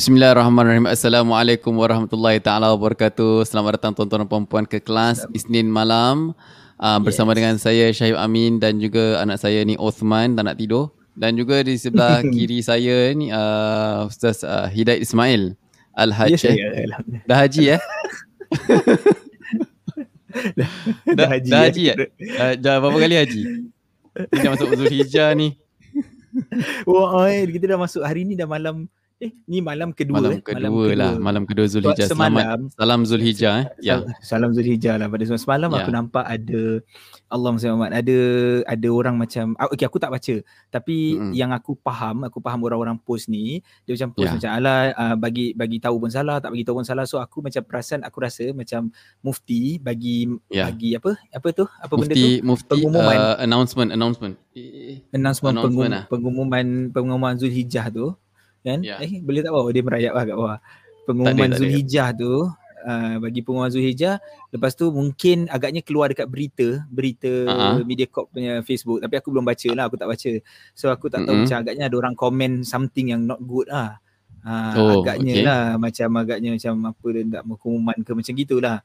Bismillahirrahmanirrahim. Assalamualaikum warahmatullahi taala wabarakatuh. Selamat datang tuan-tuan dan puan-puan ke kelas Isnin malam. Uh, bersama yes. dengan saya Syahib Amin dan juga anak saya ni Osman tak nak tidur dan juga di sebelah kiri saya ni uh, Ustaz uh, Hidayat Ismail Al-Hajj. Yes, eh. Dah haji eh? dah, dah, haji, dah haji ya? Uh, dah berapa kali haji? Kita masuk Zulhijjah ni. Wah, oh, kita dah masuk hari ni dah malam Eh, ni malam kedua malam eh. Kedua malam kedua lah, malam kedua Zulhijjah. Semalam, Selamat, salam Zulhijjah eh. Ya. Salam Zulhijjah lah pada semalam. Semalam ya. aku nampak ada Allah Muhammad ada ada orang macam ah, okey aku tak baca tapi mm-hmm. yang aku faham aku faham orang-orang post ni dia macam post yeah. macam ala uh, bagi bagi tahu pun salah tak bagi tahu pun salah so aku macam perasan aku rasa macam mufti bagi yeah. bagi apa apa tu apa mufti, benda tu mufti, pengumuman uh, announcement announcement announcement, announcement pengum, lah. pengumuman pengumuman Zulhijjah tu kan yeah. eh boleh tak bawa dia merayap lah kat bawah pengumuman Zulhijjah tu uh, bagi pengumuman Zulhijjah lepas tu mungkin agaknya keluar dekat berita berita uh-huh. Mediacorp punya Facebook tapi aku belum baca lah aku tak baca so aku tak tahu mm-hmm. macam agaknya ada orang komen something yang not good lah uh, oh, agaknya okay. lah macam agaknya macam apa dia nak pengumuman ke macam gitulah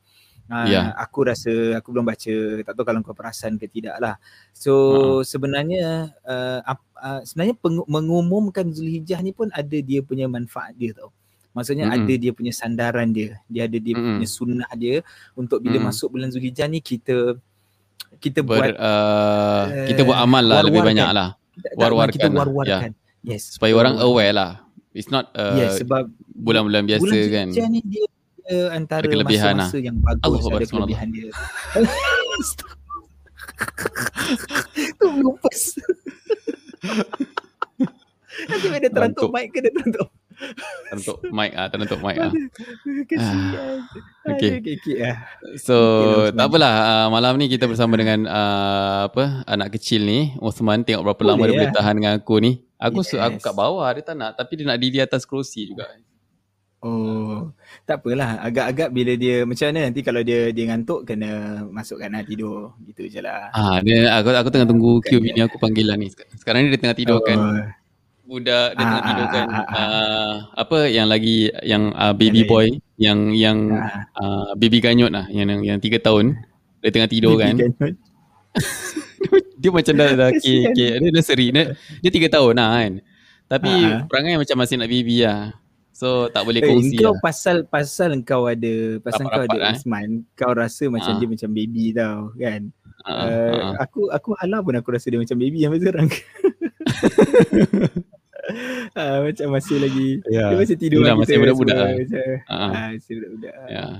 Uh, yeah. aku rasa aku belum baca tak tahu kalau kau perasan ke tidak lah so uh-huh. sebenarnya uh, uh, sebenarnya peng- mengumumkan Zulhijjah ni pun ada dia punya manfaat dia tau maksudnya mm-hmm. ada dia punya sandaran dia dia ada dia mm-hmm. punya sunnah dia untuk bila mm-hmm. masuk bulan Zulhijjah ni kita kita Ber, buat uh, kita buat amal lah lebih banyak lah war-warkan kita war-warkan yeah. yes supaya war-war. orang aware lah it's not uh, yes, sebab bulan-bulan biasa bulan kan bulan ni dia antara masa-masa lah. yang bagus Allah ada kelebihan dia. Tu lupas. Nanti ada terantuk mic ke dia terantuk? Terantuk mic ah, terantuk mic ah. Kesian. Okay. okay. So, okay, tak apalah. Uh, malam ni kita bersama dengan uh, apa anak kecil ni, Osman. Tengok berapa Boleh lama ya. dia boleh tahan dengan aku ni. Aku yes. aku kat bawah, dia tak nak. Tapi dia nak di atas kerusi juga. Oh, tak apalah. Agak-agak bila dia macam mana nanti kalau dia dia ngantuk kena masukkan lah tidur. Gitu je lah. Ah, dia, aku, aku tengah tunggu queue bini aku panggil lah ni. Sekarang ni dia tengah tidur kan. Oh. Budak dia ah, tengah tidur kan. Ah, ah, uh, apa yang lagi yang uh, baby boy yang yang ah. uh, baby ganyot lah yang yang tiga tahun dia tengah tidur baby kan. dia macam dah dah ke ke dia nursery dia, dia tiga tahun lah kan. Tapi ah. perangai macam masih nak baby lah. So tak boleh eh, kongsi Kau lah. pasal pasal kau ada pasal kau ada eh? Isman, kau rasa macam uh. dia macam baby tau kan. Uh, uh, uh. aku aku halau pun aku rasa dia macam baby sampai sekarang. uh, macam masih lagi yeah. dia masih tidur lagi masih budak-budak. Lah. Macam, uh, masih budak-budak. Ya. Yeah.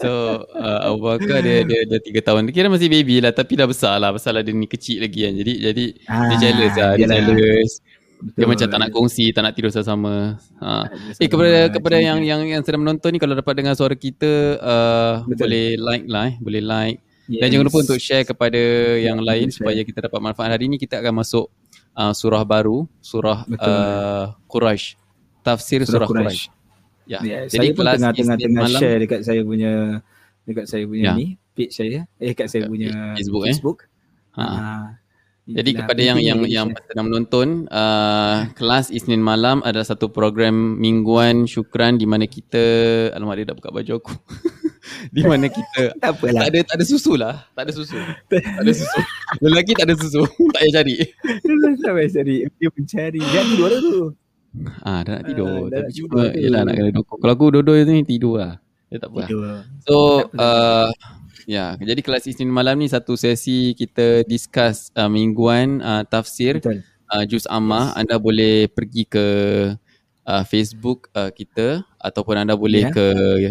So uh, Abu Bakar dia, dia dia tiga tahun Dia kira masih baby lah Tapi dah besar lah Pasal lah dia ni kecil lagi kan Jadi jadi ah, dia jealous lah Dia jealous Betul. Dia macam tak nak kongsi, tak nak tidur sama-sama. Ha. Eh kepada kepada yang yang yang sedang menonton ni kalau dapat dengar suara kita uh, boleh like lah eh, boleh like. Yes. Dan jangan lupa untuk share kepada yang lain share. supaya kita dapat manfaat. Hari ni kita akan masuk uh, surah baru, surah uh, Quraisy. Tafsir surah, surah Quraisy. Ya. Yeah. Jadi saya pun tengah tengah tengah share dekat saya punya dekat saya punya yeah. ni page saya eh dekat saya punya Facebook. Facebook. Eh? Ha. Uh, jadi kepada yang yang yang sedang menonton uh, kelas Isnin malam adalah satu program mingguan syukran di mana kita alamak dia dah buka baju aku. di mana kita tak apalah. Tak ada tak ada susu lah. Tak ada susu. tak ada susu. Lelaki tak ada susu. tak payah cari. tak payah cari. Dia mencari. Dia tidur lah tu. Ah, dah nak tidur. Ah, Tapi cuma yalah nak kena duduk. Kalau aku duduk ni tidur lah. Dia tak apa. Tidur. So, uh, Ya, jadi kelas Isnin malam ni satu sesi kita discuss uh, mingguan uh, tafsir uh, juz amma. Yes. Anda boleh pergi ke uh, Facebook uh, kita ataupun anda boleh yeah. ke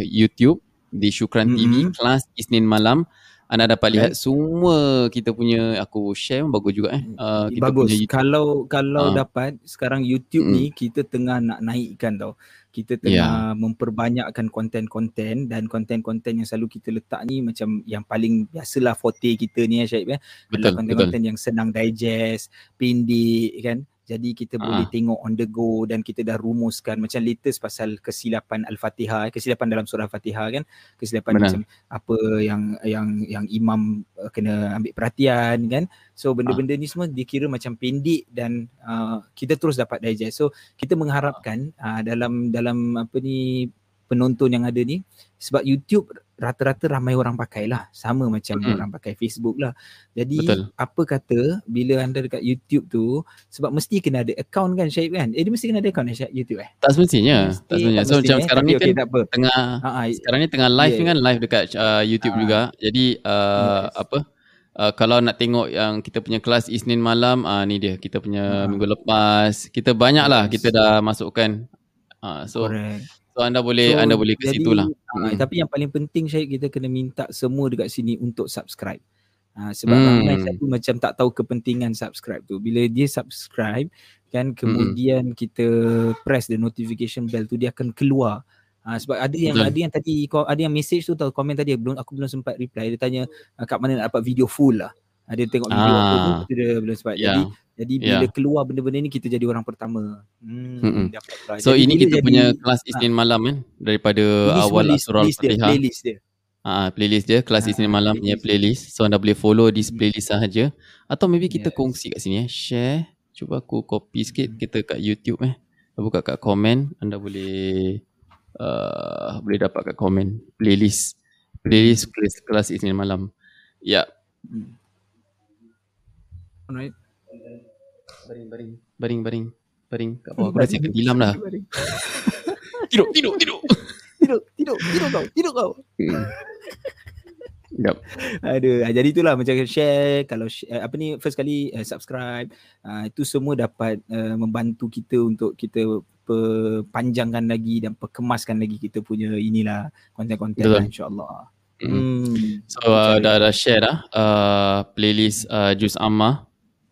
YouTube di Syukran mm-hmm. TV kelas Isnin malam. Anda dapat lihat right. semua kita punya aku share bagus juga eh. Uh, kita bagus. Punya kalau kalau uh. dapat sekarang YouTube mm. ni kita tengah nak naikkan tau kita tengah yeah. memperbanyakkan konten-konten dan konten-konten yang selalu kita letak ni macam yang paling biasalah forte kita ni ya Syaib ya. Betul, konten-konten betul. yang senang digest, pendek kan. Jadi kita uh. boleh tengok on the go dan kita dah rumuskan macam latest pasal kesilapan al-Fatihah kesilapan dalam surah al-Fatihah kan kesilapan Benar. macam apa yang yang yang imam uh, kena ambil perhatian kan so benda-benda uh. ni semua dikira macam pendek dan uh, kita terus dapat digest so kita mengharapkan uh, dalam dalam apa ni penonton yang ada ni sebab YouTube rata-rata ramai orang pakai lah sama macam hmm. orang pakai Facebook lah jadi Betul. apa kata bila anda dekat YouTube tu sebab mesti kena ada account kan Syahid kan eh dia mesti kena ada account Syahid YouTube eh tak semestinya mesti, tak semestinya so macam sekarang ni okay, kan apa. tengah Ha-ha. sekarang ni tengah live yeah. kan live dekat uh, YouTube Ha-ha. juga jadi uh, yes. apa Uh, kalau nak tengok yang kita punya kelas Isnin malam, uh, ni dia kita punya uh. minggu lepas. Kita banyak lah yes. kita dah masukkan. Uh, so Correct. So anda boleh so, anda boleh ke situ lah. Uh, hmm. Tapi yang paling penting Syahid kita kena minta semua dekat sini untuk subscribe. Uh, sebab hmm. ramai satu macam tak tahu kepentingan subscribe tu. Bila dia subscribe kan kemudian hmm. kita press the notification bell tu dia akan keluar. Uh, sebab ada yang Betul. ada yang tadi ada yang message tu tahu komen tadi belum aku belum sempat reply dia tanya kat mana nak dapat video full lah. Ada tengok video ah, apa tu dia belum sempat. Yeah. Jadi jadi bila yeah. keluar benda-benda ni kita jadi orang pertama. Hmm, so jadi ini kita punya kelas Isnin ha. malam kan daripada list awal list, surah Al-Fatihah. Playlist dia. Ah, playlist dia kelas ha, Isnin malam punya playlist. So anda boleh follow di playlist sahaja atau maybe kita yes. kongsi kat sini eh. Share. Cuba aku copy sikit kita kat YouTube eh. Buka kat komen anda boleh uh, boleh dapat kat komen playlist playlist kelas, kelas Isnin malam. Ya. Yeah. Alright baring baring baring. Baring baring kat bawah. Aku rasa ketilam dah tidur tidur tidur. Tidur tidur tidur kau tidur kau. Hmm. Yep. Aduh, ah, jadi itulah macam share. Kalau share, eh, apa ni first kali uh, subscribe. Uh, itu semua dapat uh, membantu kita untuk kita perpanjangkan lagi dan perkemaskan lagi kita punya inilah konten-konten lah, insyaallah. Hmm. hmm. So uh, dah dah share dah uh, playlist uh, Jus Amma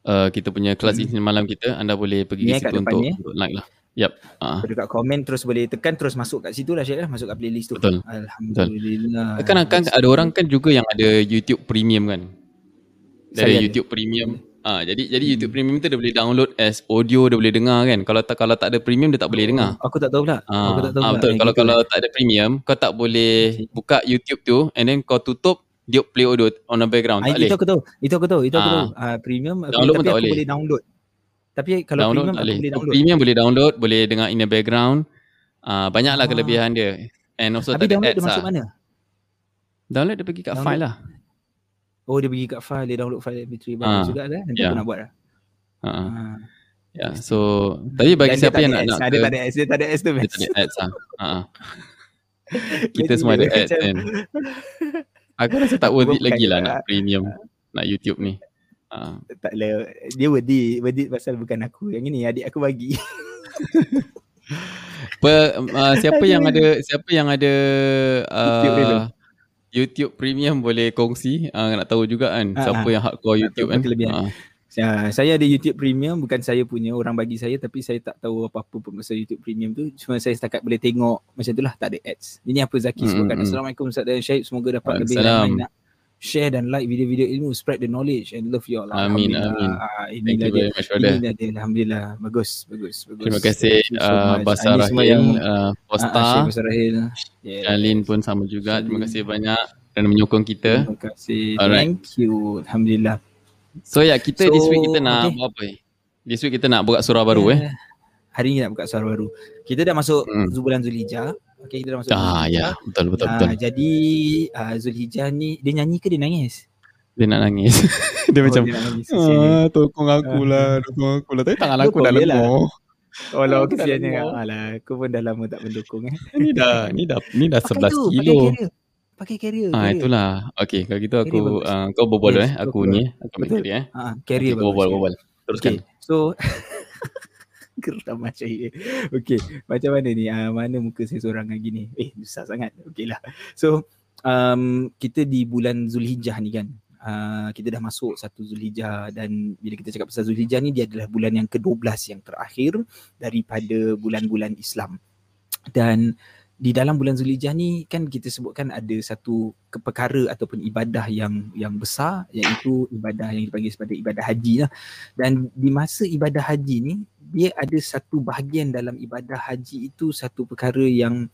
uh, kita punya kelas hmm. Malam kita anda boleh pergi ke situ untuk, untuk like lah Yep. Uh. Dekat komen terus boleh tekan terus masuk kat situ lah Syed lah. Masuk kat playlist tu. Betul. Alhamdulillah. Betul. Kan, kan ada orang kan juga yang ada YouTube Premium kan. Dari Saya YouTube ada. Premium. Ah, jadi jadi hmm. YouTube Premium tu dia boleh download as audio dia boleh dengar kan. Kalau tak kalau tak ada premium dia tak boleh dengar. Aku tak tahu pula. Ah, aku tak tahu ah, betul. Kalau kalau tak ada premium kau tak boleh buka YouTube tu and then kau tutup dia play audio on the background tak boleh. Itu aku tahu. Itu aku tahu. Itu aku tahu. Uh, premium download tapi aku boleh. boleh download. Tapi kalau download premium aku boleh download. Premium boleh download, boleh dengar in the background. Uh, banyaklah ah. kelebihan dia. And also tak ada ads dia masuk lah. mana? Download dia pergi kat download. file lah. Oh dia pergi kat file, dia download file MP3 bagus uh, juga kan. Nanti yeah. aku nak buat lah. Uh, uh. Ya, yeah, so tapi bagi Dan siapa yang nak nak ada tak ada ads, dia tak ada ads tu. Dia tak ada ads lah. Uh-huh. Kita semua ada ads kan. Aku rasa tak worth it lagi lah nak premium nak YouTube ni. Uh. Tak lah. Dia worth it. Worth it pasal bukan aku. Yang ini adik aku bagi. Per, uh, siapa yang ada siapa yang ada uh, YouTube, YouTube premium boleh kongsi uh, nak tahu juga kan uh, siapa uh, yang hardcore YouTube kan. Uh. Ya, saya ada YouTube Premium bukan saya punya orang bagi saya tapi saya tak tahu apa-apa pun pasal YouTube Premium tu cuma saya setakat boleh tengok macam itulah tak ada ads. Ini apa Zaki mm-hmm. sebutkan. Assalamualaikum Ustaz dan Syed semoga dapat lebih ramai nak share dan like video-video ilmu spread the knowledge and love you all. Amin amin. Uh, ini Thank dia. Ini dia. Alhamdulillah. Bagus bagus bagus. Terima kasih uh, Basar Rahil, uh, Posta. Uh, Basar Rahil. Yeah. Alin pun sama juga. Terima kasih banyak kerana menyokong kita. Terima kasih. Alright. Thank you. Alhamdulillah. So ya kita so, this week kita nak okay. buat apa? This week kita nak buka surah baru yeah. eh. Hari ni nak buka surah baru. Kita dah masuk hmm. bulan Zulhijjah. Okay kita dah masuk. Ah ya, betul betul betul. Uh, jadi uh, Zulhijjah ni dia nyanyi ke dia nangis? Dia nak nangis. dia oh, macam dia nangis, ah, tolong aku lah, tolong aku lah. Tapi tangan aku dah lemah. Oh lah kesiannya. Alah, aku pun dah lama tak mendukung eh. ni dah ni dah ni dah 11 tu, kilo pakai carrier. Ah carrier. itulah. Okey, kalau gitu aku uh, kau berbual yes, eh. Aku ni eh. Aku ambil eh. Ha, carrier okay, berbual berbual. Teruskan. Okay. So Geram macam ini. Okay, macam mana ni? Uh, mana muka saya seorang lagi ni? Eh, susah sangat. Okay lah. So, um, kita di bulan Zulhijjah ni kan. Uh, kita dah masuk satu Zulhijjah dan bila kita cakap pasal Zulhijjah ni dia adalah bulan yang ke-12 yang terakhir daripada bulan-bulan Islam. Dan di dalam bulan Zulhijjah ni kan kita sebutkan ada satu perkara ataupun ibadah yang yang besar iaitu ibadah yang dipanggil sebagai ibadah haji lah. Dan di masa ibadah haji ni dia ada satu bahagian dalam ibadah haji itu satu perkara yang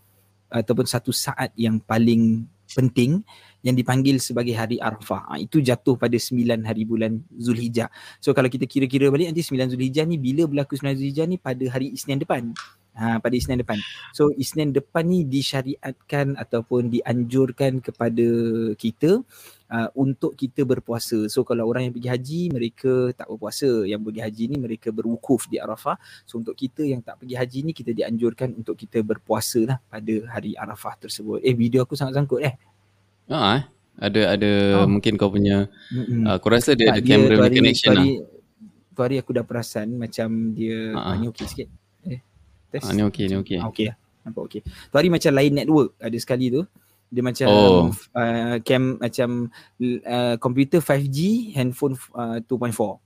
ataupun satu saat yang paling penting yang dipanggil sebagai hari Arafah. Ha, itu jatuh pada 9 hari bulan Zulhijjah. So kalau kita kira-kira balik nanti 9 Zulhijjah ni bila berlaku 9 Zulhijjah ni pada hari Isnin depan ha, pada Isnin depan. So Isnin depan ni disyariatkan ataupun dianjurkan kepada kita uh, untuk kita berpuasa. So kalau orang yang pergi haji mereka tak berpuasa. Yang pergi haji ni mereka berwukuf di Arafah. So untuk kita yang tak pergi haji ni kita dianjurkan untuk kita berpuasa lah pada hari Arafah tersebut. Eh video aku sangat sangkut eh. Ha, eh. ada ada oh. mungkin kau punya mm-hmm. uh, aku rasa dia tak, ada camera connection lah. Tu hari aku dah perasan macam dia uh-huh. ni okey sikit test. Ah, ni okey, ni okey. Ah, okey lah. Nampak okey. Tu hari macam lain network ada sekali tu. Dia macam oh. uh, cam macam uh, komputer 5G, handphone uh, 2.4.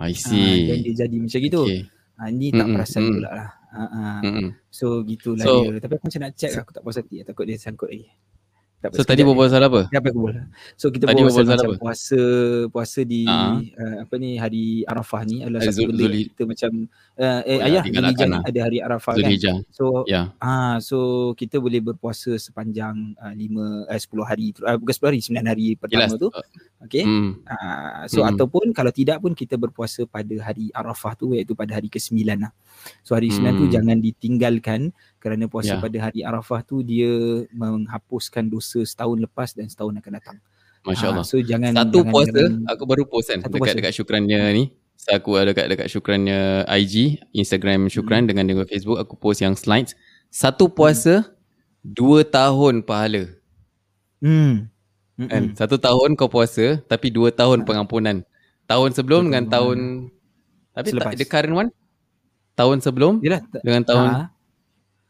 I see. Uh, dan dia jadi macam gitu. Okay. Uh, ni tak mm-hmm. perasan pula lah. Uh, uh. Mm-hmm. So gitulah so, dia. Tapi aku macam nak check aku tak puas hati. Takut dia sangkut lagi. Tak so tadi berbual pasal apa? Apa aku buat? So kita tadi berbual pasal apa? puasa puasa di uh-huh. uh, apa ni hari Arafah ni adalah satu benda Zul- kita macam uh, eh oh, ayah ya, lah. ada hari Arafah Zulhijjah. kan. So yeah. ah uh, so kita boleh berpuasa sepanjang uh, 5 eh, 10 hari uh, bukan 10 hari 9 hari pertama Jelas. tu. Okey. Mm. Uh, so mm. ataupun kalau tidak pun kita berpuasa pada hari Arafah tu iaitu pada hari ke-9 lah. So hari mm. 9 tu jangan ditinggalkan kerana puasa yeah. pada hari Arafah tu dia menghapuskan dosa setahun lepas dan setahun akan datang. Masya-Allah. Ha, so jangan satu jangan, puasa jangan, aku baru post kan dekat puasa. dekat syukrannya ni. So aku ada dekat dekat syukrannya IG, Instagram syukran hmm. dengan dengan Facebook aku post yang slides. Satu puasa hmm. dua tahun pahala. Hmm. Kan? Satu tahun kau puasa tapi dua tahun ha. pengampunan. Tahun sebelum dengan tahun tapi Selepas. tak the current one? Tahun sebelum Yalah, dengan tahun ha.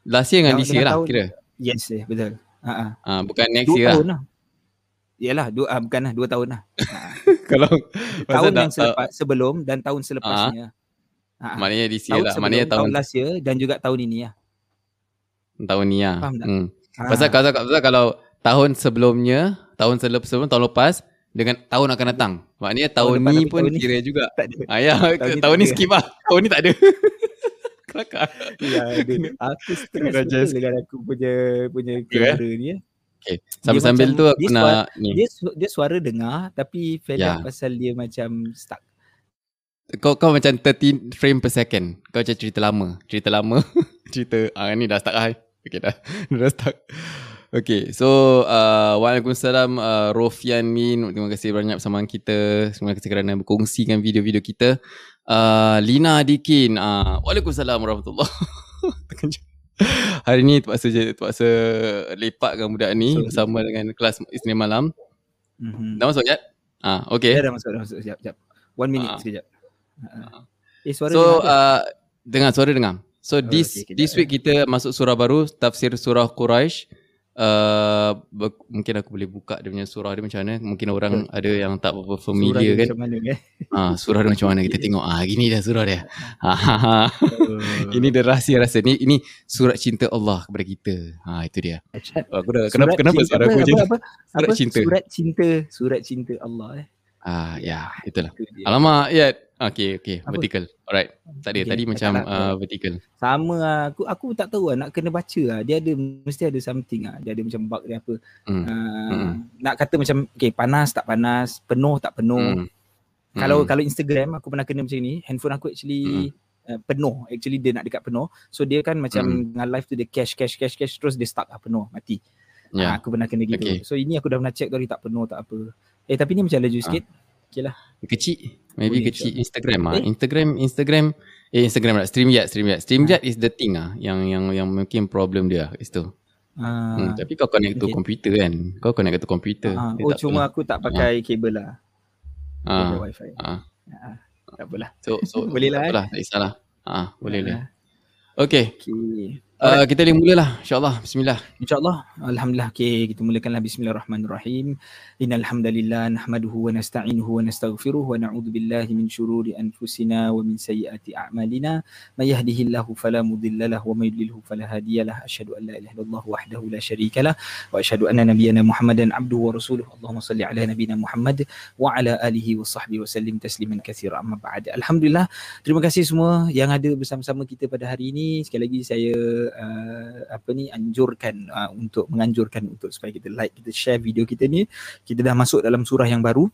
Last year dengan this year lah kira. Yes, eh, betul. Ha ah. Ha, bukan next dua year tahun lah. Yalah, dua uh, bukan lah, dua tahun lah. Kalau tahun yang selepas, uh, sebelum dan tahun selepasnya. Ha, maknanya year tahun lah. Maknanya tahun, tahun last year dan juga tahun ini lah. Tahun ni lah. Faham tak? Hmm. Ha. Pasal, pasal, pasal, kalau tahun sebelumnya, tahun sebelum, tahun lepas, dengan tahun akan datang. Maknanya tahun, tahun ni pun tahun kira ni. juga. Tak ada. Ah, ya, tahun, tahun ni, ni skip lah. Tahun ni tak ada. kelakar. Ya, dia, aku stres dengan aku punya punya kamera yeah. ni. Okay. Sambil-sambil tu aku dia nak suara, ni. Dia, dia suara dengar tapi feel yeah. pasal dia macam stuck. Kau kau macam 13 frame per second. Kau macam cerita lama. Cerita lama. cerita ah ni dah stuck lah. Okay dah. dah stuck. Okay, so uh, Waalaikumsalam uh, Rofian Min Terima kasih banyak bersama kita Terima kasih kerana berkongsikan video-video kita uh, Lina Adikin uh, Waalaikumsalam Warahmatullahi Hari ni terpaksa, terpaksa lepakkan budak ni so, Bersama dengan kelas Isnin Malam. Mm-hmm. Dah masuk, Jat? Ah, okay. Ya, dah masuk, dah masuk. Sekejap, sekejap One minute uh, sekejap uh. Eh, suara so, uh, dengar suara dengar. So, oh, this okay, this week kita masuk surah baru Tafsir surah Quraisy Uh, mungkin aku boleh buka dia punya surah dia macam mana. Mungkin orang hmm. ada yang tak apa familiar surah kan. macam mana eh? Ah surah dia macam mana? Kita tengok ah gini dah surah dia. Uh. ini dia rahsia rasa ni ini surat cinta Allah kepada kita. Ha itu dia. Aku dah kenapa kenapa suara aku macam surat cinta. Surat cinta. Surat cinta Allah eh. Ah ya, itulah. Alamak, ya. Okay, okay. Apa? Vertical. Alright. Tadi okay. tadi macam uh, vertical. Sama lah. Aku aku tak tahu lah. Nak kena baca lah. Dia ada, mesti ada something lah. Dia ada macam bug dia apa. Mm. Uh, mm. Nak kata macam, okay, panas tak panas, penuh tak penuh. Mm. Kalau mm. kalau Instagram, aku pernah kena macam ni. Handphone aku actually mm. uh, penuh. Actually dia nak dekat penuh. So dia kan macam mm. dengan live tu dia cash, cash, cash, cash. Terus dia stuck lah penuh, mati. Yeah. Uh, aku pernah kena gitu. Okay. So ini aku dah pernah check tadi tak penuh tak apa. Eh tapi ni macam laju ha. sikit. Okay lah. Kecil. Maybe Boleh kecil. Instagram ah. Eh? Instagram, Instagram. Eh Instagram lah. StreamYard, StreamYard. StreamYard ha. is the thing ah. Yang yang yang mungkin problem dia itu. Uh, hmm, tapi kau connect okay. to komputer kan? Kau connect to komputer. Uh, oh cuma pernah. aku tak pakai uh. kabel lah. Ah. Uh, wifi. Uh. Uh, tak apalah. So so boleh lah. Tak eh? apalah, tak kisahlah. Ah, boleh lah. Okay. okay. Uh, kita boleh mulalah. Insyaallah. Bismillah. Insyaallah. Alhamdulillah. Okey kita mulakanlah. Bismillahirrahmanirrahim. Innal hamdalillah nahmaduhu wa nasta'inuhu wa nastaghfiruh wa na'udzu billahi min shururi anfusina wa min sayyiati a'malina. May yahdihillahu fala mudhillalah wa may yudlilhu fala hadiyalah asyhadu an la ilaha illallah wahdahu la syarikalah wa asyhadu anna nabiyyana muhammadan abduhu wa rasuluh allahumma salli ala nabiyyina muhammad wa ala alihi wa sahbihi wa sallim tasliman katsira. Amma ba'd. Alhamdulillah. Terima kasih semua yang ada bersama-sama kita pada hari ini. Sekali lagi saya uh, apa ni anjurkan uh, untuk menganjurkan untuk supaya kita like kita share video kita ni. Kita dah masuk dalam surah yang baru.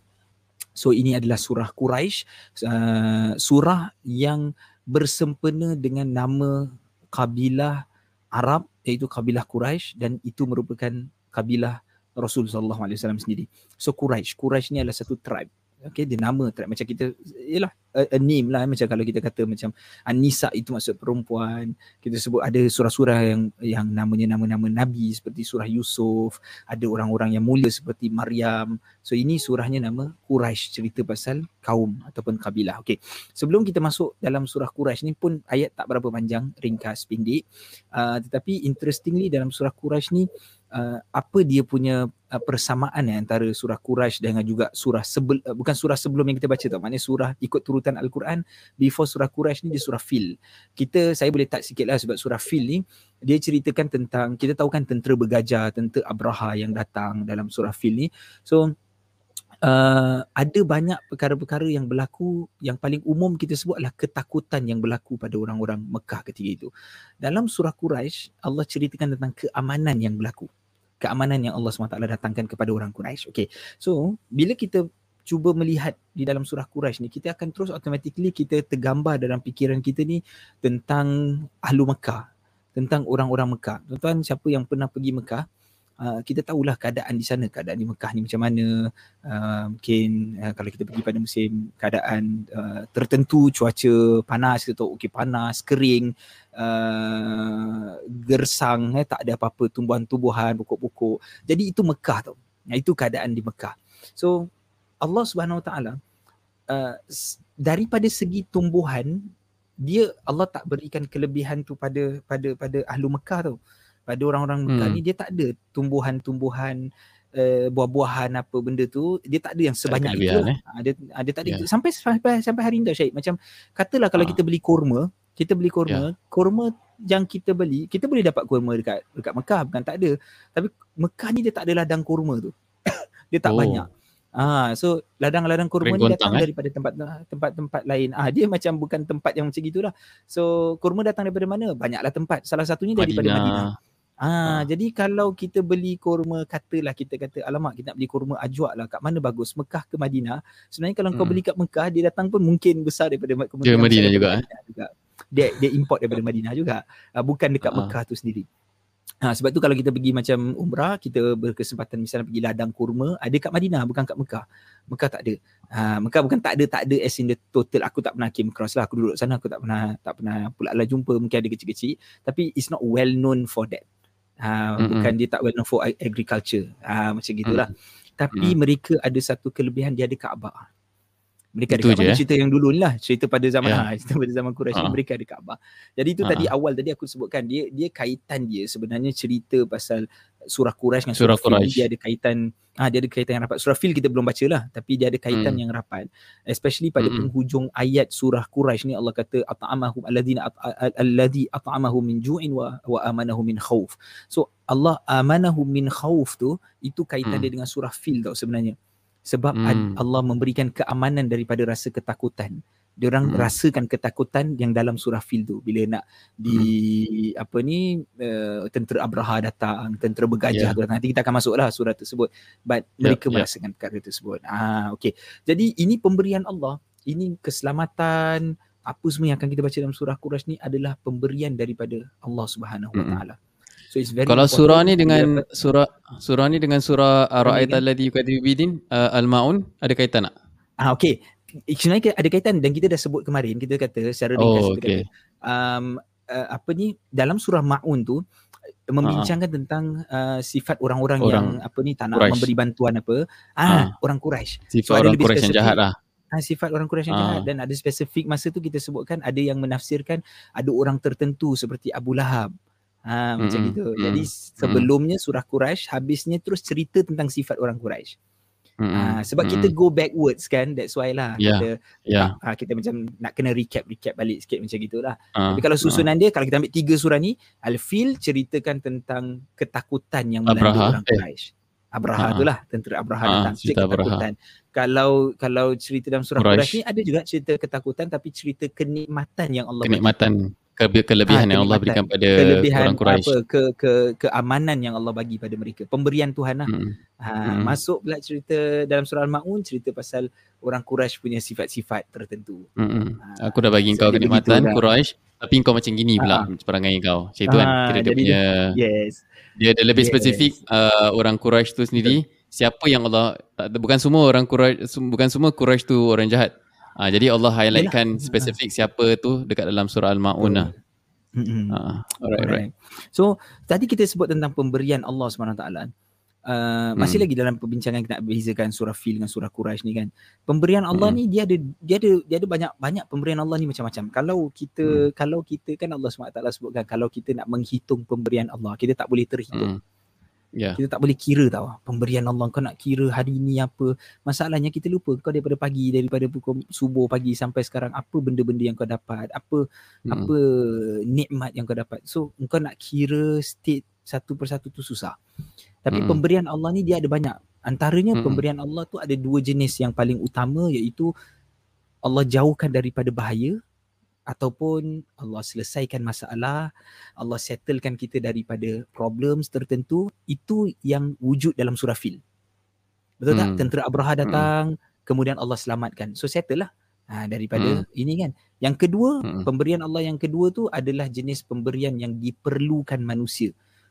So ini adalah surah Quraisy uh, surah yang bersempena dengan nama kabilah Arab iaitu kabilah Quraisy dan itu merupakan kabilah Rasul sallallahu alaihi wasallam sendiri. So Quraisy, Quraisy ni adalah satu tribe okay dia nama tak macam kita yalah a, a name lah macam kalau kita kata macam Anisa itu maksud perempuan. Kita sebut ada surah-surah yang yang namanya nama-nama nabi seperti surah Yusuf ada orang-orang yang mulia seperti Maryam. So ini surahnya nama Quraisy cerita pasal kaum ataupun kabilah. Okey sebelum kita masuk dalam surah Quraisy ni pun ayat tak berapa panjang ringkas pendek. Uh, tetapi interestingly dalam surah Quraisy ni uh, apa dia punya uh, persamaan ya, antara surah Quraisy dengan juga surah sebel, uh, bukan surah sebelum yang kita baca tau maknanya surah ikut turutan al-Quran before surah Quraisy ni dia surah Fil. Kita saya boleh tak sikitlah sebab surah Fil ni dia ceritakan tentang kita tahu kan tentera bergajah, tentera Abraha yang datang dalam surah Fil ni. So Uh, ada banyak perkara-perkara yang berlaku yang paling umum kita sebut adalah ketakutan yang berlaku pada orang-orang Mekah ketika itu. Dalam surah Quraisy Allah ceritakan tentang keamanan yang berlaku keamanan yang Allah SWT datangkan kepada orang Quraisy. Okay. So, bila kita cuba melihat di dalam surah Quraisy ni, kita akan terus automatically kita tergambar dalam fikiran kita ni tentang Ahlu Mekah. Tentang orang-orang Mekah. Tuan-tuan, siapa yang pernah pergi Mekah, uh, kita tahulah keadaan di sana, keadaan di Mekah ni macam mana. Uh, mungkin uh, kalau kita pergi pada musim keadaan uh, tertentu, cuaca panas, kita tahu okay, panas, kering, uh, gersang, eh, tak ada apa-apa tumbuhan-tumbuhan, pokok-pokok. Jadi itu Mekah. Nah, itu keadaan di Mekah. So Allah Subhanahu Wa Taala daripada segi tumbuhan dia Allah tak berikan kelebihan tu pada pada pada ahlu Mekah tau pada orang-orang Mekah hmm. ni dia tak ada tumbuhan-tumbuhan uh, buah-buahan apa benda tu dia tak ada yang sebanyak itu eh? ha, dia, ha, dia tak ada yeah. sampai, sampai sampai hari ni Syed macam katalah kalau ha. kita beli kurma kita beli kurma yeah. kurma yang kita beli kita boleh dapat kurma dekat dekat Mekah bukan tak ada tapi Mekah ni dia tak ada ladang kurma tu dia tak oh. banyak Ah, so ladang-ladang kurma ni datang eh? daripada tempat tempat-tempat lain. Ah, dia macam bukan tempat yang macam gitulah. So kurma datang daripada mana? Banyaklah tempat. Salah satunya daripada Madinah. Madinah. Ah, ha. jadi kalau kita beli kurma katalah kita kata alamak kita nak beli kurma ajwa lah kat mana bagus Mekah ke Madinah sebenarnya kalau hmm. kau beli kat Mekah dia datang pun mungkin besar daripada Madinah juga, Madinah juga, eh? juga. Dia dia import daripada Madinah juga uh, bukan dekat ha. Mekah tu sendiri Ha, sebab tu kalau kita pergi macam umrah, kita berkesempatan misalnya pergi ladang kurma, ada kat Madinah bukan kat Mekah. Mekah tak ada. Ha, Mekah bukan tak ada, tak ada as in the total. Aku tak pernah came across lah. Aku duduk sana, aku tak pernah tak pernah pula lah jumpa. Mungkin ada kecil-kecil. Tapi it's not well known for that. Ha, mm-hmm. Bukan dia tak well known for agriculture. Ha, macam gitulah. Mm-hmm. Tapi mm-hmm. mereka ada satu kelebihan, dia ada Kaabah. Mereka ada Kaabah. Cerita yang dulu ni lah. Cerita pada zaman yeah. ha, cerita pada zaman Quraisy uh-huh. mereka ada Kaabah. Jadi itu uh-huh. tadi awal tadi aku sebutkan dia dia kaitan dia sebenarnya cerita pasal surah Quraisy dengan surah, surah Quraisy. Dia ada kaitan ah ha, dia ada kaitan yang rapat. Surah Fil kita belum baca lah tapi dia ada kaitan hmm. yang rapat. Especially pada hmm. penghujung ayat surah Quraisy ni Allah kata at'amahum alladzina alladzi at'amahum min ju'in wa wa amanahum min khauf. So Allah amanahum min khauf tu itu kaitan hmm. dia dengan surah Fil tau sebenarnya sebab hmm. Allah memberikan keamanan daripada rasa ketakutan dia orang hmm. rasakan ketakutan yang dalam surah fil tu bila nak di hmm. apa ni uh, tentera abraha datang tentera bergajah yeah. datang nanti kita akan masuklah surah tersebut but yeah. mereka yeah. merasakan perkara tersebut ah okey jadi ini pemberian Allah ini keselamatan apa semua yang akan kita baca dalam surah Quraisy ni adalah pemberian daripada Allah Subhanahu Wa Taala So it's very Kalau surah ni dengan surah surah ni dengan surah Ar-Ra'ait alladhi yukadzibu bidin uh, Al-Maun ada kaitan tak? Ah okey. Sebenarnya ada kaitan dan kita dah sebut kemarin kita kata secara ringkas oh, okay. kata um, uh, apa ni dalam surah Maun tu membincangkan uh tentang uh, sifat orang-orang orang yang apa ni tak nak Quraish. memberi bantuan apa ah uh orang Quraisy. Sifat so, orang Quraisy yang jahat lah. Ha, sifat orang Quraisy yang uh jahat dan ada spesifik masa tu kita sebutkan ada yang menafsirkan ada orang tertentu seperti Abu Lahab Ha, mm-hmm. macam gitu. Mm-hmm. Jadi sebelumnya surah Quraisy, habisnya terus cerita tentang sifat orang Quraisy. Mm-hmm. Ha, sebab mm-hmm. kita go backwards kan, that's why lah yeah. kita yeah. Ha, kita macam nak kena recap recap balik sikit macam gitulah. Uh, Tapi kalau susunan uh. dia kalau kita ambil tiga surah ni, Al-Fil ceritakan tentang ketakutan yang melanda orang Quraisy. Eh. Abraha uh, tu lah tentera Abraha uh, datang cerita ketakutan. Abraha. Kalau kalau cerita dalam surah Quraisy ni ada juga cerita ketakutan tapi cerita kenikmatan yang Allah kenikmatan kelebihan ha, yang Allah berikan pada orang Quraisy. Apa ke ke keamanan yang Allah bagi pada mereka. Pemberian Tuhan lah. Hmm. Ha, hmm. masuk pula cerita dalam surah Al-Maun cerita pasal orang Quraisy punya sifat-sifat tertentu. Hmm. Ha, Aku dah bagi kau kenikmatan Quraisy tapi kau macam gini pula ha. perangai kau. Macam itu kan. Ha, Kira dia punya yes. Dia ada lebih yes. spesifik uh, orang Quraisy tu sendiri. Betul. Siapa yang Allah bukan semua orang Quraisy bukan semua Quraisy tu orang jahat. Uh, jadi Allah highlightkan Yalah. spesifik siapa tu dekat dalam surah Al-Maun lah. Mm-hmm. Uh, alright, alright. So tadi kita sebut tentang pemberian Allah SWT. Uh, masih hmm. lagi dalam perbincangan kita nak bezakan surah Fil dengan surah Quraisy ni kan. Pemberian Allah hmm. ni dia ada dia ada dia ada banyak banyak pemberian Allah ni macam-macam. Kalau kita hmm. kalau kita kan Allah SWT sebutkan kalau kita nak menghitung pemberian Allah, kita tak boleh terhitung. Hmm. Yeah. Kita tak boleh kira tau pemberian Allah kau nak kira hari ni apa. Masalahnya kita lupa kau daripada pagi daripada pukul subuh pagi sampai sekarang apa benda-benda yang kau dapat, apa hmm. apa nikmat yang kau dapat. So kau nak kira state satu persatu tu susah. Tapi hmm. pemberian Allah ni dia ada banyak. Antaranya hmm. pemberian Allah tu ada dua jenis yang paling utama iaitu Allah jauhkan daripada bahaya ataupun Allah selesaikan masalah, Allah settlekan kita daripada problems tertentu, itu yang wujud dalam surah Fil. Betul hmm. tak? Tentera Abraha hmm. datang, hmm. kemudian Allah selamatkan. So settle lah ha, daripada hmm. ini kan. Yang kedua, hmm. pemberian Allah yang kedua tu adalah jenis pemberian yang diperlukan manusia.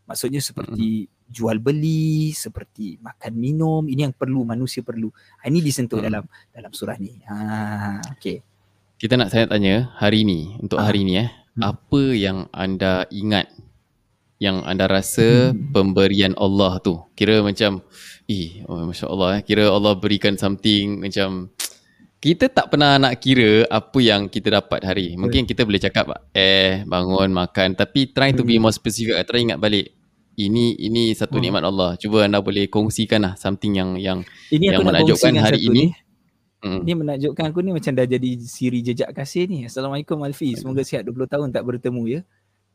Maksudnya seperti hmm. jual beli, seperti makan minum, ini yang perlu manusia perlu. Ha, ini disentuh hmm. dalam dalam surah ni. Ha, okay kita nak saya tanya hari ni untuk hari ni eh hmm. apa yang anda ingat yang anda rasa hmm. pemberian Allah tu kira macam eh oh, masya-Allah eh kira Allah berikan something macam kita tak pernah nak kira apa yang kita dapat hari mungkin kita boleh cakap eh bangun makan tapi try to be hmm. more specific try ingat balik ini ini satu hmm. nikmat Allah cuba anda boleh kongsikan lah something yang yang ini yang menakjubkan hari ini ni Hmm. Ni menakjubkan aku ni macam dah jadi siri jejak kasih ni. Assalamualaikum Alfi. Semoga sihat 20 tahun tak bertemu ya.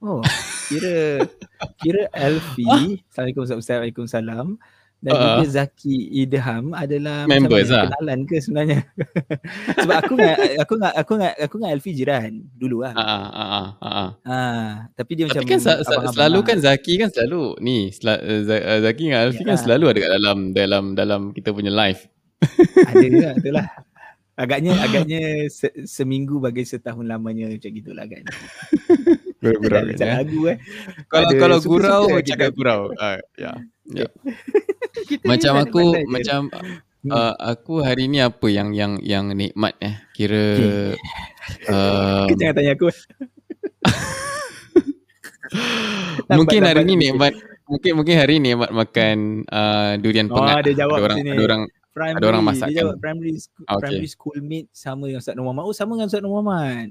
Oh, kira kira Alfi. Assalamualaikum Assalamualaikum salam. Dan uh, juga Zaki Idham adalah members macam lah. kenalan ke sebenarnya. Sebab aku dengan aku dengan aku dengan aku dengan Alfi jiran dulu lah. Ha uh, uh, uh. uh, tapi dia tapi macam kan sa- selalu kan Zaki kan selalu ni Zaki dengan Alfi ya. kan selalu ada kat dalam dalam dalam kita punya live ada juga itulah agaknya agaknya se, seminggu bagi setahun lamanya macam gitulah kan gurau macam ya. lagu eh? Kalau ada kalau gurau cakap gurau. Uh, ya. Ya. Macam aku macam uh, aku hari ni apa yang yang yang nikmat eh? Kira okay. uh, jangan tanya aku. Mungkin hari ni nikmat mungkin mungkin hari ni nikmat makan uh, durian oh, pengat. oh, ada jawab ada orang sini. ada orang primary, ada orang masak dia jawab primary school, okay. primary school mate sama dengan Ustaz Nur Muhammad. Oh sama dengan Ustaz Nur Muhammad.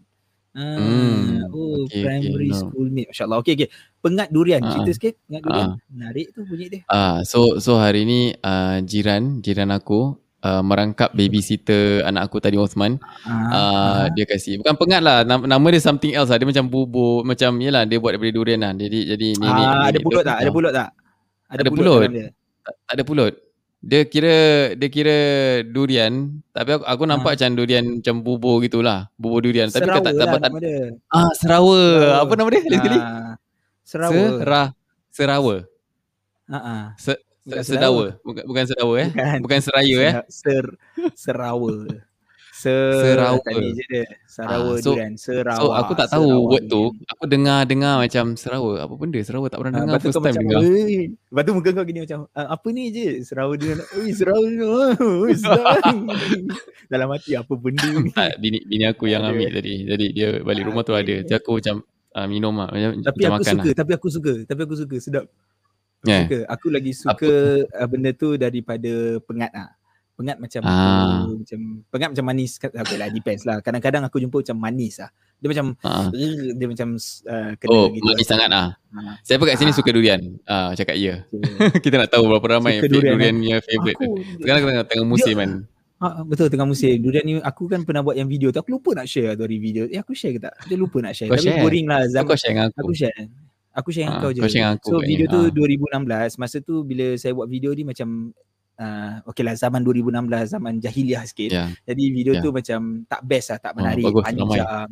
Ah, hmm. oh okay, primary okay, school mate. Masya-Allah. Okey okey. Pengat durian. Uh, Cerita sikit pengat durian. Uh, Menarik tu bunyi dia. Ah, uh, so so hari ni uh, jiran jiran aku Uh, merangkap babysitter anak aku tadi Osman uh, uh, dia kasih bukan pengat lah nama, nama dia something else lah dia macam bubur macam yalah dia buat daripada durian lah jadi jadi ni, uh, ni, ada pulut tak ada pulut tak ada, ada pulut, pulut. Tak, tak ada pulut dia kira dia kira durian tapi aku, aku nampak ha. macam durian macam bubur gitulah bubur durian. Tapi serawa tak dapat lah ah serawa. serawa. Apa nama dia? Lagi sekali ha. serawa. Serah serawa. Ha ah. Se, sedawa. bukan bukan sedawa eh. Bukan, bukan seraya eh. Ser serawa Serawa tadi je dia. Serawa ah, so, durian. Serawa. So aku tak tahu Serawa word tu. Aku dengar-dengar macam Serawa. Apa benda Serawa tak pernah ha, dengar first time macam, dengar. Lepas tu muka kau gini macam apa ni je Serawa durian. Oi Serawa durian. Oi Dalam hati apa benda ni. bini, bini aku yang ambil tadi. Jadi dia balik rumah tu ada. Jadi aku macam uh, minum lah. Macam, tapi macam aku suka. Lah. Tapi aku suka. Tapi aku suka. Sedap. Yeah. Suka. Aku lagi suka apa? benda tu daripada pengat lah. Pengat macam ah. aku, macam pengat macam manis. Okay lah, depends lah. Kadang-kadang aku jumpa macam manis lah. Dia macam ah. dia macam uh, kena oh, gitu. Oh, manis lah. sangat lah. Ah. Siapa kat sini ah. suka durian? Ah, cakap ya. Kita nak tahu berapa ramai suka durian, durian punya favourite. Aku, Sekarang tengah, tengah musim kan. Ha, betul tengah musim. Durian ni aku kan pernah buat yang video tu. Aku lupa nak share tu hari video. Eh aku share ke tak? Dia lupa nak share. Kau Tapi share. boring lah. Zaman, kau share dengan aku. Aku share. Aku share dengan kau je. Share aku so video tu ha. 2016. Masa tu bila saya buat video ni macam uh, okay lah zaman 2016 zaman jahiliah sikit. Yeah. Jadi video yeah. tu macam tak best lah. Tak oh, menarik. Oh, bagus, panjang.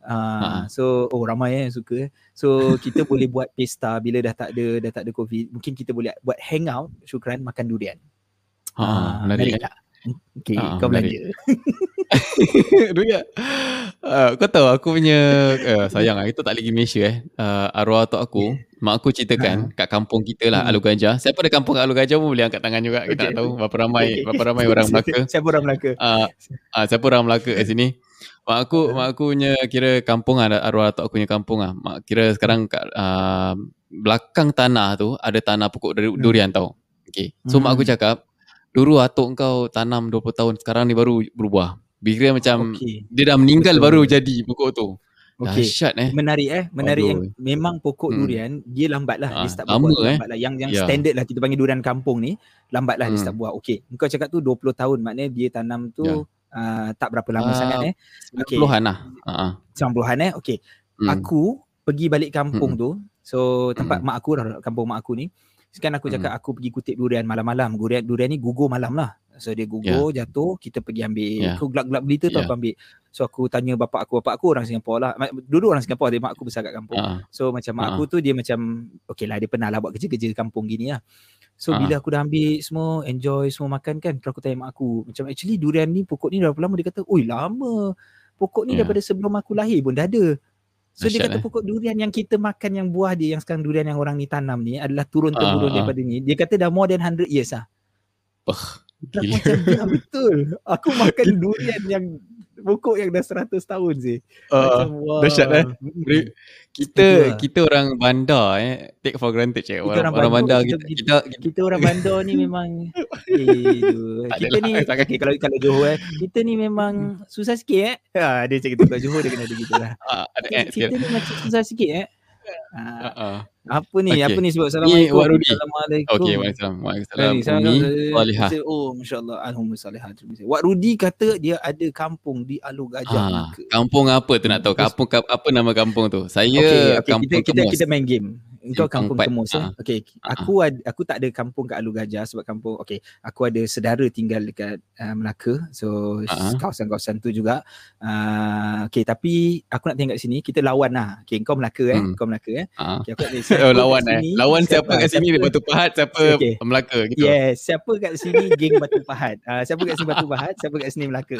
Uh, so oh ramai eh suka so kita boleh buat pesta bila dah tak ada dah tak ada covid mungkin kita boleh buat hangout syukran makan durian ha uh, menarik, menarik tak Okay, uh, kau belanja. Duit uh, Kau tahu aku punya uh, Sayang lah Kita tak lagi Malaysia eh uh, Arwah atuk aku yeah. Mak aku ceritakan uh. Kat kampung kita lah hmm. Alu Gajah Siapa ada kampung kat Alu Gajah pun Boleh angkat tangan juga Kita okay. nak tahu Berapa ramai okay. Berapa ramai orang Melaka Siapa orang Melaka uh, uh, Siapa orang Melaka kat sini Mak aku uh. Mak aku punya Kira kampung lah Arwah atuk aku punya kampung lah Mak kira sekarang kat uh, Belakang tanah tu Ada tanah pokok hmm. durian hmm. tau Okay So hmm. mak aku cakap Dulu atuk kau tanam 20 tahun Sekarang ni baru berubah Kira macam okay. Dia dah meninggal Betul. baru jadi pokok tu Okay. Dahsyat eh Menarik eh Menarik Aduh. yang Memang pokok hmm. durian Dia lambat lah ha, Dia start lama buat eh. lambat lah Yang, yang yeah. standard lah Kita panggil durian kampung ni Lambat lah hmm. dia start buat Okay Kau cakap tu 20 tahun Maknanya dia tanam tu yeah. uh, Tak berapa lama uh, sangat eh okay. 90-an lah uh-huh. 90-an eh Okay hmm. Aku Pergi balik kampung hmm. tu So tempat hmm. mak aku Kampung mak aku ni Sekarang aku cakap hmm. aku pergi kutip durian malam-malam. Durian, durian ni gugur malam lah. So dia gugur, yeah. jatuh, kita pergi ambil. Yeah. Aku gelap-gelap berita tu yeah. aku ambil. So aku tanya bapak aku. Bapak aku orang Singapura lah. Dulu orang Singapura, dia mak aku besar kat kampung. Uh. So macam mak uh. aku tu dia macam, okay lah dia pernah lah buat kerja-kerja kampung gini lah. So uh. bila aku dah ambil semua, enjoy semua makan kan. Terus aku tanya mak aku. Macam actually durian ni, pokok ni dah berapa lama? Dia kata, oi lama. Pokok ni yeah. daripada sebelum aku lahir pun dah ada. So Asyat dia kata eh. pokok durian yang kita makan yang buah dia yang sekarang durian yang orang ni tanam ni adalah turun temurun uh, daripada ni. Dia kata dah more than 100 years ah. Macam ya, betul. Aku makan durian yang pokok yang dah 100 tahun sih. Uh, Macam wah. Dahsyat eh. Kita Itulah. kita orang bandar eh take for granted cik. Orang, orang, orang bandar kita kita, kita, kita, kita orang bandar ni memang eh, kita ni okay, kalau kalau Johor eh kita ni memang susah sikit eh. Ha dia cakap kalau Johor dia kena ada gitulah. Uh, kita ni macam susah sikit eh. Uh, uh, apa ni? Okay. Apa ni sebab Assalamualaikum. Ni. Assalamualaikum. Okey, Waalaikumsalam. Waalaikumsalam. Salihah. Oh, masya-Allah. Alhamdulillah Salihah. Wak Rudi kata dia ada kampung di Alu Gajah. Ha, kampung apa tu nak tahu? Kampung apa nama kampung tu? Saya okay, okay. kampung kita, kita, kita main game. Engkau kampung Temus eh. Okey, aku ad, aku tak ada kampung kat Alu Gajah sebab kampung okey, aku ada saudara tinggal dekat uh, Melaka. So uh-huh. kawasan-kawasan tu juga. Uh, okey, tapi aku nak tinggal kat sini, kita lawan lah. Okey, kau Melaka eh, hmm. kau Melaka eh. Uh-huh. Okey, aku nak oh, lawan eh. Lawan siapa, siapa kat sini siapa, Batu Pahat, siapa okay. Melaka gitu. Yes, siapa kat sini geng Batu Pahat. Uh, siapa kat sini Batu Pahat, siapa kat sini Melaka.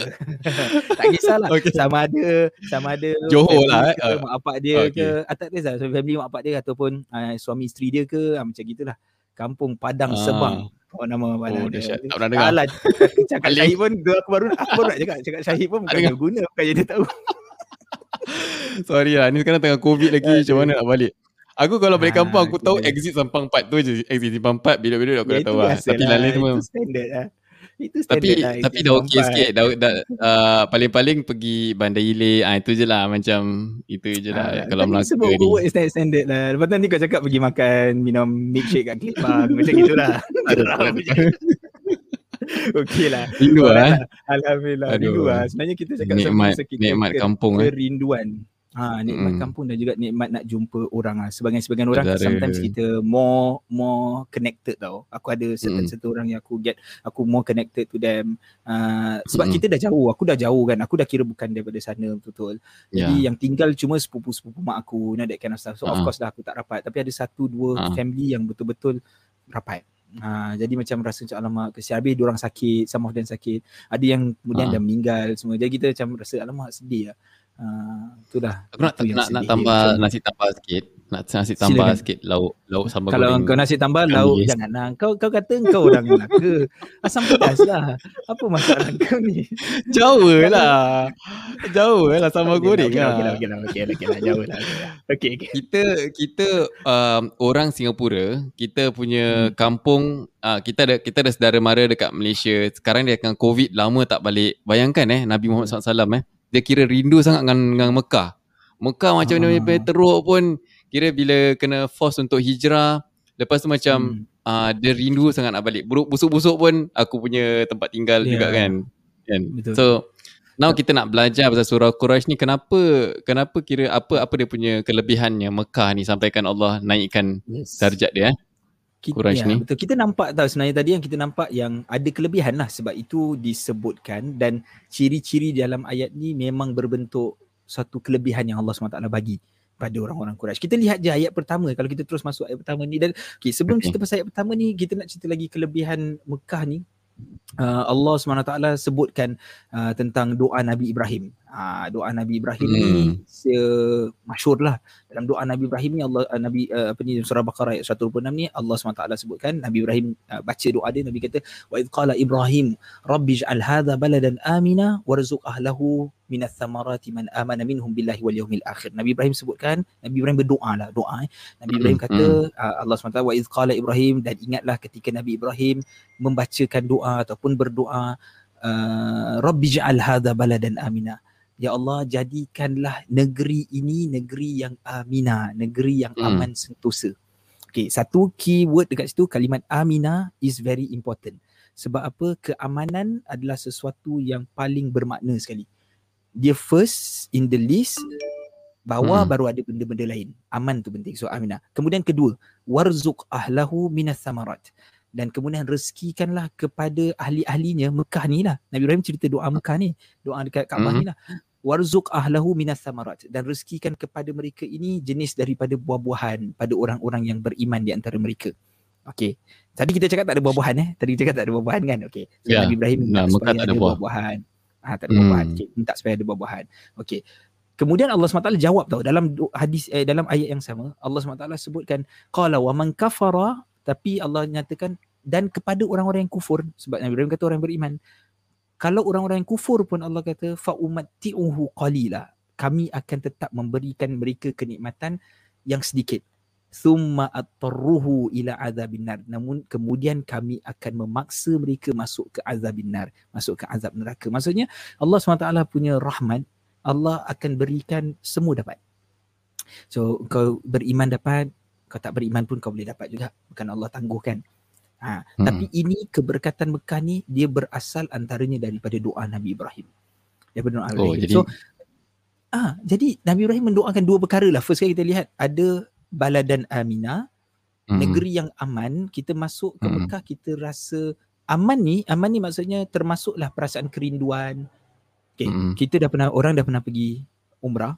tak kisahlah. Okay. Sama ada sama ada Johor lah eh. Mak bapak dia okay. ke, atau tak so family mak bapak dia ataupun uh, suami isteri dia ke uh, macam gitulah kampung Padang uh. Sebang Oh nama mana oh, dia. Tak pernah dengar. Alah, cakap Syahid pun aku baru aku baru nak cakap cakap Syahid pun bukan guna bukan dia tahu. Sorry lah ni sekarang tengah covid lagi macam mana nak balik. Aku kalau balik kampung aku tahu exit Sampang 4 tu je. Exit Sampang 4 bila-bila aku dah tahu lah. Tapi lain semua. Itu standard lah. Itu tapi lah, tapi dah okey sikit dah, dah uh, paling-paling pergi Bandar Ile ah itu je lah macam itu je lah uh, kalau Melaka ni sebab work standard, standard lah lepas tu nanti kau cakap pergi makan minum milkshake kat Kelipang macam gitulah Okey lah Rindu lah eh? Alhamdulillah. Rindu lah Sebenarnya kita cakap Nikmat, nikmat kampung eh. Ha, nikmat mm. kampung dan juga nikmat nak jumpa orang lah. Sebagian-sebagian orang Sedara. sometimes kita more more connected tau. Aku ada certain mm. certain orang yang aku get aku more connected to them. Uh, sebab mm. kita dah jauh. Aku dah jauh kan. Aku dah kira bukan daripada sana betul-betul. Jadi yeah. yang tinggal cuma sepupu-sepupu mak aku. You know, that kind of stuff. So uh. of course lah aku tak rapat. Tapi ada satu dua uh. family yang betul-betul rapat. Ha, jadi macam rasa macam alamak kesian habis orang sakit some of them sakit ada yang kemudian uh. dah meninggal semua jadi kita macam rasa alamak sedih lah Uh, itulah. Aku nak, nak, nak tambah nasi tambah sikit. Nak nasi tambah Silakan. sikit lauk lauk sambal Kalau goreng. kau nasi tambah lauk yes. janganlah. Kau kau kata kau orang Melaka. Asam pedas lah. Apa masalah kau ni? Jauh lah. Jauh lah sambal okay, goreng okay, lah. Okey lah, okey lah, okey lah, okay lah, jauh lah. Okey, okey. Kita kita um, orang Singapura, kita punya hmm. kampung uh, kita ada kita ada saudara mara dekat Malaysia. Sekarang dia akan COVID lama tak balik. Bayangkan eh Nabi Muhammad SAW eh. Dia kira rindu sangat dengan, dengan Mekah. Mekah macam mana uh. teruk pun kira bila kena force untuk hijrah lepas tu macam hmm. uh, dia rindu sangat nak balik busuk-busuk pun aku punya tempat tinggal yeah. juga kan kan Betul. so now kita nak belajar pasal surah Quraisy ni kenapa kenapa kira apa apa dia punya kelebihannya Mekah ni sampaikan Allah naikkan yes. darjat dia eh Quraisy ya, ni betul kita nampak tahu sebenarnya tadi yang kita nampak yang ada kelebihan lah sebab itu disebutkan dan ciri-ciri dalam ayat ni memang berbentuk satu kelebihan yang Allah SWT bagi pada orang-orang Quraisy. Kita lihat je ayat pertama kalau kita terus masuk ayat pertama ni dan okay, sebelum okay. cerita pasal ayat pertama ni kita nak cerita lagi kelebihan Mekah ni. Uh, Allah SWT sebutkan uh, tentang doa Nabi Ibrahim. Uh, doa Nabi Ibrahim hmm. ni masyhur lah. Dalam doa Nabi Ibrahim ni Allah uh, Nabi uh, apa ni surah Baqarah ayat 126 ni Allah SWT sebutkan Nabi Ibrahim uh, baca doa dia Nabi kata wa id qala Ibrahim rabbij'al hadha baladan amina warzuq ahlahu minas samarati man amana minhum billahi wal yawmil akhir. Nabi Ibrahim sebutkan, Nabi Ibrahim berdoa lah, doa. Eh. Nabi Ibrahim mm-hmm. kata, uh, Allah SWT, wa iz qala Ibrahim, dan ingatlah ketika Nabi Ibrahim membacakan doa ataupun berdoa, uh, Rabbi ja'al hadha baladan amina. Ya Allah, jadikanlah negeri ini negeri yang amina, negeri yang mm. aman sentosa. Okay, satu key word dekat situ, kalimat amina is very important. Sebab apa? Keamanan adalah sesuatu yang paling bermakna sekali dia first in the list bawah hmm. baru ada benda-benda lain aman tu penting so amina kemudian kedua warzuq ahlahu minas samarat dan kemudian rezekikanlah kepada ahli-ahlinya Mekah ni lah Nabi Ibrahim cerita doa Mekah ni doa dekat Kaabah hmm. ni lah warzuq ahlahu minas samarat. Dan rezekikan kepada mereka ini jenis daripada buah-buahan pada orang-orang yang beriman di antara mereka. Okey. Tadi kita cakap tak ada buah-buahan eh? Tadi kita cakap tak ada buah-buahan kan? Okey. So, yeah. Nabi Ibrahim nah, Mekah tak ada buah-buahan. Ha, tak ada hmm. buah-buahan okay. minta supaya ada buah-buahan. Okey. Kemudian Allah SWT jawab tau dalam hadis eh, dalam ayat yang sama Allah SWT sebutkan qala wa man kafara tapi Allah nyatakan dan kepada orang-orang yang kufur sebab Nabi Ibrahim kata orang beriman kalau orang-orang yang kufur pun Allah kata fa umatti'uhu qalila kami akan tetap memberikan mereka kenikmatan yang sedikit. Thumma atarruhu ila azabin nar. Namun kemudian kami akan memaksa mereka masuk ke azabin nar masuk ke azab neraka. Maksudnya Allah SWT punya rahmat Allah akan berikan semua dapat. So kau beriman dapat kau tak beriman pun kau boleh dapat juga. Bukan Allah tangguhkan ha hmm. tapi ini keberkatan Mekah ni dia berasal antaranya daripada doa Nabi Ibrahim daripada doa oh, Jadi... so ah jadi Nabi Ibrahim mendoakan dua perkara lah first kali kita lihat ada baladan amina mm. negeri yang aman kita masuk ke mm. Mekah kita rasa aman ni aman ni maksudnya termasuklah perasaan kerinduan okay. mm. kita dah pernah orang dah pernah pergi umrah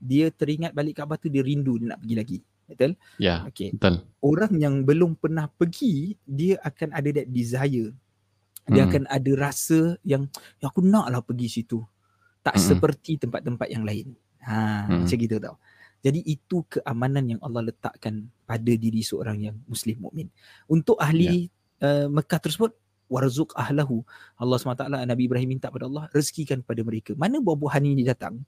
dia teringat balik Kaabah tu dia rindu dia nak pergi lagi betul ya yeah, okay. betul orang yang belum pernah pergi dia akan ada that desire dia mm. akan ada rasa yang ya aku naklah pergi situ tak mm. seperti tempat-tempat yang lain ha mm. macam gitu tau jadi itu keamanan yang Allah letakkan pada diri seorang yang muslim mukmin. Untuk ahli ya. uh, Mekah tersebut warzuq ahlahu. Allah SWT Nabi Ibrahim minta pada Allah rezekikan pada mereka. Mana buah-buahan ini datang?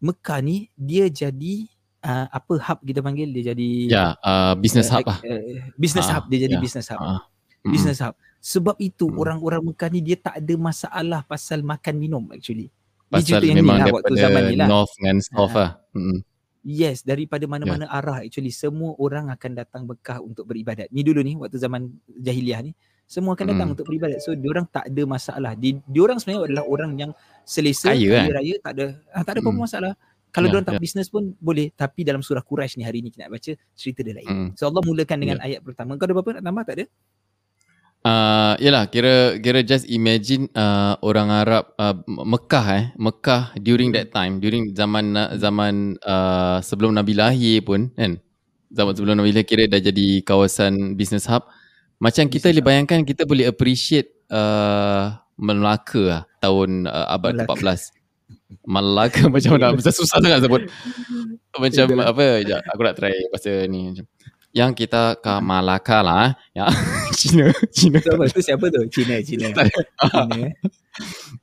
Mekah ni dia jadi uh, apa hub kita panggil dia jadi ya uh, business uh, hub lah. Uh, business uh, hub dia jadi ya. business hub. Uh, business hub. Sebab itu hmm. orang-orang Mekah ni dia tak ada masalah pasal makan minum actually. Pasal memang lah, daripada zaman ni lah. north dengan south uh, lah. Hmm. Yes, daripada mana-mana yeah. arah actually semua orang akan datang Mekah untuk beribadat. Ni dulu ni waktu zaman jahiliah ni, semua akan datang mm. untuk beribadat. So diorang tak ada masalah. Di diorang sebenarnya adalah orang yang selesa kaya, kaya kan? raya, tak ada ah, tak ada apa-apa mm. masalah. Kalau yeah, diorang tak yeah. bisnes pun boleh, tapi dalam surah Quraisy ni hari ni kita nak baca cerita dia lain. Mm. So Allah mulakan dengan yeah. ayat pertama. Kau ada apa-apa nak tambah tak ada? Uh, yalah kira kira just imagine uh, orang Arab uh, Mekah eh Mekah during that time during zaman zaman uh, sebelum Nabi lahir pun kan zaman sebelum Nabi lahir kira dah jadi kawasan business hub macam kita boleh bayangkan kita boleh appreciate uh, Melaka lah, tahun uh, abad ke-14 Malaka macam mana? Macam susah sangat sebut. Macam apa Sekejap aku nak try Bahasa ni. Macam yang kita ke Malaka lah ya. Cina Cina. Tu, tu siapa tu? Cina Cina, Cina.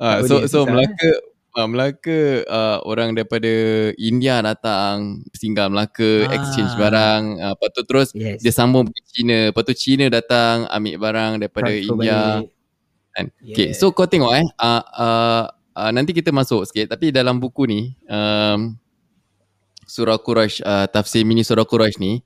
Uh, so so Melaka uh, Melaka uh, orang daripada India datang singgah Melaka ah. exchange barang uh, lepas tu terus yes. dia sambung ke China lepas tu China datang ambil barang daripada Transfer India. kan? Yeah. okay so kau tengok eh uh, uh, uh, nanti kita masuk sikit tapi dalam buku ni um, surah Quraisy uh, tafsir mini surah Quraisy ni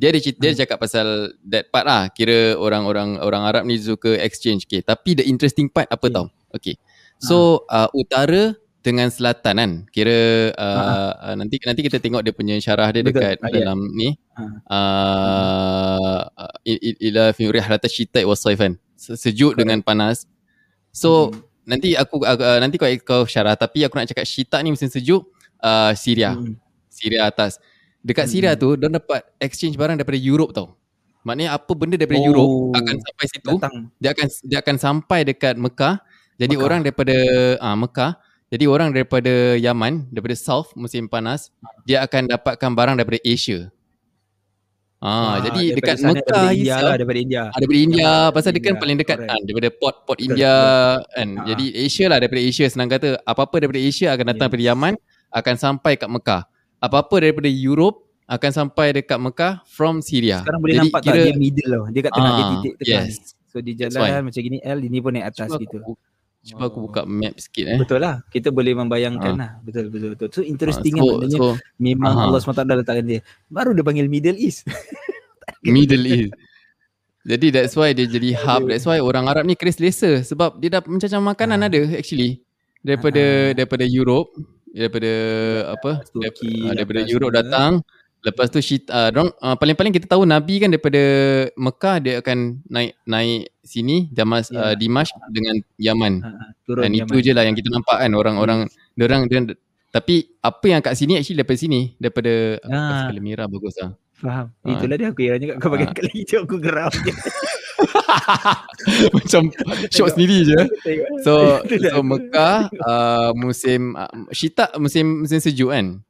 dia ada cerita, hmm. dia cakap pasal that part lah kira orang-orang orang Arab ni suka exchange okay tapi the interesting part apa yeah. tau okay so uh, utara dengan selatan kan kira uh, uh, nanti nanti kita tengok dia punya syarah dia Betul. dekat Ayat. dalam ni uh, ila fi rihlata syita wa sayf kan sejuk Correct. dengan panas so hmm. Nanti aku uh, nanti kau kau syarah tapi aku nak cakap syita ni musim sejuk uh, Syria hmm. Syria atas dekat hmm. Syria tu dia dapat exchange barang daripada Europe tau maknanya apa benda daripada oh. Europe akan sampai situ Datang. dia akan dia akan sampai dekat Mekah jadi Mekah. orang daripada uh, Mekah jadi orang daripada Yaman, daripada South musim panas, dia akan dapatkan barang daripada Asia. Ah, ah jadi dekat Mekah daripada India lah, daripada India. Ah, daripada India, ah, pasal India. dia kan paling dekat kan daripada port port India kan. Ah. Jadi Asia lah daripada Asia senang kata. Apa-apa daripada Asia akan datang yes. daripada Yaman akan sampai kat Mekah. Apa-apa daripada Europe akan sampai dekat Mekah from Syria. Sekarang boleh jadi, nampak kira, tak dia middle lah. Dia kat tengah ah, dia titik tekan. Yes. So dia jalan macam gini L, ini pun naik atas Cuba gitu. Aku, Cuba aku buka map sikit eh. Betul lah. Kita boleh membayangkan ha. lah. Betul, betul, betul. So interesting ha. so, kan. So, memang uh Allah SWT letakkan dia. Baru dia panggil Middle East. Middle East. Jadi that's why dia jadi hub. That's why orang Arab ni kira selesa. Sebab dia dah macam-macam makanan ha. ada actually. Daripada ha. daripada Europe. Daripada apa? Turki, daripada, daripada Europe datang. Juga. Lepas tu Syita, uh, dong, uh, paling-paling kita tahu Nabi kan daripada Mekah dia akan naik naik sini Damas ya. uh, Dimash dengan Yaman. Uh, Dan Yaman. itu je lah yang kita nampak kan orang-orang hmm. orang dia tapi apa yang kat sini actually daripada sini daripada uh, uh, merah bagus lah. Faham. Uh. Itulah dia aku yang kau pakai uh. kali hijau aku geram je. Macam shot sendiri je. So so Mekah uh, musim uh, Syita musim musim sejuk kan?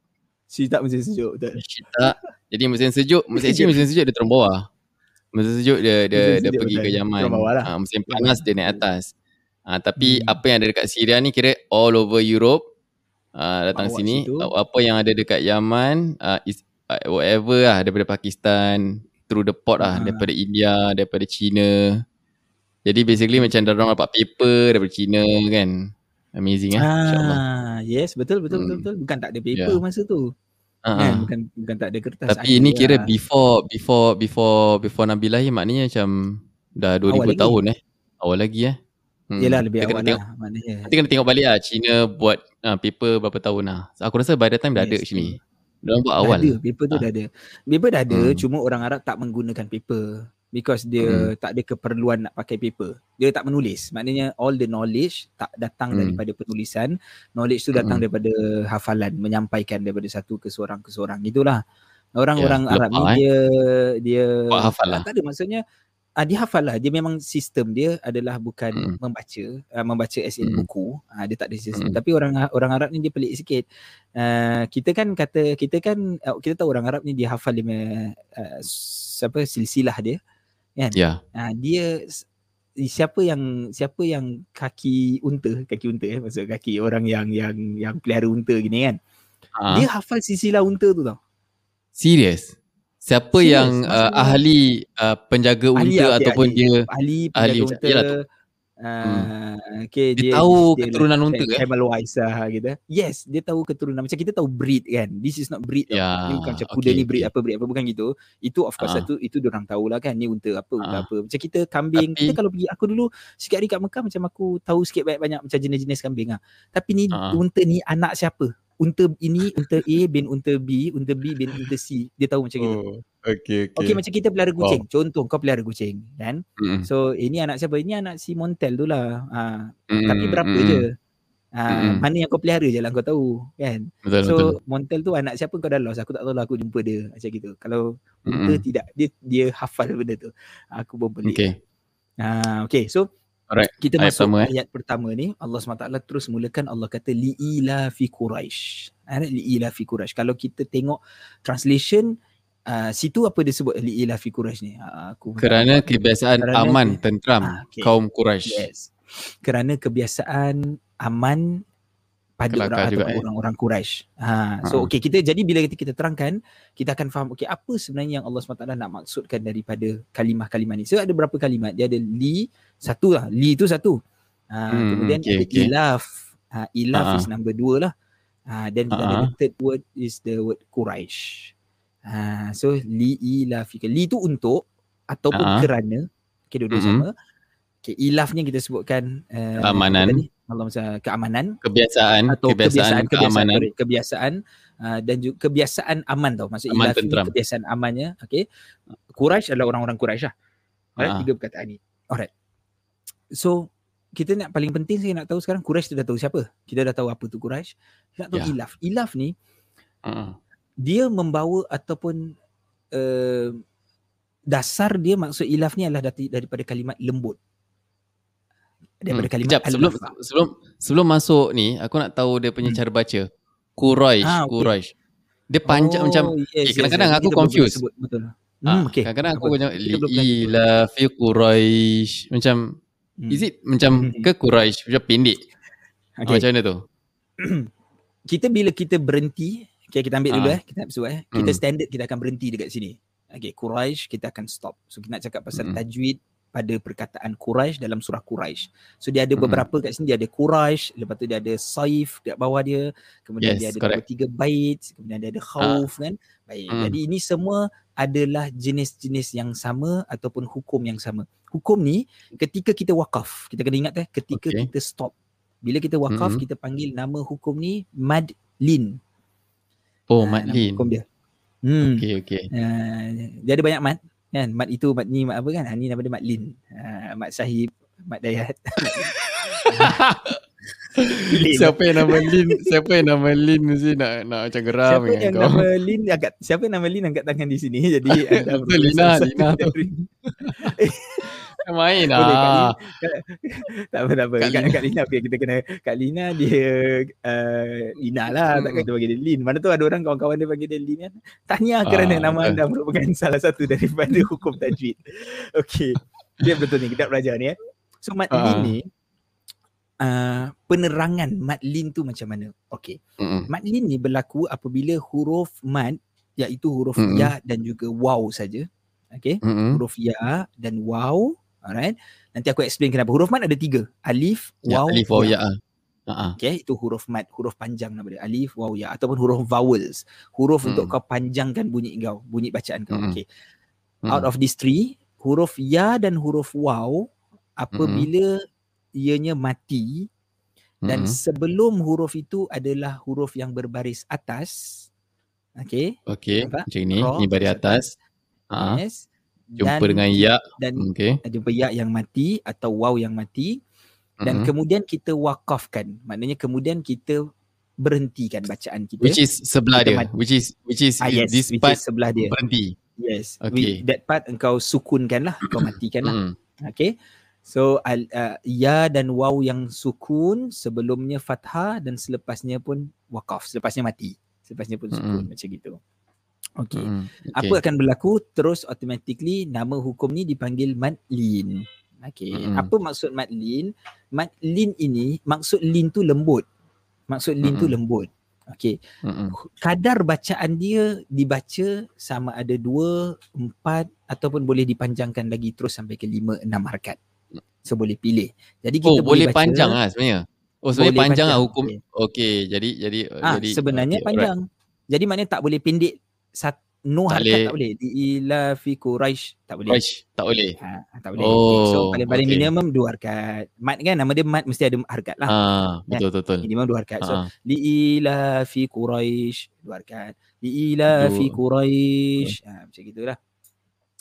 Syita musim sejuk betul. Syita. Jadi musim sejuk, musim sejuk, musim sejuk dia turun bawah. Musim sejuk dia dia, dia pergi betul. ke Yaman. Lah. Ha, musim panas dia naik atas. Ha, tapi hmm. apa yang ada dekat Syria ni kira all over Europe uh, datang Bawa sini. Situ. Apa yang ada dekat Yaman uh, is uh, whatever lah daripada Pakistan through the port lah uh. daripada India, daripada China. Jadi basically macam dah orang dapat paper daripada China kan. Amazing eh. Ah, yes, betul betul hmm. betul betul. Bukan tak ada paper yeah. masa tu. Uh-huh. Kan? Bukan bukan tak ada kertas. Tapi ini kira lah. before before before before Nabi lahir maknanya macam dah 2000 awal tahun lagi. eh. Awal lagi eh. Hmm. Yelah lebih awal lah maknanya. Nanti kena tengok balik lah China buat uh, paper berapa tahun lah. So, aku rasa by the time dah yes. ada actually. Dah buat awal. Dah ada, paper tu ha. dah ada. Paper dah ada, hmm. cuma orang Arab tak menggunakan paper because dia hmm. tak ada keperluan nak pakai paper. Dia tak menulis. Maknanya all the knowledge tak datang hmm. daripada penulisan. Knowledge tu datang hmm. daripada hafalan, menyampaikan daripada satu ke seorang ke seorang. Itulah. Orang-orang ya, Arab ni eh. dia dia hafal lah. tak ada maksudnya ah dia hafal lah. Dia memang sistem dia adalah bukan hmm. membaca, uh, membaca as in hmm. buku. Ah dia tak ada sistem. Hmm. Tapi orang orang Arab ni dia pelik sikit. Uh, kita kan kata kita kan uh, kita tahu orang Arab ni dia hafal dia uh, silsilah dia kan? Yeah. ha, dia siapa yang siapa yang kaki unta kaki unta eh maksud kaki orang yang yang yang pelihara unta gini kan? Ha. dia hafal silsilah unta tu tau. Serius siapa serius, yang uh, ahli uh, penjaga unta ahli, ataupun ahli, dia ahli penjaga ahli, unta Hmm. Uh, okay, dia, dia tahu dia keturunan unta ke? Wise lah gitu. Yes, dia tahu keturunan. Macam kita tahu breed kan. This is not breed. Yeah, Ini bukan macam kuda okay, ni breed okay. apa breed apa bukan gitu. Itu of course uh. satu itu orang tahu lah kan. Ni unta apa unta uh. apa. Macam kita kambing. Tapi, kita kalau pergi aku dulu sikit hari kat Mekah macam aku tahu sikit banyak-banyak macam jenis-jenis kambing lah. Tapi ni uh. unta ni anak siapa? Unta ini unta A bin unta B, unta B bin unta C. Dia tahu macam oh, gitu. Okay, okay. Okay, macam kita pelihara kucing. Wow. Contoh kau pelihara kucing, kan? Mm. So, ini anak siapa? Ini anak si Montel tu lah. Ha, mm. Tapi berapa mm. je? Ha, mm. Mana yang kau pelihara je lah kau tahu, kan? Betul, so, betul. Montel tu anak siapa kau dah lost. Aku tak tahu lah aku jumpa dia macam gitu. Kalau unta mm. tidak, dia dia hafal benda tu. Aku pun. Okay. Ha, okay, so Alright. Kita ayat masuk pertama, eh. ayat pertama ni Allah SWT terus mulakan Allah kata li'ila fi Quraisy. Ada li'ila fi Quraisy. Kalau kita tengok translation uh, situ apa dia sebut li'ila fi Quraisy ni? Uh, aku kerana kebiasaan kerana aman tentram uh, okay. kaum Quraisy. Yes. Kerana kebiasaan aman pada orang juga, eh. orang-orang Quraisy. Ha so uh okey kita jadi bila kita, kita terangkan kita akan faham okey apa sebenarnya yang Allah SWT nak maksudkan daripada kalimah-kalimah ni. So ada berapa kalimat? Dia ada li satu lah. Li tu satu. Ha hmm, kemudian okay, ada okay. ilaf. Ha ilaf uh is number dua lah. Ha then kita uh ada the third word is the word Quraisy. Ha so li ilaf. Li tu untuk ataupun uh kerana. Okey dua-dua mm-hmm. sama. Okay, ilafnya kita sebutkan uh, amanan. Allah masa keamanan. Kebiasaan. Atau kebiasaan, kebiasaan keamanan. Kebiasaan, kebiasaan uh, dan juga kebiasaan aman tau. Maksud aman tentram. kebiasaan amannya. Okay. Quraisy adalah orang-orang Quraisy lah. Alright, uh tiga perkataan ni. Alright. So, kita nak paling penting saya nak tahu sekarang Quraisy tu dah tahu siapa. Kita dah tahu apa tu Quraisy. Kita nak tahu yeah. ilaf. Ilaf ni, uh dia membawa ataupun uh, dasar dia maksud ilaf ni adalah daripada kalimat lembut daripada hmm. kalimah Sekejap, sebelum sebelum sebelum masuk ni aku nak tahu dia punya hmm. cara baca Quraish ah, okay. Quraish dia panjang oh, macam yes, okay, kadang-kadang yes, aku confuse sebut, betul ah, okay. kadang-kadang aku macam ila fi Quraish macam hmm. is it macam hmm. ke Quraish macam pendek ah, okay. macam mana tu kita bila kita berhenti okay, kita ambil ah. dulu eh kita ambil eh kita hmm. standard kita akan berhenti dekat sini Okay, Quraish kita akan stop. So kita nak cakap pasal hmm. tajwid, pada perkataan Quraisy dalam surah Quraisy. So dia ada hmm. beberapa kat sini dia ada Quraisy, lepas tu dia ada Saif kat bawah dia, kemudian yes, dia ada correct. tiga bait, kemudian dia ada Khauf ah. kan. Baik. Hmm. Jadi ini semua adalah jenis-jenis yang sama ataupun hukum yang sama. Hukum ni ketika kita wakaf, kita kena ingat eh ketika okay. kita stop. Bila kita wakaf hmm. kita panggil nama hukum ni madlin. Oh, uh, madlin. Hukum dia. Hmm. Okey okey. Uh, dia ada banyak mad kan? Mat itu mat ni mat apa kan? Ha, ni nama dia mat lin. Ha, mat sahib mat dayat siapa yang nama lin siapa yang nama lin mesti nak nak macam geram siapa yang kau. nama lin agak siapa yang nama lin angkat tangan di sini jadi anda betul lina lina tu main lah. tak apa, tak apa. Kak, Kak Lina, okay, kita kena, Kak Lina dia uh, Lina lah. Hmm. Takkan kita panggil dia Lin. Mana tu ada orang kawan-kawan dia panggil dia Lin kan. Tanya ah, kerana nama anda merupakan salah satu daripada hukum tajwid. Okay. Dia betul ni, kita belajar ni. Eh. So, Mat uh. Lin ni, uh, penerangan Mat Lin tu macam mana? Okay. Mm-mm. Mat Lin ni berlaku apabila huruf Mat, iaitu huruf Mm-mm. Ya dan juga Waw saja. Okay. Mm-mm. Huruf Ya dan Waw Alright. Nanti aku explain kenapa. Huruf mat ada tiga. Alif, ya, alif, waw, ya. Uh-huh. Okay, itu huruf mat, huruf panjang nama dia. Alif, waw, ya. Ataupun huruf vowels. Huruf hmm. untuk kau panjangkan bunyi kau, bunyi bacaan kau. Hmm. Okay. Hmm. Out of these three, huruf ya dan huruf waw, apabila hmm. Ianya mati, dan hmm. sebelum huruf itu adalah huruf yang berbaris atas, Okay. Okay, macam ini. Ini baris atas. atas. Yes. Jumpa dan, dengan ya. Dan okay. jumpa ya yang mati atau waw yang mati. Dan mm-hmm. kemudian kita wakafkan. Maknanya kemudian kita berhentikan bacaan kita. Which is sebelah kita dia. Mati. Which is which is ah, yes, this which part is sebelah dia. Berhenti. Yes. Okay. that part engkau sukunkan lah. Engkau matikan lah. Mm. Okay. So uh, ya dan waw yang sukun sebelumnya fathah dan selepasnya pun wakaf. Selepasnya mati. Selepasnya pun sukun mm. macam gitu. Okay. Mm, okay. Apa akan berlaku? Terus automatically nama hukum ni dipanggil madlin. Okay. Mm. Apa maksud madlin? Madlin ini, maksud lin tu lembut. Maksud lin mm. tu lembut. Okay. Mm. Kadar bacaan dia dibaca sama ada dua, empat ataupun boleh dipanjangkan lagi terus sampai ke lima, enam harkat. So boleh pilih. Jadi kita oh, boleh, boleh panjang lah sebenarnya. Oh sebenarnya panjang, panjang lah hukum. Okay. okay. Jadi jadi ah, jadi sebenarnya okay, panjang. Alright. Jadi maknanya tak boleh pendek sat, no tak boleh. tak boleh. Di ila fi quraish tak boleh. Quraish tak boleh. Ha, tak boleh. Oh, okay. So paling-paling okay. minimum dua harkat. Mat kan nama dia mat mesti ada harkat lah. Ha, betul kan? betul. Minimum dua harkat. So li ila fi quraish dua harkat. Li ila fi quraish. Ha, macam gitulah.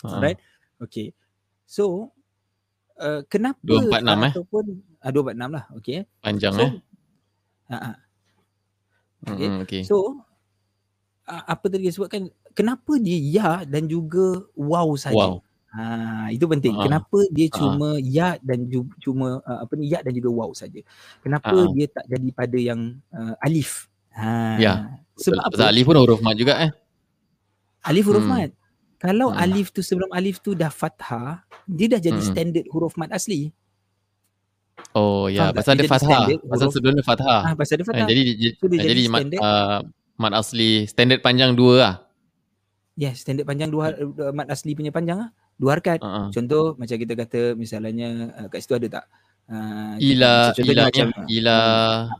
Ha. Alright. Okay. So uh, kenapa 246 eh? Ataupun uh, 246 lah. Okay. Panjang so, eh. Ha, ha. Okay. Mm, okay. So apa tadi dia sebutkan kenapa dia ya dan juga wow saja. Wow. Ha, itu penting. Ha. Kenapa dia cuma ha. ya dan ju- cuma uh, apa ni ya dan juga wow saja. Kenapa ha. dia tak jadi pada yang uh, alif? Ha. Ya. Sebab apa? Alif pun huruf mat juga eh. Alif huruf hmm. mat. Kalau hmm. alif tu sebelum alif tu dah fathah, dia dah jadi hmm. standard huruf mat asli. Oh ya, pasal dia fathah. Pasal sebelum dia fathah. Ah, pasal dia fathah. jadi so, dia jadi, jadi mat, uh, mat asli standard panjang dua lah. Ya, yeah, standard panjang dua uh, mat asli punya panjang lah. Dua harkat. Uh-huh. Contoh macam kita kata misalnya uh, kat situ ada tak? Uh, ila ila macam, ila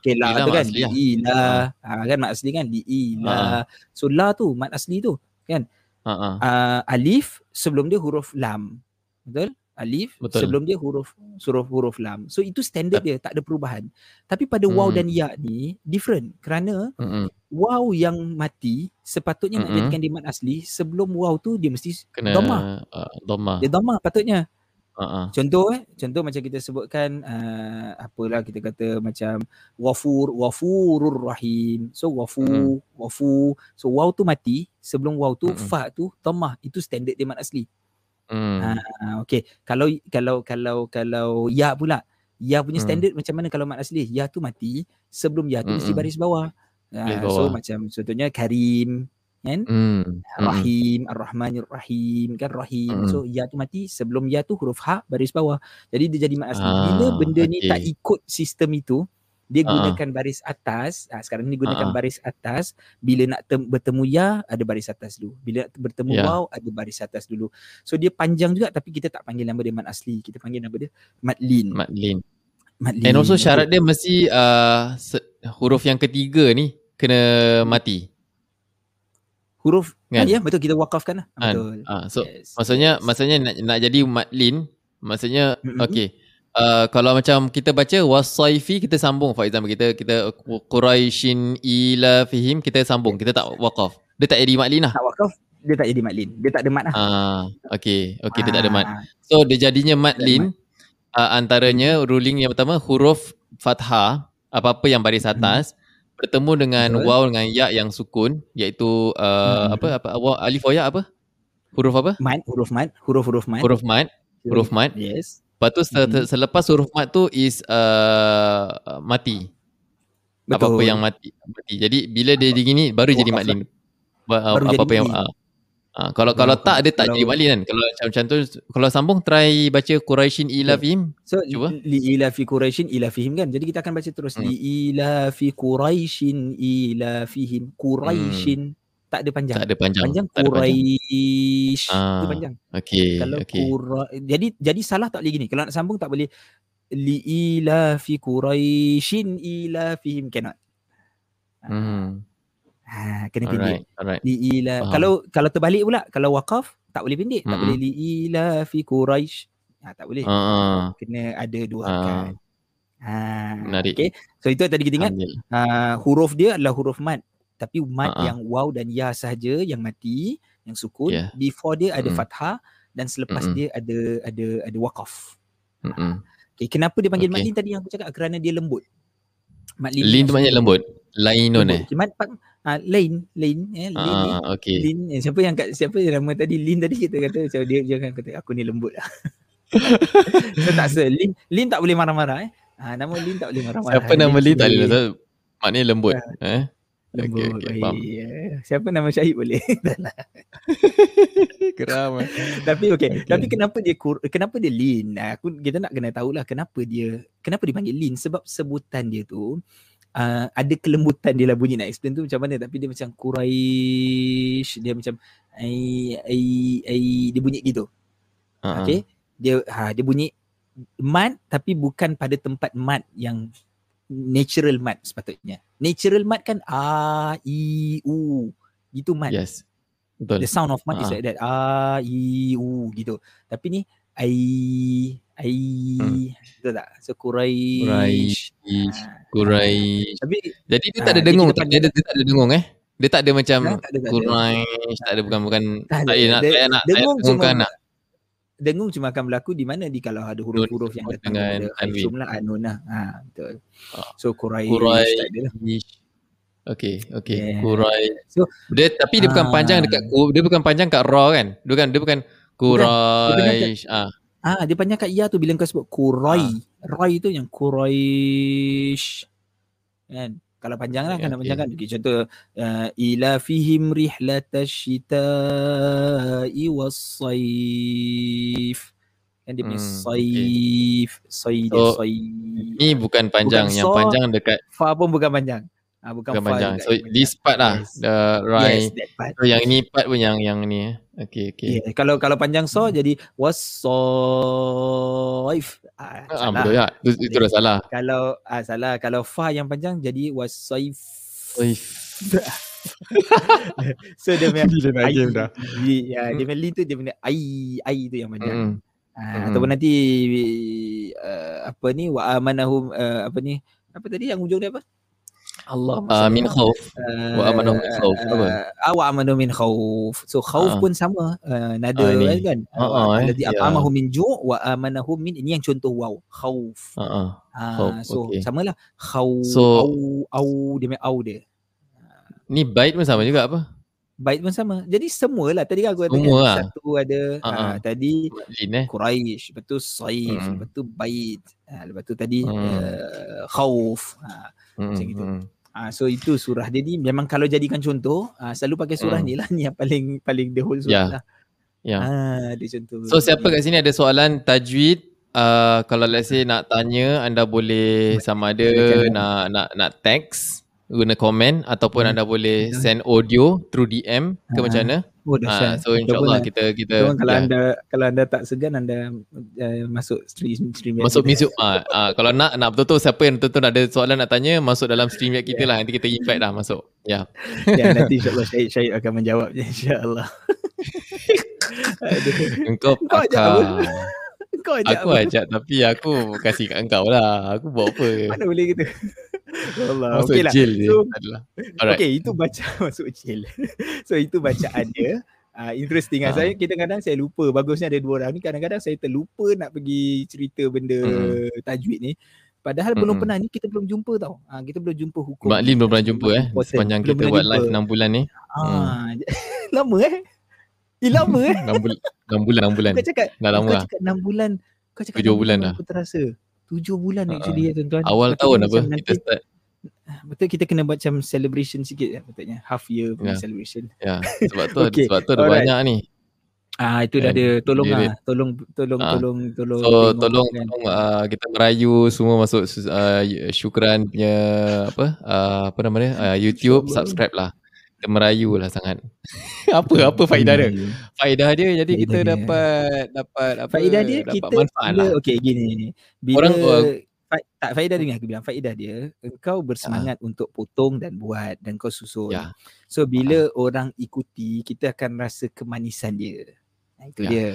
okay, la ila tu kan asli lah. ila uh. kan mat asli kan di ila uh. so la tu mat asli tu kan uh-uh. uh, alif sebelum dia huruf lam betul alif Betul. sebelum dia huruf huruf huruf lam. So itu standard dia, tak ada perubahan. Tapi pada hmm. waw dan ya ni different kerana hmm. waw yang mati sepatutnya hmm. nak jadikan dia mat asli sebelum waw tu dia mesti kena dhamma. Uh, dhamma. Dia dhamma patutnya. Uh-uh. Contoh eh, contoh macam kita sebutkan uh, apalah kita kata macam wafur wafurur rahim. So wafu hmm. wafu. So waw tu mati sebelum waw tu hmm. fa tu dhamma. Itu standard dia mat asli. Hmm. Ha, okay. Kalau kalau kalau kalau ya pula, ya punya hmm. standard hmm. macam mana kalau mat asli? Ya tu mati sebelum ya tu hmm. mesti baris bawah. Ha, so macam contohnya Karim kan? Hmm. Rahim, Ar-Rahmanir Rahim kan Rahim. Hmm. So ya tu mati sebelum ya tu huruf ha baris bawah. Jadi dia jadi mat asli. Ah, Bila benda okay. ni tak ikut sistem itu, dia uh gunakan baris atas ha, sekarang ni gunakan uh baris atas bila nak tem- bertemu ya ada baris atas dulu bila nak bertemu yeah. waw ada baris atas dulu so dia panjang juga tapi kita tak panggil nama dia mat asli kita panggil nama dia matlin matlin matlin and also syarat dia mesti uh, huruf yang ketiga ni kena mati huruf kan? ya betul kita wakafkan lah kan? betul uh, so yes. maksudnya yes. maksudnya nak nak jadi matlin maksudnya mm-hmm. okey uh, kalau macam kita baca wasaifi kita sambung for example kita kita quraishin ila fihim kita sambung kita tak waqaf dia tak jadi matlin lah tak waqaf dia tak jadi matlin dia tak ada mat lah ah okey okey ah. dia tak ada ah. so dia jadinya matlin uh, antaranya ruling yang pertama huruf fathah apa-apa yang baris hmm. atas hmm. Bertemu dengan Betul. waw dengan ya yang sukun iaitu uh, hmm. apa apa alif wa ya apa huruf apa mat huruf mat huruf-huruf mat huruf mat huruf mat yes Lepas tu mm-hmm. selepas huruf mat tu is uh, mati. Betul. Apa-apa yang mati. mati. Jadi bila dia begini baru jadi. Baru apa-apa yang uh, uh, kalau kalau tak dia tak jadi matlin kan. Kalau macam macam tu kalau sambung try baca Quraisyin ila fihim. So cuba. li ila fi Quraisyin ila fihim kan. Jadi kita akan baca terus hmm. li ila fi Quraisyin ila fihim. Quraisyin hmm tak ada panjang. Tak ada panjang. Panjang Quraisy. Ah, itu panjang. Okey. Kalau okay. Qura jadi jadi salah tak boleh gini. Kalau nak sambung tak boleh li ila fi Quraisyin ila fihim cannot. Hmm. Ha, kena pendek. Alright. Li ila uh kalau kalau terbalik pula kalau waqaf tak boleh pendek. Hmm. Tak boleh li ila fi Quraisy. Ha, tak boleh. Uh-huh. Kena ada dua harakat. Uh. Ha, Menarik. Okay. So itu tadi kita ingat. Uh, huruf dia adalah huruf mat tapi mat uh-huh. yang waw dan ya sahaja yang mati yang sukun yeah. before dia ada mm. fathah dan selepas mm dia ada ada ada waqaf. Hmm. Okay, kenapa dia panggil okay. matlin tadi yang aku cakap kerana dia lembut. Matlin lin tu banyak lembut. Lainun eh. Mat ah lain lain eh lin. Ah, okay. Lin eh, siapa yang kat siapa yang nama tadi lin tadi kita kata macam dia jangan kata aku ni lembut lah. so, tak se lin lin tak boleh marah-marah eh. Ah nama lin tak boleh marah-marah. Siapa nama lin tak boleh. Maknanya lembut. Uh, eh. Lembut. Okay, okay, yeah. Siapa nama Syahid boleh? Keram. tapi okey, okay. tapi kenapa dia kenapa dia lean? Aku kita nak kena tahulah kenapa dia kenapa dia panggil lean sebab sebutan dia tu uh, ada kelembutan dia lah bunyi nak explain tu macam mana tapi dia macam Quraish dia macam ai ai ai dia bunyi gitu. Uh-huh. Okey. Dia ha dia bunyi mat tapi bukan pada tempat mat yang natural mat sepatutnya. Natural mat kan a i u gitu mat. Yes. Betul. The sound of mat uh. is ah. like that. A i u gitu. Tapi ni ai ai hmm. betul tak? So Quraish. Quraish. Uh. Tapi jadi dia tak ada dengung tak? Dia, dia, tak ada dengung eh. Dia tak ada macam Quraish, tak ada bukan bukan tak, tak, nak saya nak dengung cuma nak dengung cuma akan berlaku di mana di kalau ada huruf-huruf yang datang dengan alif lah anun lah. Ha betul. Ah. So Quraish Quraish lah. Okay, okay. Yeah. Quraish. So, dia tapi dia bukan panjang dekat dia bukan panjang kat ra kan? Dia bukan dia bukan Quraish. Ah. Ah, dia panjangkan ya tu bila kau sebut Qurai. Ah. Rai tu yang Quraish. Kan? Kalau panjang lah, kan nak panjangkan. Okay. Contoh, uh, ila fihim rihlata syita'i was-sayf. Kan dia punya hmm, sayf. Okay. Sayf. So, sayf. Ni bukan panjang. Bukan yang so, panjang dekat. Fa pun bukan panjang. Ah, bukan, bukan panjang. So this part lah. Yes. The right. Yes, that part. So yang ini part pun yang yang ni. Eh. Okay, okay. Yeah. Kalau kalau panjang so hmm. jadi was soif. Ah, ah betul ya. Itu, itu dah salah. Kalau ah, salah. Kalau fa yang panjang jadi was soif. Soif. so dia punya dia nak game dah. Ya, dia punya li tu dia punya ai ai tu yang panjang. Mm. Ah, mm. ataupun nanti uh, apa ni wa amanahum uh, apa ni? Apa tadi yang ujung dia apa? Allah uh, min khauf uh, wa amanu min khauf apa uh, wa amanu min khauf so khauf uh. pun sama uh, nada uh, kan uh, uh, at'amahu yeah. min ju' wa amanahu min ini yang contoh waw khauf uh, uh. Uh, so okay. samalah khauf so, au au dia au dia ni bait pun sama juga apa bait pun sama jadi semualah tadi kan aku kata kan, lah. satu ada uh, uh. Tadi eh? Quraisy betul saif hmm. betul bait uh, lepas tu tadi hmm. uh, khauf uh, hmm. macam gitu hmm. Uh, so itu surah ni memang kalau jadikan contoh uh, selalu pakai surah mm. ni lah ni yang paling paling the whole surah yeah. lah. Ya. Yeah. Uh, dia contoh. So siapa kat sini ada soalan tajwid uh, kalau let's say nak tanya anda boleh sama ada nak nak nak text guna komen ataupun hmm. anda boleh send audio through DM ke uh, macam mana? Oh, ha, so insyaallah kita kita kalau yeah. anda kalau anda tak segan anda uh, masuk stream stream masuk music. Ah uh, kalau nak nak betul-betul siapa yang betul-betul ada soalan nak tanya masuk dalam stream kita yeah. lah. Nanti kita invite dah masuk. Ya. Yeah. yeah, nanti insyaallah Syed Syed akan menjawabnya insyaallah. Engkau kau ajak aku apa? ajak tapi aku kasih kat engkau lah. Aku buat apa? Mana boleh gitu Allah masuk okay lah. jail so, okay itu baca masuk jail so itu bacaan dia uh, interesting lah. Ha. Saya kita kadang saya lupa bagusnya ada dua orang ni kadang-kadang saya terlupa nak pergi cerita benda hmm. tajwid ni. Padahal hmm. belum pernah ni kita belum jumpa tau. Ha, kita belum jumpa hukum. Mak Lin belum pernah jumpa eh sepanjang kita buat jumpa. live 6 bulan ni. Ha, hmm. lama eh. Eh lama eh. 6 bulan 6 bulan 6 bulan. Kau cakap dah lama kau cakap 6 bulan. Kau cakap 7 bulan dah. Aku terasa. 7 bulan uh-huh. actually ya tuan-tuan. Awal tahun apa kita start Betul kita kena buat macam celebration sikit ya betulnya half year punya yeah. celebration. Ya. Yeah. Sebab tu okay. sebab tu ada Alright. banyak ni. Ah itu dah ada tolong lah. Tolong tolong ah. tolong tolong. So tolong kan. tolong uh, kita merayu semua masuk uh, syukran punya apa uh, apa nama dia uh, YouTube subscribe lah. Kita merayu lah sangat. apa apa faedah dia? Faedah dia jadi faedah kita dia. dapat dapat apa? Faedah dia dapat kita manfaat lah. Okey gini. Bila Orang fa- tak faedah dia aku bilang faedah dia engkau bersemangat uh. untuk potong dan buat dan kau susun. Yeah. So bila uh. orang ikuti kita akan rasa kemanisan dia. Nah, itu yeah. dia.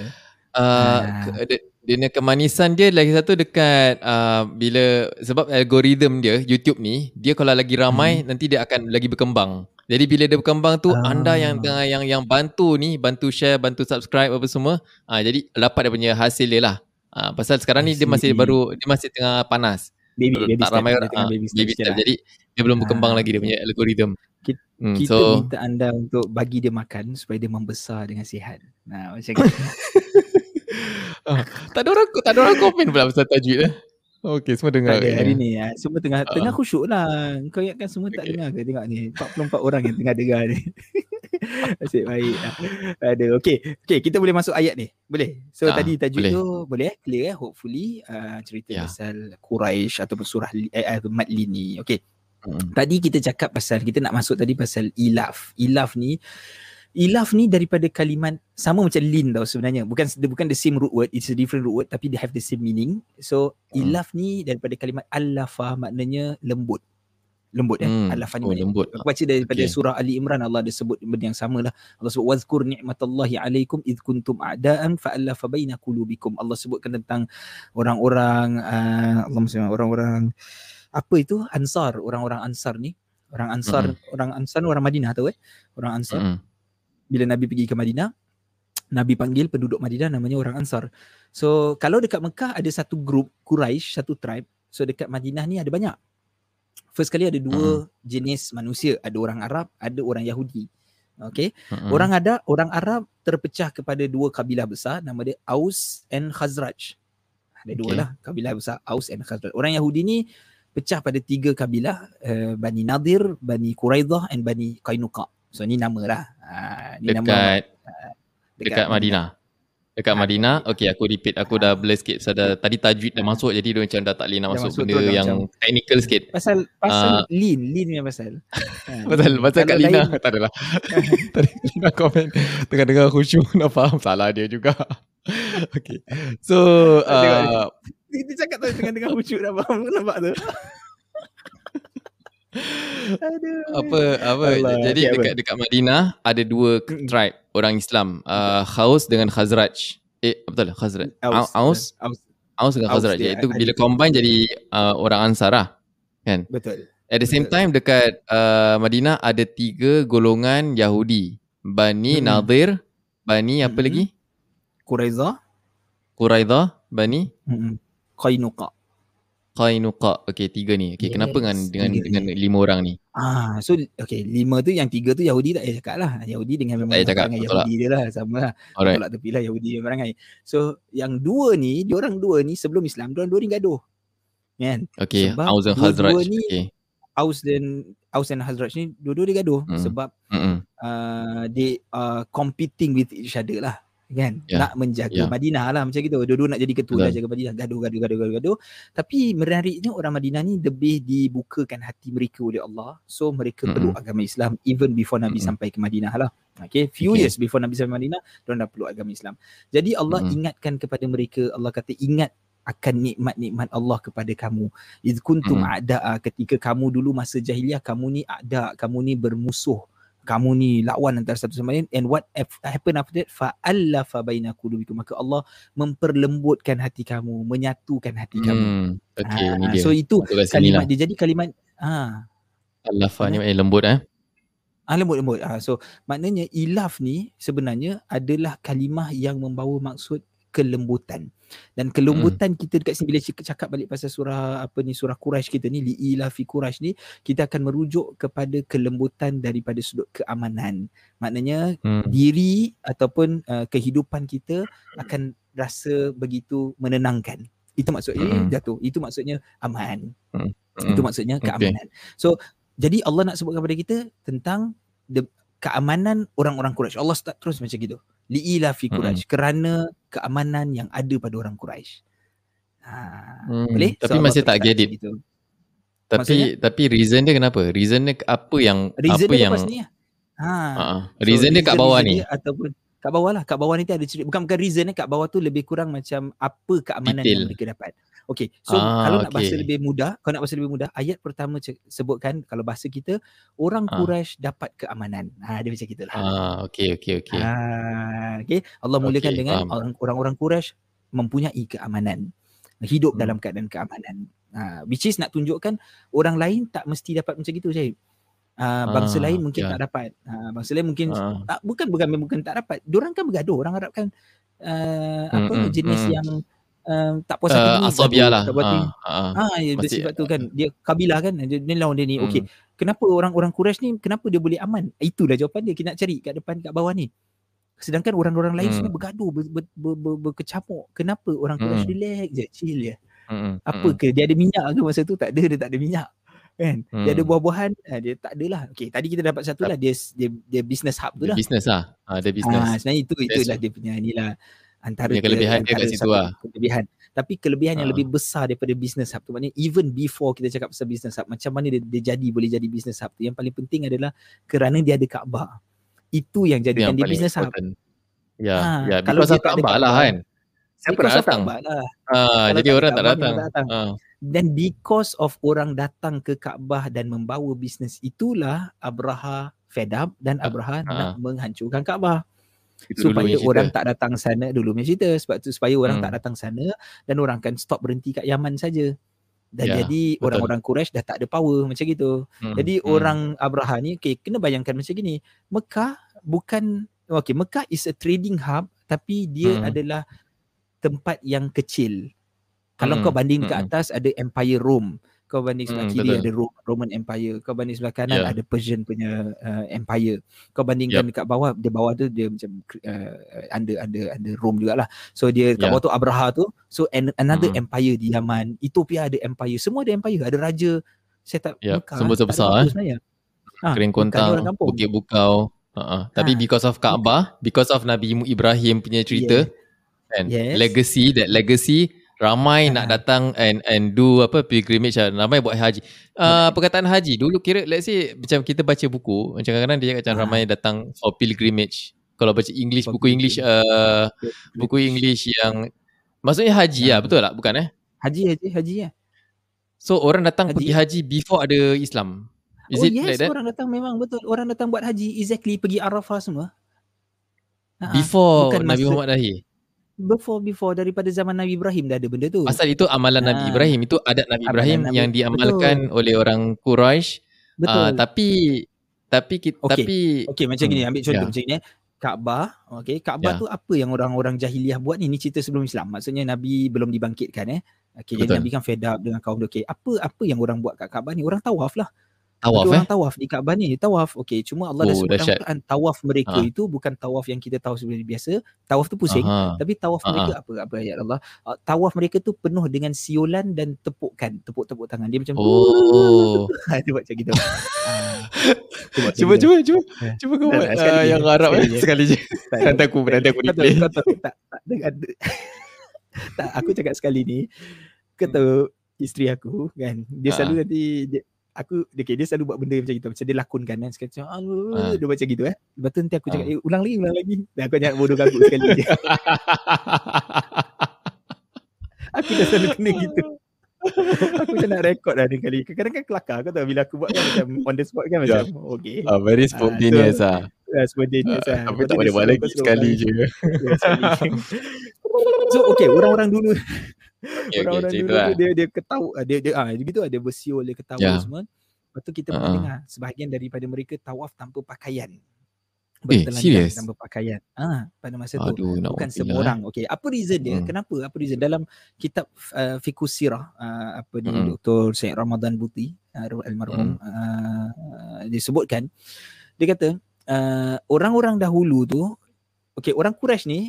Uh, uh. Ke, dia kemanisan dia lagi satu dekat uh, bila sebab algoritma dia YouTube ni dia kalau lagi ramai hmm. nanti dia akan lagi berkembang. Jadi bila dia berkembang tu uh. anda yang tengah yang yang bantu ni bantu share bantu subscribe apa semua uh, jadi dapat dia punya hasil dia lah. Uh, pasal sekarang ni dia masih baru dia masih tengah panas. Baby, baby tak ramai orang uh, baby, baby step. Lah. Jadi dia belum berkembang uh, lagi dia punya algoritma. Kita, hmm, kita so, minta anda untuk bagi dia makan supaya dia membesar dengan sihat. Nah, macam gitu. uh, tak ada orang tak ada orang komen pula pasal tajwid eh. Okey, semua dengar. Ada, hari ni ya. Semua tengah uh. tengah khusyuk lah. Kau ingatkan semua okay. tak dengar ke tengok ni. 44 orang yang tengah dengar ni. Asyik baik. Ada. Okey. Okey, kita boleh masuk ayat ni. Boleh. So uh, tadi tajuk boleh. tu boleh eh? Clear eh? Hopefully uh, cerita yeah. pasal Quraisy ataupun surah eh, eh, Madli ni. Okey. Hmm. Tadi kita cakap pasal kita nak masuk tadi pasal ilaf. Ilaf ni Ilaf ni daripada kalimat sama macam lin tau sebenarnya. Bukan bukan the same root word, it's a different root word tapi they have the same meaning. So hmm. ilaf ni daripada kalimat alafa maknanya lembut. Lembut ya. Hmm. Alafa ni oh, lembut. Aku baca daripada okay. surah Ali Imran Allah ada sebut benda yang sama lah. Allah sebut wazkur ni'matallahi alaikum id kuntum a'daan fa'alafa baina qulubikum. Allah sebutkan tentang orang-orang uh, Allah maksudnya orang-orang apa itu ansar, orang-orang ansar ni. Orang ansar, hmm. orang ansar orang Madinah tahu eh? Orang ansar. Hmm bila Nabi pergi ke Madinah, Nabi panggil penduduk Madinah namanya orang Ansar. So kalau dekat Mekah ada satu grup Quraisy, satu tribe. So dekat Madinah ni ada banyak. First kali ada dua hmm. jenis manusia, ada orang Arab, ada orang Yahudi. Okay. Hmm. Orang ada orang Arab terpecah kepada dua kabilah besar nama dia Aus and Khazraj. Ada dua okay. lah kabilah besar Aus and Khazraj. Orang Yahudi ni pecah pada tiga kabilah uh, Bani Nadir, Bani Quraidah and Bani Qainuqa. So ni nama lah. Uh, ni dekat, nama, uh, dekat, dekat Madinah. Dekat ha, Madinah. Okay aku repeat. Aku dah blur sikit. So, dah, tadi tajwid dah masuk. Jadi dia macam dah tak boleh nak masuk, masuk benda yang macam, technical sikit. Pasal pasal uh, lean. Lean yang pasal. pasal pasal kat Lina. Lain, tak adalah. tadi Lina komen. Tengah dengar khusyuk. Nak faham. Salah dia juga. okay. So. Uh, dia cakap tu tengah dengar khusyuk. Dah faham. Nampak tu. Aduh. Apa apa Allah. jadi okay, dekat apa? dekat Madinah ada dua tribe orang Islam uh, Khaus dengan Khazraj. Eh betul Khazraj. Aus Aus, Aus. Aus dengan Khazraj. Aus Iaitu bila combine jadi uh, orang Ansar lah. Kan? Betul. At the same betul. time dekat uh, Madinah ada tiga golongan Yahudi. Bani hmm. Nadir, Bani apa hmm. lagi? Quraidah. Quraidah, Bani hmm. Qainuqa. Qainuqa. Okay, tiga ni. Okay, yes. kenapa dengan dengan dengan lima orang ni? Ah, so okay, lima tu yang tiga tu Yahudi tak payah cakap lah. Yahudi dengan memang cakap, dengan Yahudi lah. dia lah. Sama lah. Alright. Tolak tepi lah Yahudi yang berangai. So, yang dua ni, dia orang dua ni sebelum Islam, dia orang dua ni gaduh. Kan? Sebab Aus dan Hazraj. Ni, okay. Aus dan Aus dan Hazraj ni dua-dua dia gaduh hmm. sebab hmm. Uh, they are competing with each other lah kan yeah. nak menjaga yeah. Madinah lah macam gitu dua-dua nak jadi ketua lah jaga Madinah gaduh gaduh gaduh gaduh gaduh tapi menariknya orang Madinah ni lebih dibukakan hati mereka oleh Allah so mereka mm-hmm. perlu agama Islam even before Nabi mm-hmm. sampai ke Madinah lah okay few okay. years before Nabi sampai Madinah mereka dah perlu agama Islam jadi Allah mm-hmm. ingatkan kepada mereka Allah kata ingat akan nikmat-nikmat Allah kepada kamu. Iz kuntum mm-hmm. a'da'a ketika kamu dulu masa jahiliah kamu ni a'da, kamu ni bermusuh kamu ni lawan antara satu sama lain and what happen after that fa allafa baina qulubikum. Maka Allah memperlembutkan hati kamu menyatukan hati hmm, kamu okey ha, ni dia. so itu kalimat lah. dia. Jadi kalimat ha. Allafa ni maknanya lembut eh? Ah lembut lembut. Ah so maknanya ilaf ni sebenarnya adalah kalimah yang membawa maksud kelembutan. Dan kelembutan hmm. kita dekat sini bila cakap balik pasal surah apa ni surah Quraisy kita ni liila fi Quraisy ni kita akan merujuk kepada kelembutan daripada sudut keamanan. Maknanya hmm. diri ataupun uh, kehidupan kita akan rasa begitu menenangkan. Itu maksudnya hmm. jatuh. Itu maksudnya aman. Hmm. Hmm. Itu maksudnya keamanan. Okay. So jadi Allah nak sebutkan kepada kita tentang the, keamanan orang-orang Quraisy. Allah start terus macam gitu liila fi Quraisy hmm. kerana keamanan yang ada pada orang Quraisy. Ha, hmm. boleh? Tapi so, masih tak get it. Gitu. Tapi Maksudnya? tapi reason dia kenapa? Reason dia apa yang reason apa dia yang ni. Ha. Uh-huh. Reason so, dia kat bawah ni. Ataupun kat bawah lah. Kat bawah ni ada cerita. Bukan bukan reason kat bawah tu lebih kurang macam apa keamanan Detail. yang mereka dapat. Okay, so ah, kalau okay. nak bahasa lebih mudah, kalau nak bahasa lebih mudah, ayat pertama sebutkan kalau bahasa kita, orang ah. Quraisy dapat keamanan. Ha, dia macam gitulah. Ah, okay, okay, okay. Ha, okay, Allah mulakan okay, dengan faham. orang-orang Quraisy mempunyai keamanan. Hidup hmm. dalam keadaan keamanan. Ha, which is nak tunjukkan orang lain tak mesti dapat macam gitu, Syahid. Uh, bangsa ah, lain mungkin yeah. tak dapat. Uh, bangsa lain mungkin uh. tak, bukan bukan bukan tak dapat. Diorang kan bergaduh. Orang Arab kan uh, hmm, apa hmm, jenis hmm. yang um, tak puas hati uh, asabiah lah. Ha, ha, ha, ya, Masih, sebab tu kan dia kabilah kan dia, dia lawan dia ni. Hmm. Okey. Kenapa orang-orang Quraisy ni kenapa dia boleh aman? Itulah jawapan dia kita nak cari kat depan kat bawah ni. Sedangkan orang-orang lain hmm. semua bergaduh ber, ber, ber, ber, berkecamuk. Kenapa orang Quraisy hmm. relax je, chill je. Hmm. Apa hmm. ke dia ada minyak ke masa tu? Tak ada, dia tak ada minyak. Kan? Hmm. Dia ada buah-buahan, eh, dia tak ada lah. Okey, tadi kita dapat satu lah dia dia, dia business hub tu lah. Business lah. Ha, dia business. Ha, sebenarnya itu itulah dia punya inilah antara kelebihan dia kat situ lah. Kelebihan. Tapi kelebihan uh. yang ah. lebih besar daripada business hub tu maknanya even before kita cakap pasal business hub macam mana dia, dia jadi boleh jadi business hub tu yang paling penting adalah kerana dia ada Kaabah. Itu yang jadikan yang dia business important. hub. Ya, ha, ya kalau dia tak Kaabah lah kan. Siapa nak datang? Lah. Uh, jadi orang tak datang. Tak datang. Uh. Dan because of orang datang ke Kaabah dan membawa bisnes itulah Abraha fed up dan Abraha uh. nak menghancurkan Kaabah. Itu supaya orang tak datang sana dulu punya cerita sebab tu supaya orang hmm. tak datang sana dan orang akan stop berhenti kat Yaman saja dan ya, jadi betul. orang-orang Quraisy dah tak ada power macam gitu. Hmm. Jadi hmm. orang Abraha ni okey kena bayangkan macam gini. Mekah bukan okey Mekah is a trading hub tapi dia hmm. adalah tempat yang kecil. Kalau hmm. kau banding hmm. ke atas ada Empire Rome. Kau banding sebelah hmm, kiri betul. ada Roman Empire kau banding sebelah kanan yeah. ada Persian punya uh, empire kau bandingkan yep. dekat bawah di bawah tu dia macam uh, under under under Rome jugalah so dia kat yeah. bawah tu Abraha tu so another hmm. empire di Yaman Ethiopia ada empire semua ada empire ada raja saya tak yep. Mekah, semua besar eh ha, Kering Kontang Bukit Bukau uh-uh. tapi ha. because of Kaabah because of Nabi Ibrahim punya cerita yeah. kan yes. legacy that legacy ramai nak datang and and do apa pilgrimage lah. ramai buat haji. Uh, perkataan haji dulu kira let's say macam kita baca buku macam kadang-kadang dia macam ramai datang for pilgrimage. Kalau baca English buku English uh, buku English yang maksudnya haji lah betul tak? Bukan eh? Haji haji haji ya. So orang datang haji. pergi haji before ada Islam. Is oh it yes like that? orang datang memang betul. Orang datang buat haji exactly pergi Arafah semua. Before Nabi Muhammad lahir before before daripada zaman Nabi Ibrahim dah ada benda tu. Pasal itu amalan ha. Nabi ah. Ibrahim itu adat Nabi Ibrahim Nabi. yang diamalkan betul. oleh orang Quraisy. Betul. Uh, tapi tapi kita okay. tapi okey macam hmm, gini ambil contoh yeah. macam ni eh. Kaabah, okey. Kaabah yeah. tu apa yang orang-orang jahiliah buat ni? Ni cerita sebelum Islam. Maksudnya Nabi belum dibangkitkan eh. Okey, jadi Nabi kan fed up dengan kaum dia. Okey, apa apa yang orang buat kat Kaabah ni? Orang tawaf lah. Tawaf orang eh? tawaf di Kaabah ni, tawaf. Okey, cuma Allah oh, dah sebut dalam tawaf mereka ha. itu bukan tawaf yang kita tahu sebenarnya biasa. Tawaf tu pusing, Aha. tapi tawaf Aha. mereka apa apa ayat Allah? Uh, tawaf mereka tu penuh dengan siolan dan tepukan, tepuk-tepuk tangan. Dia macam oh. dia buat macam gitu. uh, cuba, cuba, cuba, cuba, eh. cuba kau buat uh, yang Arab sekali, eh. sekali je. Nanti aku nanti aku tak, tak, tak, tak, tak, aku cakap sekali ni. Kata isteri aku kan, dia selalu nanti dia, aku okay, dia selalu buat benda macam gitu. Macam dia lakonkan kan. Sekali macam ha. dia macam gitu eh. Lepas tu nanti aku cakap ha. eh, ulang lagi ulang lagi. Dan aku jangan bodoh aku sekali. Je aku dah selalu kena gitu. Aku macam nak rekod dah ni kali. Kadang-kadang kan kelakar kau tahu bila aku buat kan macam on the spot kan macam yeah. okay. Uh, very spontaneous ah uh, so, uh, spontaneous uh, ah. tapi tak boleh buat lagi sekali je. So okay orang-orang dulu okay, orang-orang okay, dulu lah. dia dia ketawa dia dia ah gitu ada bersiul dia ketawa yeah. semua lepas tu kita uh-huh. dengar sebahagian daripada mereka tawaf tanpa pakaian Eh, serius? Tanpa pakaian. Ah, pada masa Aduh, tu bukan semua orang. Okey, apa reason dia? Hmm. Kenapa? Apa reason dalam kitab uh, Fiqh Sirah uh, apa ni hmm. Dr. Syed Ramadan Buti uh, almarhum hmm. uh, disebutkan dia kata uh, orang-orang dahulu tu okey, orang Quraisy ni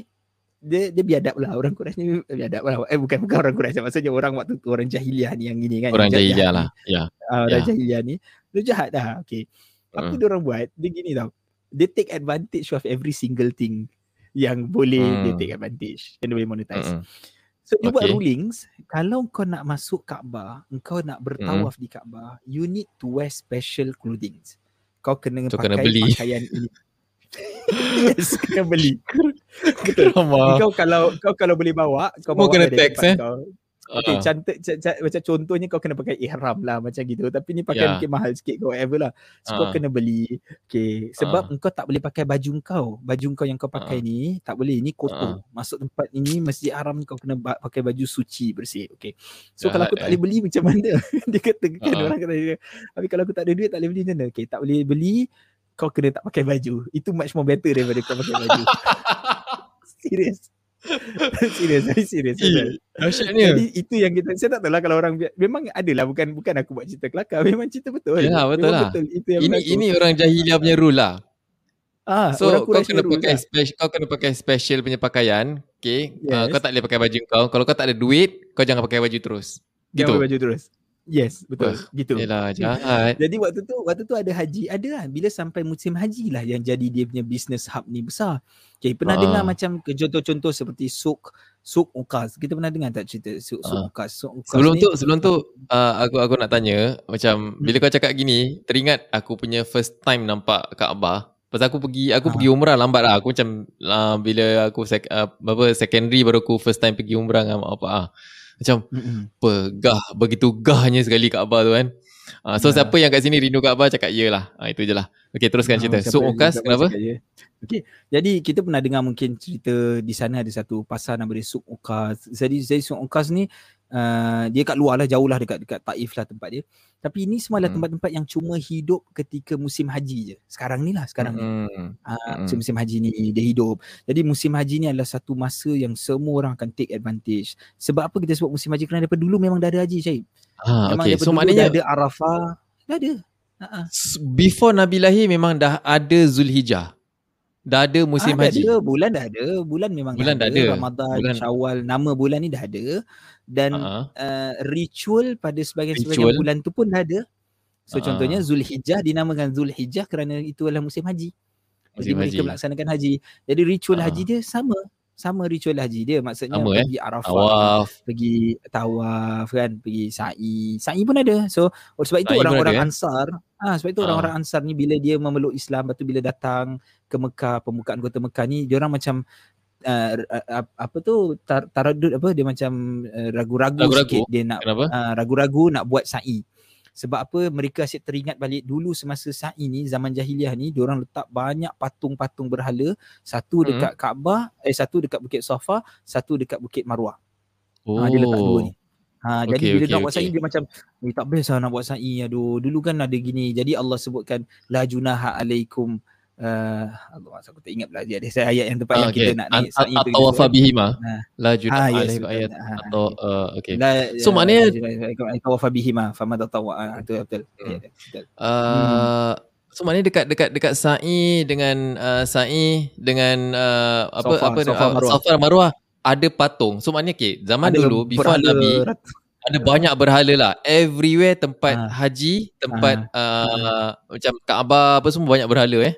dia dia biadab lah. Orang Quraisy ni biadab lah. Eh bukan bukan orang Quraisy. Maksudnya orang waktu tu orang jahiliah ni yang gini kan. Orang jahiliah lah. ya. Uh, orang yeah. jahiliah ni dia jahat dah. Okey. Apa uh. dia orang buat? Dia gini tau. Dia take advantage of every single thing yang boleh hmm. dia take advantage and dia boleh monetize. Uh-uh. so dia okay. buat rulings. Kalau kau nak masuk Kaabah engkau nak bertawaf uh. di Kaabah you need to wear special clothing. Kau kena so, pakai kena beli. pakaian ini yes, kena beli. Betul. Kau kalau kau kalau boleh bawa, kau Semua bawa kena tax eh. Kau. Okay, uh. cantik, c- c- macam contohnya kau kena pakai ihram lah macam gitu. Tapi ni pakai yeah. mungkin mahal sikit kau whatever lah. So uh. kau kena beli. Okay, sebab uh. engkau tak boleh pakai baju kau. Baju kau yang kau pakai uh. ni tak boleh. Ni kotor. Uh. Masuk tempat ini masjid haram ni kau kena ba- pakai baju suci bersih. Okay. So Jahat, kalau aku tak boleh beli macam mana? dia kata kan uh. orang kata dia. Tapi kalau aku tak ada duit tak boleh beli macam mana? Okay, tak boleh beli kau kena tak pakai baju. Itu much more better daripada kau pakai baju. serius. serius, serius. Dahsyatnya. Jadi itu yang kita saya tak tahu lah kalau orang memang ada lah bukan bukan aku buat cerita kelakar, memang cerita betul. Ya, betul lah. Betul. Itu yang ini ini orang jahiliah punya rule lah. Ah, so kau kena pakai lah. special kau kena pakai special punya pakaian, okay? Ah, yes. Uh, kau tak boleh pakai baju kau. Kalau kau tak ada duit, kau jangan pakai baju terus. Gitu. Jangan pakai baju terus. Yes, betul. Uh, gitu. Yalah, jahat. Jadi waktu tu waktu tu ada haji, ada lah. Bila sampai musim haji lah yang jadi dia punya business hub ni besar. Okay, pernah uh. dengar macam contoh-contoh seperti suk suk ukaz. Kita pernah dengar tak cerita suk suk uh. ukaz? Suk ukaz sebelum ni, tu sebelum tu uh, aku aku nak tanya macam hmm. bila kau cakap gini, teringat aku punya first time nampak Kaabah. Pasal aku pergi aku uh. pergi umrah lambat lah. Aku macam uh, bila aku sek, uh, apa secondary baru aku first time pergi umrah dengan apa ah. Macam mm-hmm. pegah begitu gahnya sekali Kaabah tu kan. Uh, so yeah. siapa yang kat sini rindu Kaabah cakap iyalah. Uh, itu je lah. Okay teruskan uh, cerita. So Ukas kenapa? Okay. Jadi kita pernah dengar mungkin cerita di sana ada satu pasar nama dia Suk Ukas. Jadi, jadi Suk Ukas ni Uh, dia kat luar lah jauh lah dekat dekat Taif lah tempat dia. Tapi ini semua adalah hmm. tempat-tempat yang cuma hidup ketika musim haji je. Sekarang ni lah sekarang hmm. ni. Uh, hmm. musim haji ni dia hidup. Jadi musim haji ni adalah satu masa yang semua orang akan take advantage. Sebab apa kita sebut musim haji kerana daripada dulu memang dah ada haji Syahid. Ah, memang okay. so maknanya dah ada Arafah. Dah ada. Uh-huh. Before Nabi lahir memang dah ada Zulhijjah. Dah ada musim ah, haji. Dah ada, bulan dah ada. Bulan memang bulan dah ada. ada. Ramadan, bulan. Syawal, nama bulan ni dah ada. Dan uh-huh. uh, ritual pada sebagian-sebagian bulan tu pun dah ada. So uh-huh. contohnya Zulhijjah dinamakan Zulhijjah kerana itu adalah musim haji. Musim Jadi haji. mereka melaksanakan haji. Jadi ritual uh-huh. haji dia sama sama ritual haji dia maksudnya sama, eh? pergi eh? Arafah tawaf. pergi tawaf kan pergi sa'i sa'i pun ada so oh, sebab itu orang-orang ada, eh? ansar ah sebab itu ha. orang-orang ansar ni bila dia memeluk Islam lepas tu bila datang ke Mekah pembukaan kota Mekah ni dia orang macam uh, apa tu tar, taradud apa dia macam uh, ragu-ragu, ragu-ragu sikit dia nak uh, ragu-ragu nak buat sa'i sebab apa mereka asyik teringat balik dulu semasa sa'i ni zaman jahiliah ni orang letak banyak patung-patung berhala satu hmm. dekat Kaabah eh satu dekat Bukit Safa satu dekat Bukit Marwah oh. ha, dia letak dua ni Ha, okay, jadi bila okay, nak buat okay. sa'i dia macam eh, tak best lah nak buat sa'i aduh dulu kan ada gini jadi Allah sebutkan la junaha alaikum uh, Allah aku tak ingat pula dia ada ayat yang tepat yang kita nak naik sa'i atau wafa bihima ha. la junah ha, yes, ayat ha. atau uh, okey so maknanya atau wafa bihima fama tatawa itu betul hmm. betul uh, So maknanya dekat dekat dekat sa'i dengan uh, sa'i dengan uh, apa sofa, apa sofa marwah. sofa marwah ada patung. So maknanya okay, zaman ada dulu before Nabi ada banyak berhala lah. Everywhere tempat ha. haji, tempat ha. Uh, ha. macam Kaabah apa semua banyak berhala eh.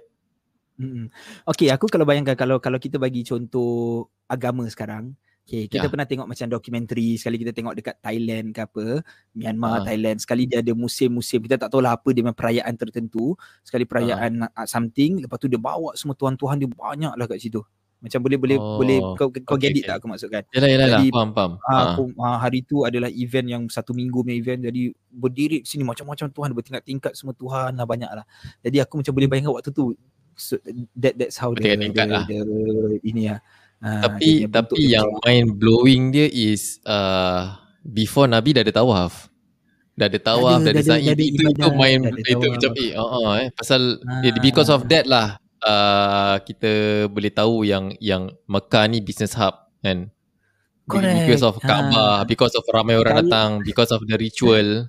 Hmm. Okay, aku kalau bayangkan kalau kalau kita bagi contoh agama sekarang, okay, kita ya. pernah tengok macam dokumentari, sekali kita tengok dekat Thailand ke apa, Myanmar, uh. Thailand, sekali dia ada musim-musim, kita tak tahu lah apa dia perayaan tertentu, sekali perayaan uh. something, lepas tu dia bawa semua tuan-tuan dia banyak lah kat situ. Macam boleh boleh oh. boleh kau kau okay, get it okay. tak aku maksudkan. Yalah yalah jadi, faham faham. Ha, ha. ha. hari tu adalah event yang satu minggu punya event jadi berdiri sini macam-macam tuhan bertingkat-tingkat semua tuhan lah banyak lah. Jadi aku macam boleh bayangkan waktu tu so that that's how the, the, lah. ini ya. Uh, tapi tapi yang mind blowing dia is uh, before Nabi dah ada tawaf. Dah ada tawaf, dah ada sa'i. Itu, itu main itu macam eh, uh, uh, eh. Pasal uh, because of that lah uh, kita boleh tahu yang yang Mekah ni business hub kan. Correct. Because of Kaabah, ha. because of ramai orang datang, because of the ritual.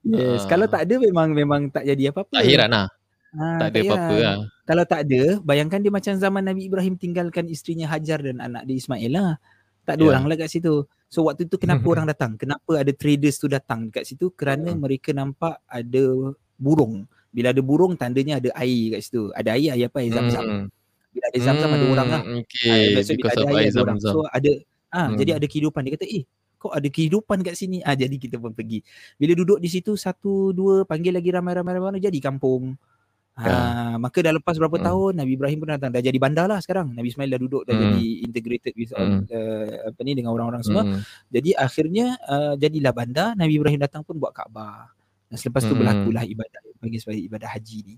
Yes, uh, kalau tak ada memang memang tak jadi apa-apa. Tak heran lah. Ha, tak ada apa-apa lah. Kalau tak ada, bayangkan dia macam zaman Nabi Ibrahim tinggalkan isterinya Hajar dan anak dia Ismail lah. Tak ada yeah. orang lah kat situ. So waktu tu kenapa orang datang? Kenapa ada traders tu datang kat situ? Kerana hmm. mereka nampak ada burung. Bila ada burung, tandanya ada air kat situ. Ada air, air apa? Air zam-zam. Hmm. Bila ada zam-zam, hmm. ada orang lah. Okay. Ha, so, bila ada air, ada orang. So ada, ah, hmm. jadi ada kehidupan. Dia kata, eh, kok ada kehidupan kat sini? Ah, jadi kita pun pergi. Bila duduk di situ, satu, dua, panggil lagi ramai-ramai-ramai, jadi kampung. Ha, maka dah lepas berapa hmm. tahun Nabi Ibrahim pun datang dah jadi bandar lah sekarang Nabi Ismail dah duduk dah hmm. jadi integrated with hmm. uh, apa ni dengan orang-orang semua hmm. jadi akhirnya uh, jadilah bandar Nabi Ibrahim datang pun buat Kaabah dan selepas tu hmm. berlakulah ibadat bagi sebagai ibadah haji ni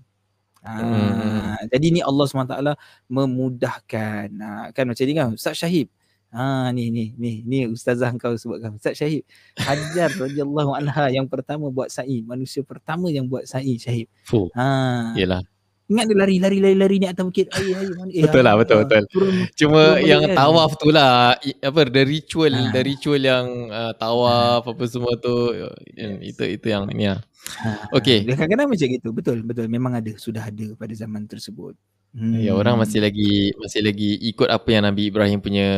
Ha, hmm. jadi ni Allah SWT memudahkan ha, kan macam ni kan Ustaz Syahib Ha ni ni ni ni ustazah kau sebutkan Ustaz Syahib Hajar radhiyallahu anha yang pertama buat sa'i manusia pertama yang buat sa'i Syahib. Fuh. Ha. Yalah. Ingat dia lari lari lari lari ni atas bukit air air mana eh, Betul lah betul betul. Turun, Cuma turun yang kan. tawaf tu lah apa the ritual ha. the ritual yang uh, tawaf ha. apa semua tu yes. itu itu yang ni lah. Ha. Okey. Kadang-kadang macam gitu betul betul memang ada sudah ada pada zaman tersebut. Hmm. Ya orang masih lagi masih lagi ikut apa yang Nabi Ibrahim punya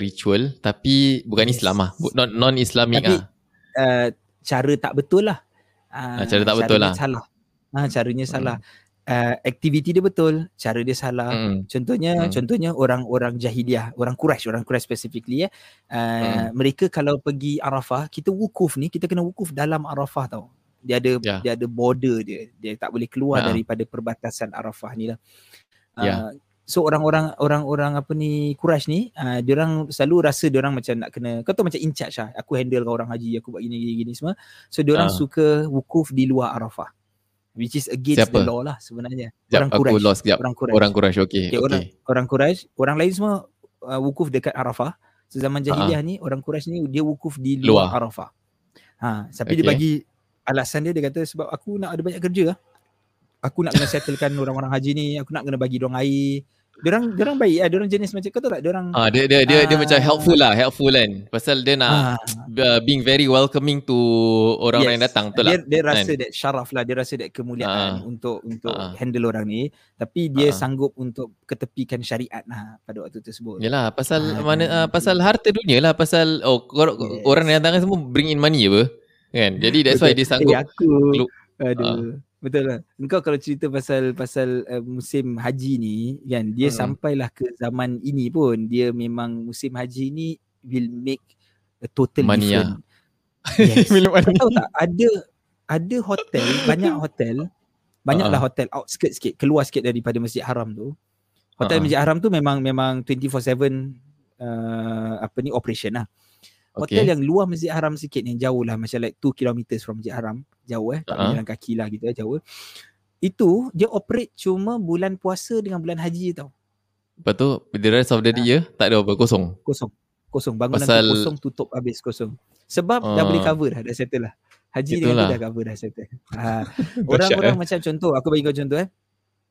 ritual tapi bukan. Islam lah non non Islamic tapi, ah. Uh, cara tak betul lah. Uh, cara tak betul lah. Salah. Ha, caranya hmm. salah. Uh, aktiviti dia betul, cara dia salah. Hmm. Contohnya hmm. contohnya orang-orang jahiliah, orang Quraisy, orang Quraisy specifically ya. Uh, hmm. mereka kalau pergi Arafah, kita wukuf ni, kita kena wukuf dalam Arafah tau. Dia ada yeah. dia ada border dia. Dia tak boleh keluar uh daripada perbatasan Arafah ni lah. Yeah. Uh, so orang-orang orang-orang apa ni Quraisy ni uh, dia orang selalu rasa dia orang macam nak kena kau tahu macam in charge lah aku handle orang haji aku buat gini gini, gini semua so dia orang uh. suka wukuf di luar Arafah which is against Siapa? the law lah sebenarnya Jap, orang Quraisy orang Quraisy orang Quraisy okey okay, okay. orang orang Quraisy orang lain semua uh, wukuf dekat Arafah So zaman jahiliah uh-huh. ni orang Quraisy ni dia wukuf di luar, luar. Arafah. Ha, tapi okay. dia bagi alasan dia dia kata sebab aku nak ada banyak kerja lah. Aku nak kena settlekan orang-orang haji ni, aku nak kena bagi dong air, Diorang diorang baik ah, diorang jenis macam kau tahu tak? Diorang Ah dia dia dia, uh, dia macam helpful lah, helpful kan. Pasal dia nak uh, being very welcoming to orang yes. yang datang betul dia, lah. Dia rasa kan? that syaraf lah, dia rasa that kemuliaan uh, untuk untuk uh, handle orang ni, tapi dia uh, sanggup untuk ketepikan syariat lah pada waktu tersebut. Yalah, pasal uh, mana uh, pasal harta dunia lah, pasal oh yes. orang yang datang semua bring in money apa. Kan? Jadi that's why dia sanggup. Eh, aku, aduh. Uh, Betul lah. Engkau kalau cerita pasal pasal uh, musim haji ni kan dia hmm. sampailah ke zaman ini pun dia memang musim haji ni will make a total Mania. different. Yes. tahu tak ada ada hotel, banyak hotel, banyaklah uh-huh. hotel outskirt sikit, keluar sikit daripada Masjid Haram tu. Hotel uh-huh. Masjid Haram tu memang memang 24/7 uh, apa ni operation lah. Hotel okay. yang luar Masjid Haram sikit yang jauh lah macam like 2 km from Masjid Haram. Jauh eh. Tak uh-huh. jalan kaki lah gitu eh. Jauh. Itu dia operate cuma bulan puasa dengan bulan haji tau. Lepas tu the rest of the year tak ada apa kosong. Kosong. Kosong. Bangunan Pasal... kosong tutup habis kosong. Sebab uh. dah boleh cover dah. Dah settle lah. Haji Itulah. dengan dah cover dah settle. Ha. Orang-orang eh? macam contoh. Aku bagi kau contoh eh.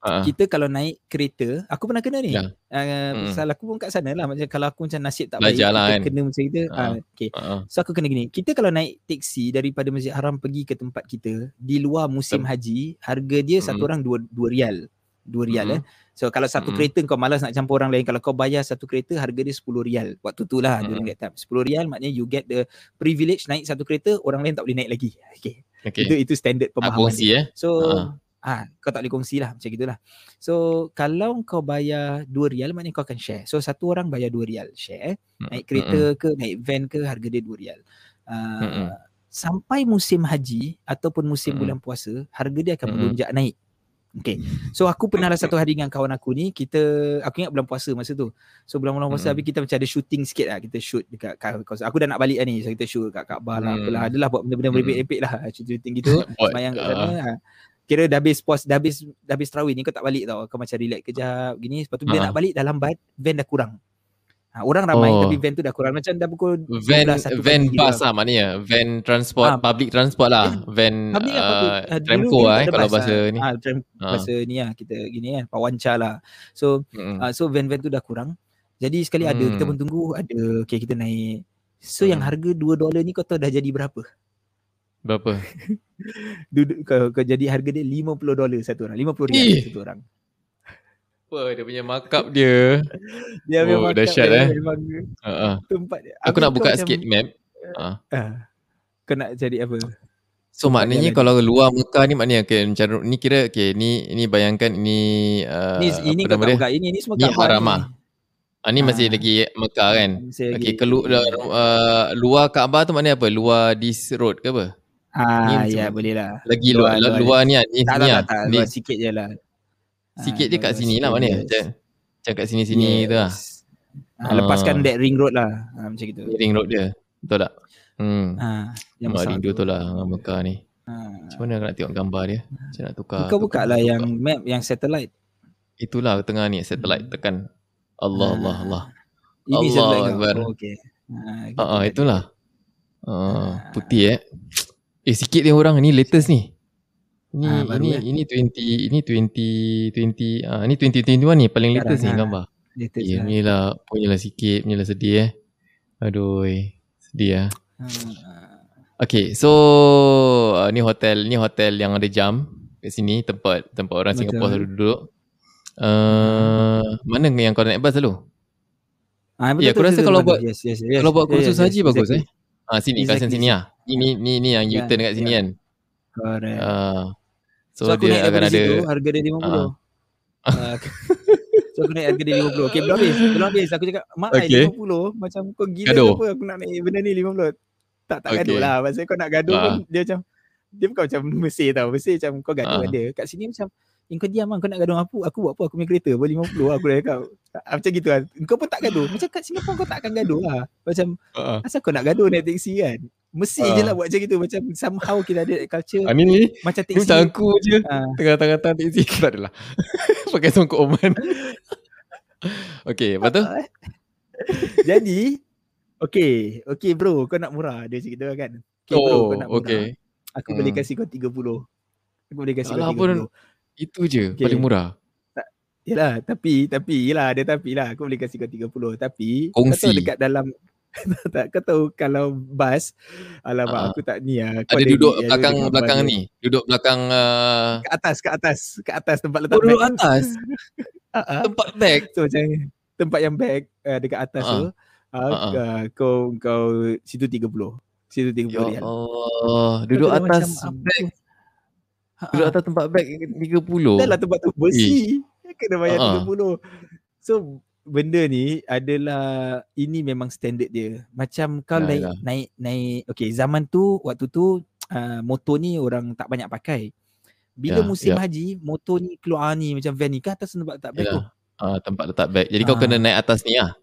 Uh-huh. Kita kalau naik kereta, aku pernah kena ni. Yeah. Uh, mm. Pasal aku pun kat sana lah. Macam kalau aku macam nasib tak Belajar baik, lah kan. kena macam kita. Uh-huh. Uh, okay. uh-huh. So aku kena gini. Kita kalau naik teksi daripada Masjid Haram pergi ke tempat kita, di luar musim haji, harga dia mm. satu orang dua, dua rial. Dua rial mm. eh. So kalau satu mm. kereta kau malas nak campur orang lain. Kalau kau bayar satu kereta, harga dia sepuluh rial. Waktu tu lah. Mm. During that Sepuluh rial maknanya you get the privilege naik satu kereta, orang lain tak boleh naik lagi. Okay. okay. Itu itu standard pemahaman Aku. Eh? So... Uh-huh. Ah, kau tak boleh kongsi lah macam gitulah. So kalau kau bayar 2 rial maknanya kau akan share. So satu orang bayar 2 rial share. Naik kereta ke, naik van ke harga dia 2 rial. Uh, sampai musim haji ataupun musim bulan puasa, harga dia akan melonjak naik. Okay. So aku pernah lah satu hari dengan kawan aku ni, kita, aku ingat bulan puasa masa tu. So bulan-bulan puasa habis kita macam ada shooting sikit lah. Kita shoot dekat kawasan. Aku dah nak balik lah ni. So kita shoot kat Kaabah lah. Apalah. Adalah buat benda-benda merepek-repek lah. Shooting gitu. Semayang kat sana. Uh kira dah habis puas dah habis dah habis tarawih ni kau tak balik tau kau macam relax kejap gini sebab tu bila uh nak balik dah lambat van dah kurang ha, orang ramai oh. tapi van tu dah kurang macam dah pukul van 12, van bus lah maknanya van transport ha. public transport lah van public uh, uh, tramco lah eh, kalau bahasa lah. ni ha, tram, ha. bahasa ni lah kita gini kan pawanca lah so hmm. uh, so van-van tu dah kurang jadi sekali hmm. ada kita pun tunggu ada okay kita naik so hmm. yang harga 2 dolar ni kau tahu dah jadi berapa Berapa? Duduk kau, kau jadi harga dia 50 dolar satu orang. 50 ringgit Ih. satu orang. Apa dia punya markup dia? dia oh, markup dahsyat dia eh. memang uh-uh. tempat dia. Aku nak buka macam, sikit map. Uh. Uh, kau nak cari apa? So tempat maknanya kalau luar Mekah ni maknanya okay, macam ni kira okay, ni ini bayangkan ini uh, ni ini kau buka ini ini semua ni haramah. Ah ni masih ha. lagi Mekah kan? Okey, keluar uh, luar Kaabah tu maknanya apa? Luar this road ke apa? Ah ya boleh lah. Lagi luar luar, luar, luar ni ah ni tak, ni tak, tak, tak, luar sikit je lah. Sikit je kat sini lah mana? Macam macam kat sini-sini tu lah. Ha, lepaskan that ring road lah. Ha, macam gitu. Ring road dia. Betul tak? Hmm. Ha, yang besar rindu tu lah dengan Mekah ni. Ha. Macam mana nak tengok gambar dia? Macam nak tukar. Kau buka lah yang map yang satellite. Itulah tengah ni satellite tekan. Allah ha. Allah Allah. Ini Allah satellite Oh, okay. Ha, uh, itulah. Uh, putih eh. Eh sikit dia orang ni latest ni. Ini ha, ini eh? ini 20 ini 20 20 ah ni 2021 ni paling latest Sekarang ni gambar. Latest ya, ni lah punyalah sikit, punyalah sedih eh. Aduh, sedih ah. Hmm. Okay, so uh, ni hotel, ni hotel yang ada jam kat sini tempat tempat orang Betul. Singapura selalu duduk. Uh, mana yang kau naik bas selalu? Ah, ya, aku rasa kalau buat yes, yes, yes. kalau buat kursus yes, yes, haji yes, bagus exactly. eh. Ah sini exactly. kawasan sini ah. Ini ni ni yang yeah, U-turn dekat sini yeah. kan. Correct. Uh, so, so aku dia akan ada situ, harga dia 50. Uh. Uh, so aku naik harga dia 50. Okey belum habis. Belum habis. Aku cakap mak okay. 50 macam kau gila gaduh. apa aku nak naik benda ni 50. Tak tak okay. gaduh lah. Pasal kau nak gaduh uh. pun dia macam dia bukan macam Mesir tau. Mesir macam kau gaduh uh. dia. Kat sini macam Eh, kau diam lah, kau nak gaduh aku, aku buat apa, aku punya kereta, boleh 50 lah, aku dah cakap. Ah, macam gitu kan. Kau pun tak gaduh. Macam kat Singapura kau tak akan gaduh lah. Macam, uh-huh. asal kau nak gaduh naik teksi kan? Mesti uh. je lah buat macam gitu. Macam somehow kita ada culture. I mean ni, macam teksi. Macam aku je, uh. tengah-tengah teksi, tak adalah. Pakai songkok Oman. okay, lepas tu? Jadi, Okay, okay bro, kau nak murah dia cerita kan. Okay oh, bro, kau nak murah. Okay. Aku hmm. boleh kasih kau 30. Aku boleh kasih Alah, kau 30. Pun, itu je, okay. paling murah. Tak, yelah, tapi, tapi, yelah, ada tapi lah. Aku boleh kasih kau 30. Tapi, Kongsi. kau tahu dekat dalam, tak, kau tahu kalau bas, alamak uh, aku tak ni lah. Ada duduk ni, belakang, belakang ni, duduk belakang. Uh... Ke atas, ke atas, ke atas tempat letak oh, duduk atas? uh-huh. Tempat bag? So macam, tempat yang bag uh, dekat atas uh-huh. tu. Uh, uh-huh. uh, kau kau situ 30. Situ 30 ya rial. Oh, duduk atas beg. Duduk atas tempat beg 30. Dah lah tempat tu besi. Kena bayar uh-huh. 30. So benda ni adalah ini memang standard dia. Macam kau naik, naik naik naik okey zaman tu waktu tu uh, motor ni orang tak banyak pakai. Bila ya, musim ya. haji, motor ni keluar ni macam van ni kan atas tempat tak beg tu. Uh, tempat letak beg. Jadi uh. kau kena naik atas ni lah.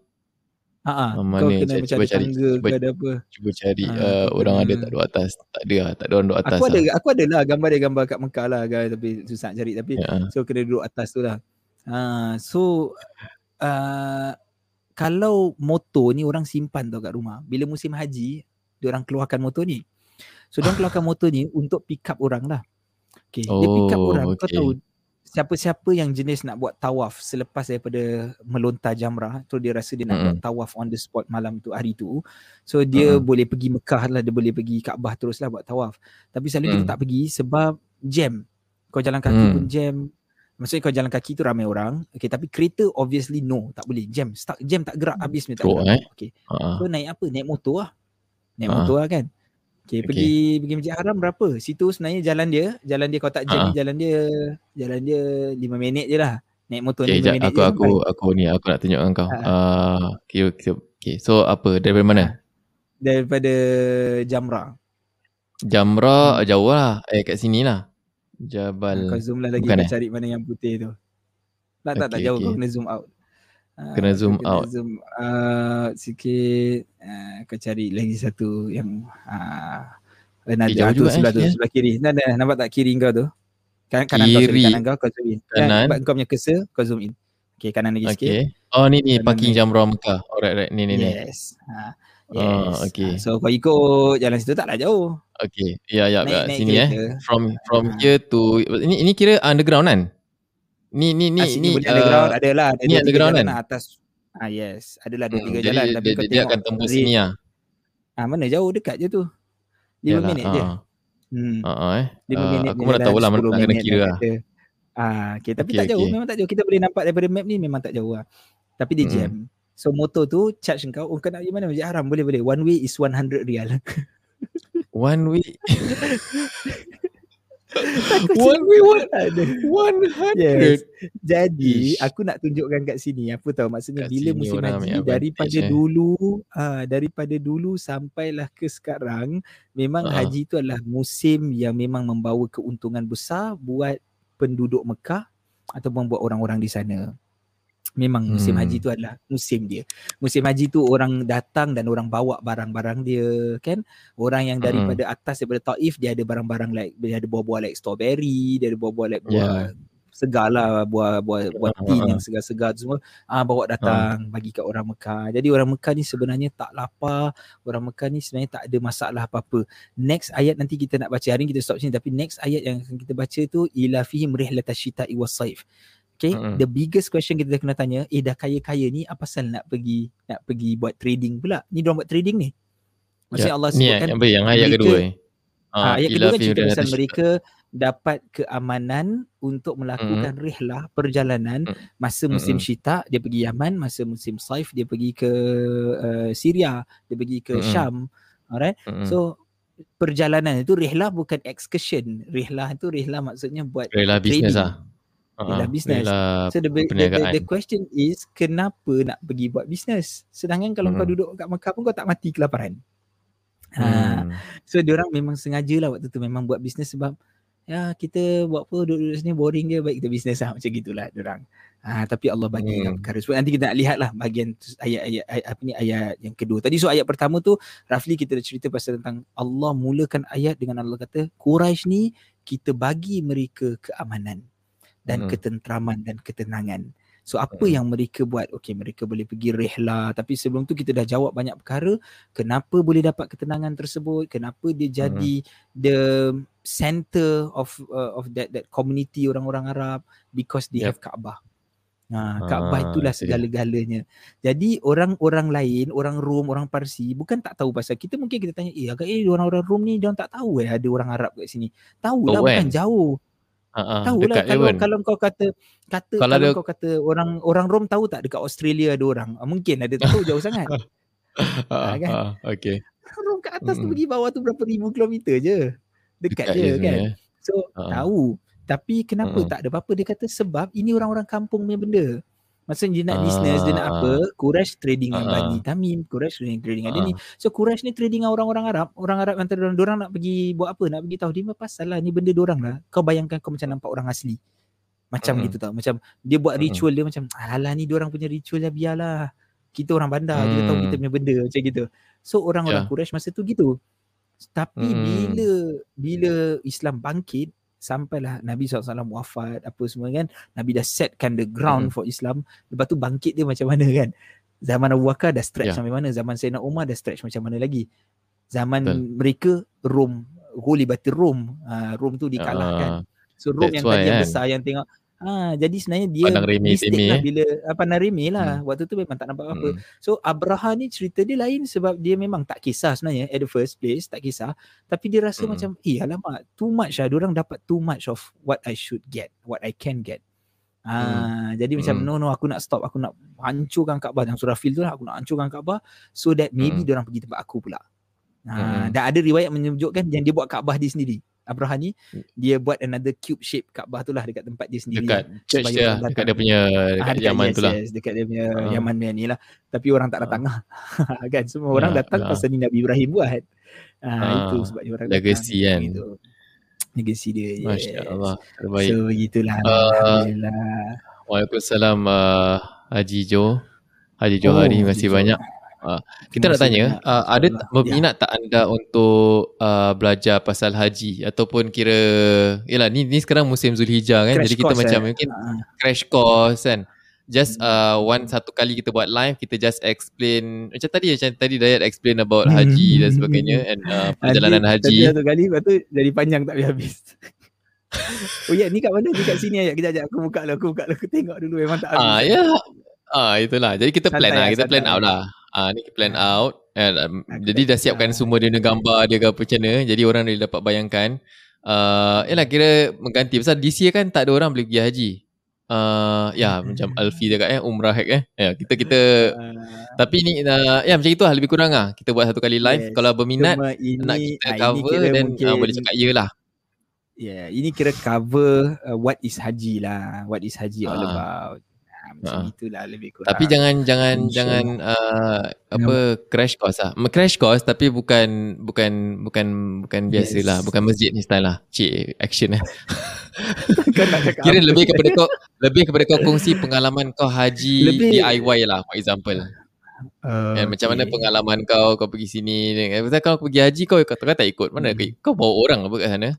Ha ah. Kau kena cuba, macam cuba cari, tangga cuba, ke ada apa. Cuba cari ha, uh, orang kena... ada tak duduk atas. Tak ada lah. Tak ada orang duduk atas. Aku lah. ada aku ada lah gambar dia gambar kat Mekah lah guys tapi susah cari tapi ya. so kena duduk atas tu lah. Ha, so uh, kalau motor ni orang simpan tau kat rumah. Bila musim haji, dia orang keluarkan motor ni. So dia keluarkan motor ni untuk pick up orang lah. Okay. Oh, dia pick up orang. Okay. Kau tahu siapa-siapa yang jenis nak buat tawaf selepas daripada melontar jamrah tu dia rasa dia nak mm-hmm. buat tawaf on the spot malam tu hari tu so dia mm-hmm. boleh pergi Mekah lah dia boleh pergi Kaabah terus lah buat tawaf tapi selalu mm. kita tak pergi sebab jam kau jalan kaki mm. pun jam maksudnya kau jalan kaki tu ramai orang okay, tapi kereta obviously no tak boleh jam stuck jam tak gerak habis ni tak gerak. Eh? okay. uh-huh. so naik apa naik motor lah naik uh-huh. motor lah kan Okay, okay, pergi pergi Masjid Haram berapa? Situ sebenarnya jalan dia, jalan dia kau tak jam uh jalan dia jalan dia 5 minit je lah. Naik motor okay, 5 minit aku, je. Aku aku aku ni aku nak tunjukkan kau. Ah, uh, okay, okay, okay, so apa dari mana? Daripada Jamra. Jamra hmm. jauh lah. Eh kat sini lah. Jabal. Kau zoom lah lagi kau eh? cari mana yang putih tu. Tak okay, tak tak jauh okay. kau kena zoom out. Kena zoom kena out. Zoom out sikit. Uh, kau cari lagi satu yang uh, ada eh, tu sebelah tu, sebelah kiri. Nah, nah, nampak tak kiri kau tu? Kan kanan kiri. kau, kanan kau, kau zoom in. Kanan. Kan, kau punya cursor, kau zoom in. Okay, kanan lagi okay. sikit. Oh, ni ni parking jam Jamrah Mekah. Alright, right. Ni ni ni. Yes. Ha. Yes. Oh, okay. So kau ikut jalan situ taklah jauh. Okay. Ya, ya, ya. Sini eh. From from ha. here to ini ini kira underground kan? Ni ni ni ni uh, underground adalah ada ni underground kan? atas ah yes adalah dua hmm, tiga jalan tapi dia, dia akan tembus sini ah ah mana jauh dekat je tu. 5 Yalah, minit uh. je hmm. Ah uh, eh uh, aku pun dah tahu lah mana nak kena kira lah. ah okay, tapi okay, tak jauh okay. memang tak jauh. Kita boleh nampak daripada map ni memang tak jauh lah. Tapi dia hmm. jam. So motor tu charge kau oh kau nak pergi mana? Masjid Haram boleh boleh. One way is 100 rial one way one way one one hundred. Jadi yes. aku nak tunjukkan kat sini apa tahu maksudnya kat bila musim haji daripada eh. dulu ah daripada dulu sampailah ke sekarang memang uh. haji itu adalah musim yang memang membawa keuntungan besar buat penduduk Mekah ataupun buat orang-orang di sana. Memang musim hmm. haji tu adalah musim dia. Musim haji tu orang datang dan orang bawa barang-barang dia kan. Orang yang daripada hmm. atas daripada Taif dia ada barang-barang like dia ada buah-buah like strawberry, dia ada buah-buah like buah yeah. segar lah, buah buah buah tin yang segar-segar tu semua ah bawa datang uh. bagi kat orang Mekah. Jadi orang Mekah ni sebenarnya tak lapar. Orang Mekah ni sebenarnya tak ada masalah apa-apa. Next ayat nanti kita nak baca hari ni kita stop sini tapi next ayat yang akan kita baca tu ila fihim rihlatasyita'i was-saif. Okay, uh-huh. the biggest question kita kena tanya, eh dah kaya-kaya ni apa pasal nak pergi nak pergi buat trading pula? Ni dia buat trading ni. Maksudnya ya, Allah sebutkan ni yang, yang ayat kedua ni. Ah, ayat kedua kan cerita pasal mereka dapat keamanan untuk melakukan hmm. rihlah perjalanan masa musim hmm. syita dia pergi Yaman, masa musim saif dia pergi ke uh, Syria, dia pergi ke hmm. Syam. Alright. Hmm. So perjalanan itu rihlah bukan excursion. Rihlah itu rihlah maksudnya buat rihlah bisnes lah ialah uh, bisnes. So the, the, the, the question is kenapa nak pergi buat bisnes? Sedangkan kalau hmm. kau duduk kat Mekah pun kau tak mati kelaparan. Ha. Hmm. So dia orang memang sengaja lah waktu tu memang buat bisnes sebab ya kita buat apa duduk sini boring je baik kita bisnes lah macam gitulah dia orang. Ha, tapi Allah bagi hmm. perkara sebab nanti kita nak lihat lah bahagian ayat-ayat ayat, apa ni ayat yang kedua. Tadi so ayat pertama tu roughly kita dah cerita pasal tentang Allah mulakan ayat dengan Allah kata Quraisy ni kita bagi mereka keamanan dan hmm. ketentraman dan ketenangan. So apa hmm. yang mereka buat? Okay mereka boleh pergi rehla tapi sebelum tu kita dah jawab banyak perkara kenapa boleh dapat ketenangan tersebut? Kenapa dia jadi hmm. the center of uh, of that that community orang-orang Arab because they yep. have Kaabah. Ha, Kaabah ah, itulah segala-galanya. Jadi orang-orang lain, orang Rom, orang Parsi bukan tak tahu pasal kita mungkin kita tanya, eh agak eh orang-orang Rom ni dia tak tahu eh ada orang Arab kat sini. Tahu lah oh, bukan jauh. Uh-uh, tahu lah kalau kalau kau kata kata kalau, kalau ada... kau kata orang orang Rom tahu tak dekat Australia ada orang. Ah, mungkin ada tahu jauh sangat. uh, kan? Uh, okay. Rom kat atas mm. tu pergi bawah tu berapa ribu kilometer je. Dekat, Dekat je kan. Ya. So uh. tahu tapi kenapa hmm. tak ada apa-apa dia kata sebab ini orang-orang kampung punya benda. Maksudnya dia nak uh, business, dia nak apa? Quraisy trading dengan uh, Bani Tamim, Quraisy trading, trading dengan uh, dia ni. So Quraisy ni trading dengan orang-orang Arab, orang Arab antara orang orang nak pergi buat apa? Nak pergi tahu dia pasal lah ni benda dia orang lah. Kau bayangkan kau macam nampak orang asli. Macam uh, gitu tau. Macam dia buat ritual uh, dia macam alah ni dia orang punya ritual lah biarlah. Kita orang bandar, hmm. kita tahu kita punya benda macam gitu. So orang-orang yeah. Quraisy masa tu gitu. Tapi hmm. bila bila Islam bangkit, sampailah Nabi SAW wafat apa semua kan Nabi dah setkan the ground mm-hmm. for Islam lepas tu bangkit dia macam mana kan zaman Abu Bakar dah stretch yeah. sampai mana zaman Sayyidina Umar dah stretch macam mana lagi zaman Betul. mereka Rom Holy Rom uh, Rom tu dikalahkan uh, so Rom yang tadi yang kan. besar yang tengok Ha, jadi sebenarnya dia mistake lah eh. bila apa nak remeh lah. Hmm. Waktu tu memang tak nampak apa. Hmm. So Abraha ni cerita dia lain sebab dia memang tak kisah sebenarnya at the first place, tak kisah. Tapi dia rasa hmm. macam, eh alamak, too much lah. Diorang dapat too much of what I should get, what I can get. Ha, hmm. Jadi macam, hmm. no, no, aku nak stop. Aku nak hancurkan Kaabah. Yang surah fil tu lah, aku nak hancurkan Kaabah. So that maybe hmm. diorang pergi tempat aku pula. Ha, hmm. Dan ada riwayat menunjukkan yang dia buat Kaabah dia sendiri. Abraham ni hmm. dia buat another cube shape Kaabah tu lah dekat tempat dia sendiri. Dekat church dia, dekat dia punya dekat, ah, dekat Yaman yes, tu lah. Yes, dekat dia punya uh. Yaman ni lah. Tapi orang tak datang uh. kan semua orang uh, datang uh. pasal ni Nabi Ibrahim buat. Uh, uh. Itu sebab dia orang Legacy datang. kan. Gitu. Legacy dia. Yes. Masya Allah. Terbaik. So begitulah. Uh, Alhamdulillah. Waalaikumsalam uh, Haji Jo. Haji Johari, oh, terima kasih banyak. Uh, kita nak tanya, uh, ada berminat ya. tak anda untuk uh, belajar pasal haji ataupun kira, yalah ni ni sekarang musim Zulhijjah kan, crash jadi kita macam eh. mungkin uh. crash course kan. Just uh, one satu kali kita buat live, kita just explain macam tadi macam tadi Dayat explain about haji dan sebagainya and uh, perjalanan haji. Tadi satu kali, lepas tu jadi panjang tak habis. oh ya, ni kat mana? Ni kat sini ayat. Kejap. Aku buka lah, aku buka lah. Aku tengok dulu memang tak habis. Ah, ya. Ah, itulah. Jadi kita plan santai, lah. Kita plan out lah. Ah ni plan out. Eh, um, jadi dah siapkan semua dia dengan gambar dia ke apa macam Jadi orang dia dapat bayangkan. Uh, yalah kira mengganti pasal this year kan tak ada orang boleh pergi haji. Uh, ya macam Alfi dekat eh umrah hack eh. Ya kita kita uh, tapi ni uh, ya macam itulah lebih kurang ah. Kita buat satu kali live yes. kalau berminat ini, nak kita cover dan uh, boleh cakap ya lah. Ya, yeah, ini kira cover uh, what is haji lah. What is haji uh. all about macam uh. itulah lebih kurang. Tapi jangan jangan Insya. jangan uh, apa no. crash course lah. Crash course tapi bukan bukan bukan bukan biasa lah. Bukan masjid ni style lah. Cik action lah. Kira lebih kepada kau lebih kepada kau kongsi pengalaman kau haji lebih, DIY lah for example. Uh, kan, okay. Macam mana pengalaman kau kau pergi sini. Pasal kau pergi haji kau kau tak ikut. Mana hmm. kau bawa orang apa kat sana?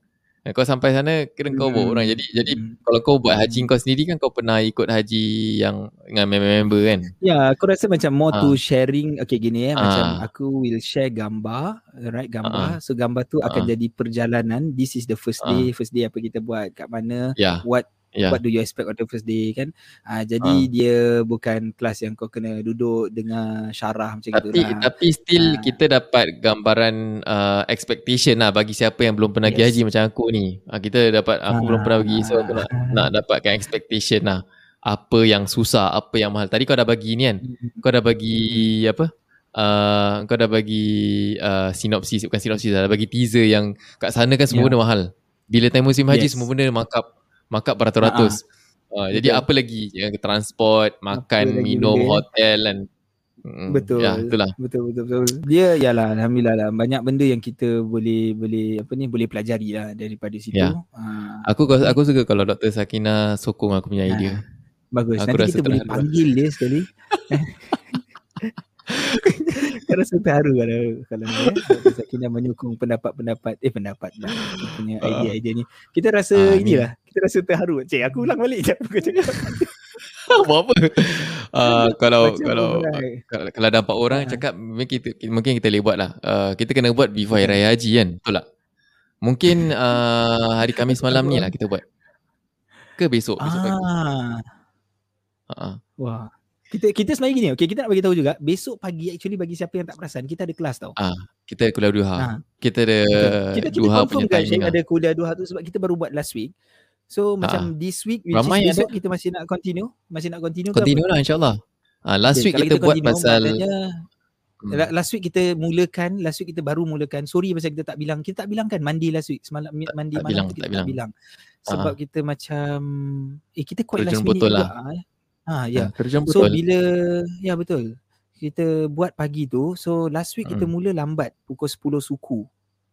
Eh, kau sampai sana kira kau bawa orang jadi jadi hmm. kalau kau buat haji kau sendiri kan kau pernah ikut haji yang dengan member-member kan ya aku rasa macam more ha. to sharing okay gini ya ha. macam aku will share gambar right gambar ha. so gambar tu akan ha. jadi perjalanan this is the first day ha. first day apa kita buat kat mana yeah. what yeah. what do you expect on the first day kan uh, jadi uh. dia bukan kelas yang kau kena duduk dengan syarah macam tapi, gitu lah tapi still uh. kita dapat gambaran uh, expectation lah bagi siapa yang belum pernah yes. pergi haji macam aku ni uh, kita dapat aku uh. belum pernah pergi so aku nak, nak dapatkan expectation lah apa yang susah apa yang mahal tadi kau dah bagi ni kan mm-hmm. kau dah bagi apa Uh, kau dah bagi uh, sinopsis bukan sinopsis dah bagi teaser yang kat sana kan semua yeah. benda mahal bila time musim haji yes. semua benda markup markup beratus-ratus. Uh, jadi apa lagi? Ya, transport, makan, minum, lagi, hotel dan mm, betul. Ya, itulah. Betul betul betul. Dia yalah alhamdulillah lah banyak benda yang kita boleh boleh apa ni boleh pelajari lah daripada situ. Ya. Uh, aku aku suka kalau Dr. Sakina sokong aku punya idea. Bagus. Aku Nanti kita boleh panggil dia sekali. Kau rasa terharu kalau kalau ni ya. Dr. Sakina menyokong pendapat-pendapat eh pendapat lah punya idea-idea ni. Kita rasa uh, inilah, kita rasa terharu. Cik, aku ulang balik je aku cakap. Buat apa? Uh, kalau kalau kalau, kalau ada empat orang uh. cakap mungkin kita mungkin kita boleh buat lah. Uh, kita kena buat before hari raya haji kan. Betul tak? Mungkin uh, hari Khamis malam ni lah kita buat. Ke besok? Besok pagi. Ah. Uh-uh. Wah. Kita kita sebenarnya gini, okay, kita nak bagi tahu juga, besok pagi actually bagi siapa yang tak perasan, kita ada kelas tau. Ah, kita kuliah duha. Ha. Kita ada kita, kita duha punya timing. Kita ada kuliah duha tu sebab kita baru buat last week. So ha. macam this week which Ramai is besok ada. kita masih nak continue, masih nak continue Continue lah insya-Allah. Ah, last okay, week kita, kita buat pasal Hmm. Last week kita mulakan, last week kita baru mulakan. Sorry pasal kita tak bilang. Kita tak bilang kan mandi last week. Semalam mandi malam bilang, kita tak bilang. tak bilang. Sebab uh kita macam eh kita quite last minute juga. Lah. Eh. Ha ya. Yeah. So bila ya betul. Kita buat pagi tu. So last week hmm. kita mula lambat pukul 10 suku.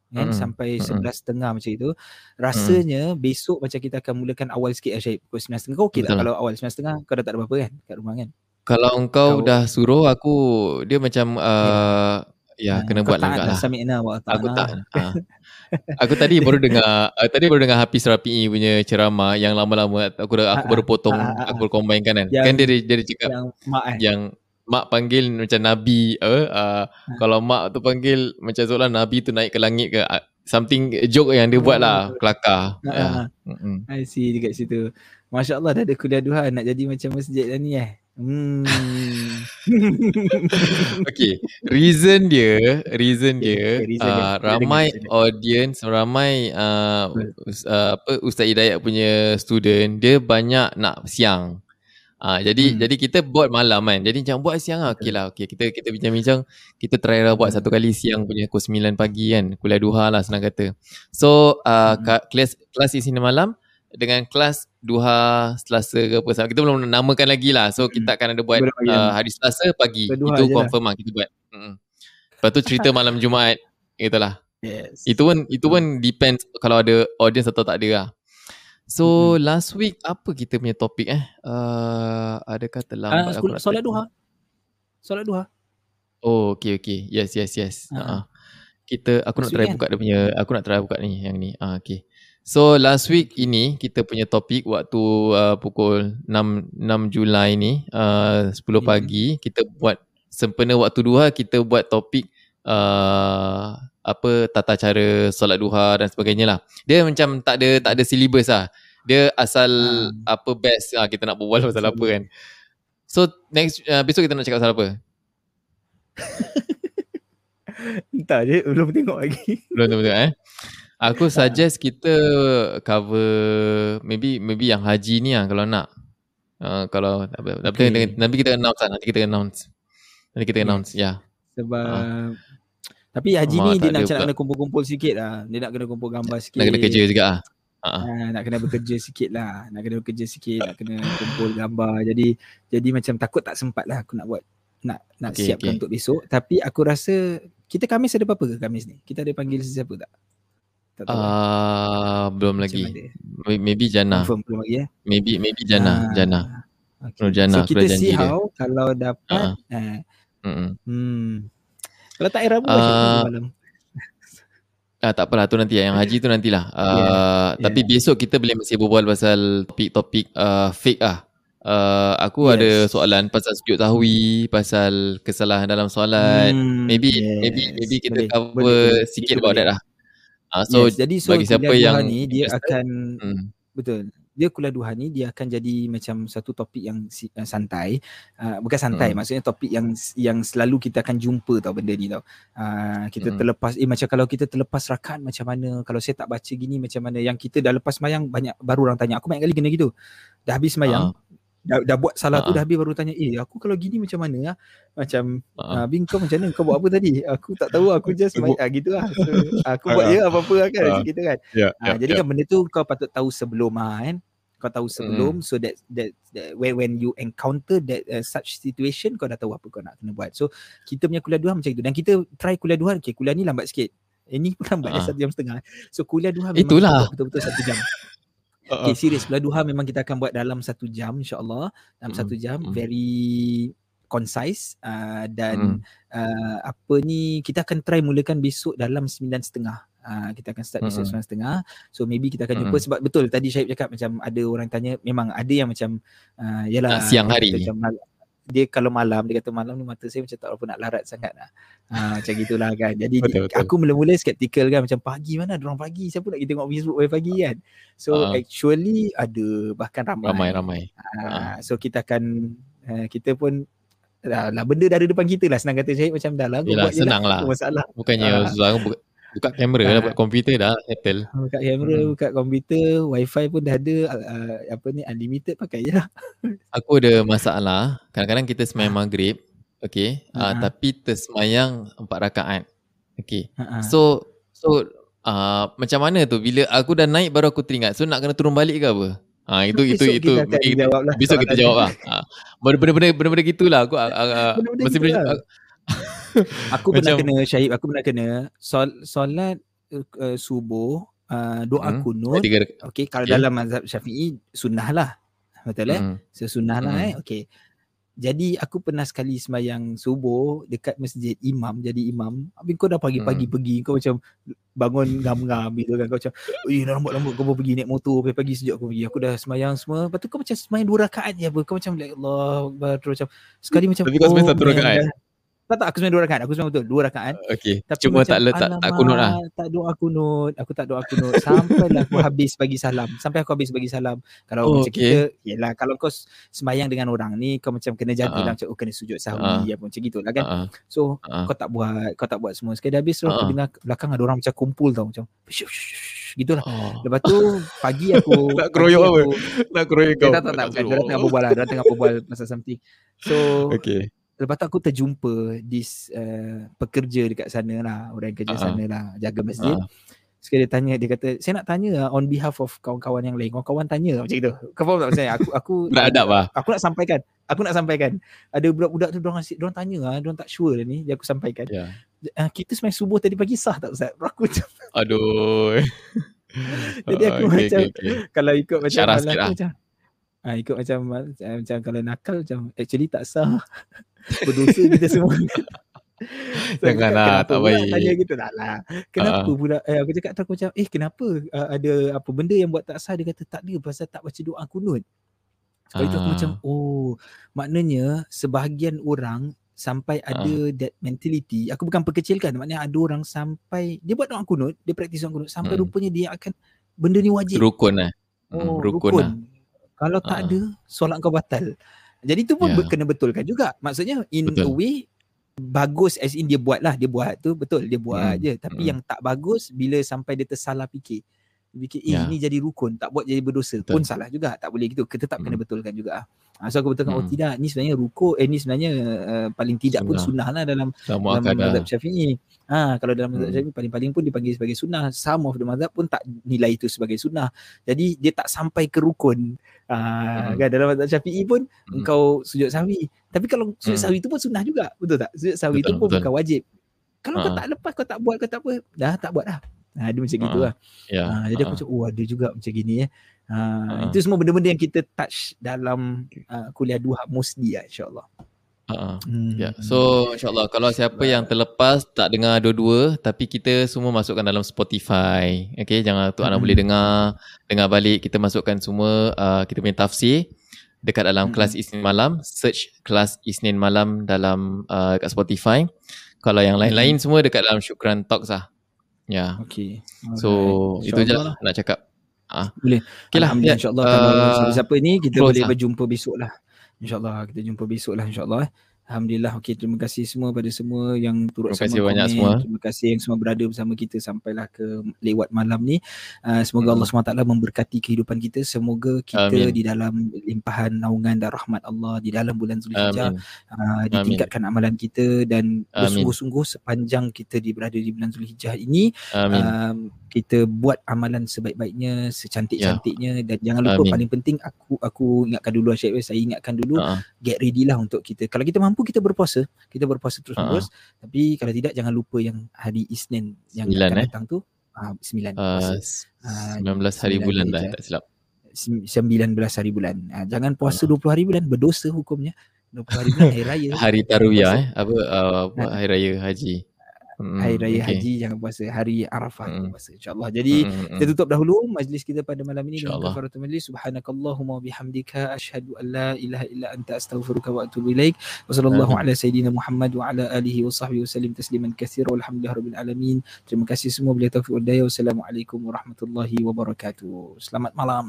Kan hmm. sampai hmm. 11.30 macam itu. Rasanya hmm. besok macam kita akan mulakan awal sikit Asyik pukul 9.30. Kau okey tak kalau awal 9.30 kau dah tak ada apa-apa kan kat rumah kan? Kalau engkau dah suruh aku dia macam uh, ya, ya kena buat lah lah. Aku tak. Ha. Aku tadi baru dengar uh, tadi baru dengar Hafiz Rafi'i punya ceramah yang lama-lama aku aku baru potong ha, ha, aku combine kan kan. Kan dia dia, dia cakap yang mak, eh? yang mak panggil macam nabi uh, uh, kalau mak tu panggil macam seolah nabi tu naik ke langit ke uh, something joke yang dia buat lah kelakar. Ha, ya. ha. I see dekat situ. Masya-Allah dah ada kuliah duha nak jadi macam masjid dah ni eh. Hmm. okay, reason dia, reason dia, okay, reason uh, dia. ramai audience, ramai uh, uh, apa Ustaz Hidayat punya student, dia banyak nak siang. Ah, uh, jadi hmm. jadi kita buat malam kan. Jadi jangan buat siang lah. Okey lah. Okey, kita kita bincang-bincang, kita try lah buat satu kali siang punya pukul 9 pagi kan. Kuliah duha lah senang kata. So, uh, hmm. kelas kelas di sini malam, dengan kelas duha selasa ke apa kita belum namakan lagi lah. So kita akan ada buat uh, hari selasa pagi. Berduha itu confirm lah. lah kita buat. Mm lepas tu cerita malam jumaat itulah. Yes. itu pun itu pun depends kalau ada audience atau tak ada lah. So mm-hmm. last week apa kita punya topik eh? Uh, adakah terlambat uh, aku solat duha. Solat duha. Oh okay okay. Yes yes yes. Uh-huh. uh-huh. kita aku last nak try kan? buka dia punya aku nak try buka ni yang ni. Ah uh, okay So last week ini kita punya topik waktu uh, pukul 6 6 Julai ni uh, 10 hmm. pagi kita buat sempena waktu duha kita buat topik uh, apa tata cara solat duha dan sebagainya lah. Dia macam tak ada tak ada silibus lah. Dia asal hmm. apa best uh, kita nak berbual pasal apa kan. So next uh, besok kita nak cakap pasal apa? Entah je belum tengok lagi. Belum tengok eh. Aku suggest kita cover maybe maybe yang haji ni lah kalau nak. Uh, kalau apa okay. nanti, nanti kita announce lah. Nanti kita announce. Nanti kita announce ya. Yeah. Sebab uh. tapi haji ni dia nak macam nak kena kumpul-kumpul sikit lah. Dia nak kena kumpul gambar sikit. Nak kena kerja juga ah. Uh, nak kena bekerja sikit lah Nak kena bekerja sikit Nak kena kumpul gambar Jadi Jadi macam takut tak sempat lah Aku nak buat Nak nak okay, siapkan okay. untuk besok Tapi aku rasa Kita Kamis ada apa-apa ke Kamis ni Kita ada panggil sesiapa tak uh, belum lagi. Maybe Jana. Confirm belum lagi eh. Maybe maybe Jana, uh, Jana. Okay. Jana, so kita see how dia. kalau dapat uh, eh. Hmm. Kalau tak era uh, malam. Ah, tak apalah tu nanti yang haji tu nantilah. Uh, yeah, Tapi yeah. besok kita boleh masih berbual pasal topik-topik uh, fake ah. Uh, aku yes. ada soalan pasal sujud tahwi, pasal kesalahan dalam solat. Hmm, maybe yes. maybe maybe kita boleh, cover boleh, sikit about that lah. Uh, so yes, jadi so bagi siapa yang ni dia akan hmm. betul. Dia kuliah duha ni dia akan jadi macam satu topik yang uh, santai. Uh, bukan santai hmm. maksudnya topik yang yang selalu kita akan jumpa tau benda ni tau. Uh, kita hmm. terlepas eh macam kalau kita terlepas rakaat macam mana? Kalau saya tak baca gini macam mana? Yang kita dah lepas mayang banyak baru orang tanya aku banyak kali kena gitu? Dah habis mayang uh dah, dah buat salah uh-huh. tu dah habis baru tanya eh aku kalau gini macam mana ah? Macam uh-huh. uh, Bing kau macam mana? Kau buat apa tadi? Aku tak tahu aku just main ah, gitu lah. So, aku buat je apa-apa lah kan uh, gitu kan. Yeah, uh, yeah, jadi yeah. kan benda tu kau patut tahu sebelum ah kan? Kau tahu sebelum mm. so that, that that when when you encounter that uh, such situation kau dah tahu apa kau nak kena buat. So kita punya kuliah dua macam itu. Dan kita try kuliah dua okay kuliah ni lambat sikit. Ini pun lambat uh. satu jam setengah. So kuliah dua memang itulah betul-betul satu jam Okay, serius. Belah duha memang kita akan buat dalam satu jam insyaAllah. Dalam mm. satu jam. Mm. Very concise. Uh, dan mm. uh, apa ni, kita akan try mulakan besok dalam sembilan setengah. uh, kita akan start mm-hmm. di setengah so maybe kita akan jumpa mm-hmm. sebab betul tadi Syahib cakap macam ada orang tanya memang ada yang macam uh, yalah siang hari macam dia kalau malam dia kata malam ni mata saya macam tak apa nak larat sangat lah. Ha, macam gitulah kan. Jadi betul, betul. aku mula-mula skeptical kan macam pagi mana ada orang pagi siapa nak kita tengok Facebook pagi kan. So uh, actually ada bahkan ramai. Ramai ramai. Ha, uh. so kita akan uh, kita pun lah, lah benda dari depan kita lah senang kata saya macam dah lah. Yelah, senang lah. Masalah. Bukannya uh, buka kamera uh, lah buat komputer dah settle. Buka kamera, hmm. buka komputer, wifi pun dah ada uh, apa ni unlimited pakai je lah. Aku ada masalah. Kadang-kadang kita semayang uh. maghrib. Okay. Uh, uh, tapi tersemayang empat rakaat. Okay. Uh, uh. So, so uh, macam mana tu? Bila aku dah naik baru aku teringat. So nak kena turun balik ke apa? Ha, itu itu itu besok kita jawab lah. Ha. Benda-benda benda-benda gitulah aku uh, mesti benda aku pernah kena syahid aku pernah kena. Sol, solat uh, subuh uh, doa hmm. kunut. Okey kalau okay. dalam mazhab Syafi'i sunnah lah. Betul eh? Hmm. sesunnah lah hmm. eh? Okey jadi aku pernah sekali semayang subuh dekat masjid imam. Jadi imam habis kau dah pagi-pagi hmm. pergi kau macam bangun ngam-ngam gitu kan. Kau macam eh lambat-lambat kau pergi naik motor pagi-pagi sejak aku pergi. Aku dah semayang semua. Lepas tu kau macam semayang dua rakaat je apa. Kau macam like Allah terus macam sekali macam tapi kau semayang satu oh, rakaat tak tak aku sebenarnya dua rakaat. Aku sebenarnya betul dua rakaat. Okey. Cuma macam, tak letak tak kunut lah. Tak doa kunut. Aku tak doa kunut sampai lah aku habis bagi salam. Sampai aku habis bagi salam. Kalau oh, macam okay. kita, yalah kalau kau sembahyang dengan orang ni kau macam kena jaga uh-huh. lah macam oh kena sujud sahwi uh-huh. apa macam gitulah kan. Uh-huh. So uh-huh. kau tak buat kau tak buat semua. Sekali dah habis uh-huh. aku dengar belakang ada orang macam kumpul tau macam gitulah. Oh. Lepas tu pagi aku nak keroyok apa? Nak keroyok kau. Tak tak tak. Dia tengah berbual lah. Dia tengah berbual pasal something. So okay lepas tu aku terjumpa di uh, pekerja dekat sana lah orang kerja uh-huh. sana lah jaga masjid. Uh-huh. sekali dia tanya dia kata saya nak tanya lah on behalf of kawan-kawan yang lain. Kawan-kawan tanya macam itu kau faham tak saya aku aku nak adab lah. Aku nak sampaikan. Aku nak sampaikan. Ada budak-budak tu dorang dorang tanya lah dorang tak sure ni dia aku sampaikan. Yeah. uh, kita semain subuh tadi pagi sah tak ustaz? Aku macam aduh. Jadi aku okay, macam okay, okay. kalau ikut macam Syarah sikit lah. macam Ha, ikut macam macam kalau nakal macam actually tak sah. Berdosa kita semua. so, Janganlah tak baik. Tanya gitu tak lah. Kenapa uh. pula eh, aku cakap aku macam eh kenapa uh, ada apa benda yang buat tak sah dia kata tak ada pasal tak baca doa kunut. Sebab uh. itu aku macam oh maknanya sebahagian orang sampai ada uh. that mentality aku bukan perkecilkan maknanya ada orang sampai dia buat doa kunut dia praktis doa kunut sampai hmm. rupanya dia akan benda ni wajib rukun lah oh, rukun, rukun. Lah. Kalau tak uh. ada, solat kau batal. Jadi tu pun yeah. kena betulkan juga. Maksudnya in Betul. a way bagus as in dia buat lah. Dia buat tu betul dia buat hmm. je. Tapi hmm. yang tak bagus bila sampai dia tersalah fikir. Fikir eh yeah. ini jadi rukun. Tak buat jadi berdosa. Betul. Pun salah juga. Tak boleh gitu. Tetap hmm. kena betulkan juga. Ha, so aku betulkan oh, hmm. oh tidak. Ni sebenarnya rukun. Eh ni sebenarnya uh, paling tidak sunnah. pun sunnah lah dalam, dalam mazhab syafi'i. Ha, kalau dalam mazhab hmm. syafi'i paling-paling pun dipanggil sebagai sunnah. Some of the mazhab pun tak nilai itu sebagai sunnah. Jadi dia tak sampai ke rukun. Ah, hmm. kan dalam mazhab Syafi'i pun hmm. engkau sujud sahwi. Tapi kalau sujud hmm. sahwi tu pun sunnah juga. Betul tak? Sujud sahwi betul, tu pun betul. bukan wajib. Kalau ha. kau tak lepas kau tak buat kau tak apa, dah tak buat dah. Ha, dia macam ha. gitulah. Ya. Ha, jadi ha. aku macam oh ada juga macam gini eh. Ha, ha. itu semua benda-benda yang kita touch dalam uh, kuliah dua musdi lah insya-Allah. Uh-huh. Hmm. Yeah. So insyaAllah kalau siapa yang terlepas tak dengar dua-dua tapi kita semua masukkan dalam Spotify. Okay jangan tu hmm. anak boleh dengar. Dengar balik kita masukkan semua uh, kita punya tafsir dekat dalam hmm. kelas Isnin Malam. Search kelas Isnin Malam dalam uh, kat Spotify. Kalau yang lain-lain hmm. semua dekat dalam Syukran Talks lah. Ya. Yeah. Okay. So okay. itu je lah nak cakap. Ah. Boleh. Okay lah. Ya. InsyaAllah uh, kalau siapa ni kita boleh lah. berjumpa besok lah. InsyaAllah kita jumpa besok lah insyaAllah. Alhamdulillah. Okay, terima kasih semua pada semua yang turut terima kasih banyak semua. Terima kasih yang semua berada bersama kita sampailah ke lewat malam ni. Uh, semoga hmm. Allah SWT memberkati kehidupan kita. Semoga kita Amin. di dalam limpahan naungan dan rahmat Allah di dalam bulan Zulhijjah uh, ditingkatkan Amin. amalan kita dan bersungguh-sungguh sepanjang kita di berada di bulan Zulhijjah ini. Amin. Um, kita buat amalan sebaik-baiknya, secantik-cantiknya ya. dan jangan lupa Amin. paling penting aku aku ingatkan dulu Syed saya ingatkan dulu uh-huh. get ready lah untuk kita. Kalau kita mampu kita berpuasa, kita berpuasa terus menerus. Uh-huh. Tapi kalau tidak jangan lupa yang hari Isnin yang 9, akan eh? datang tu uh, 9 uh, uh, 19 hari bulan dah tak silap. 19 hari bulan. Uh, jangan puasa uh-huh. 20 hari bulan berdosa hukumnya. 20 hari bulan hari raya. hari tarwiyah eh apa uh, hari raya haji. Hmm, hari raya okay. haji jangan puasa. Hari arafah hmm. puasa. Insyaallah. Jadi hmm, kita tutup dahulu majlis kita pada malam ini dengan kafaratul majlis. Subhanakallahumma bihamdika asyhadu an la ilaha illa anta astaghfiruka wa atubu ilaik. Wa sallallahu ala sayidina muhammad wa ala alihi wa sahbihi wasallim tasliman katsira. Walhamdulillahirabbil alamin. Terima kasih semua. Bila taufiq wal wassalamualaikum warahmatullahi wabarakatuh. Selamat malam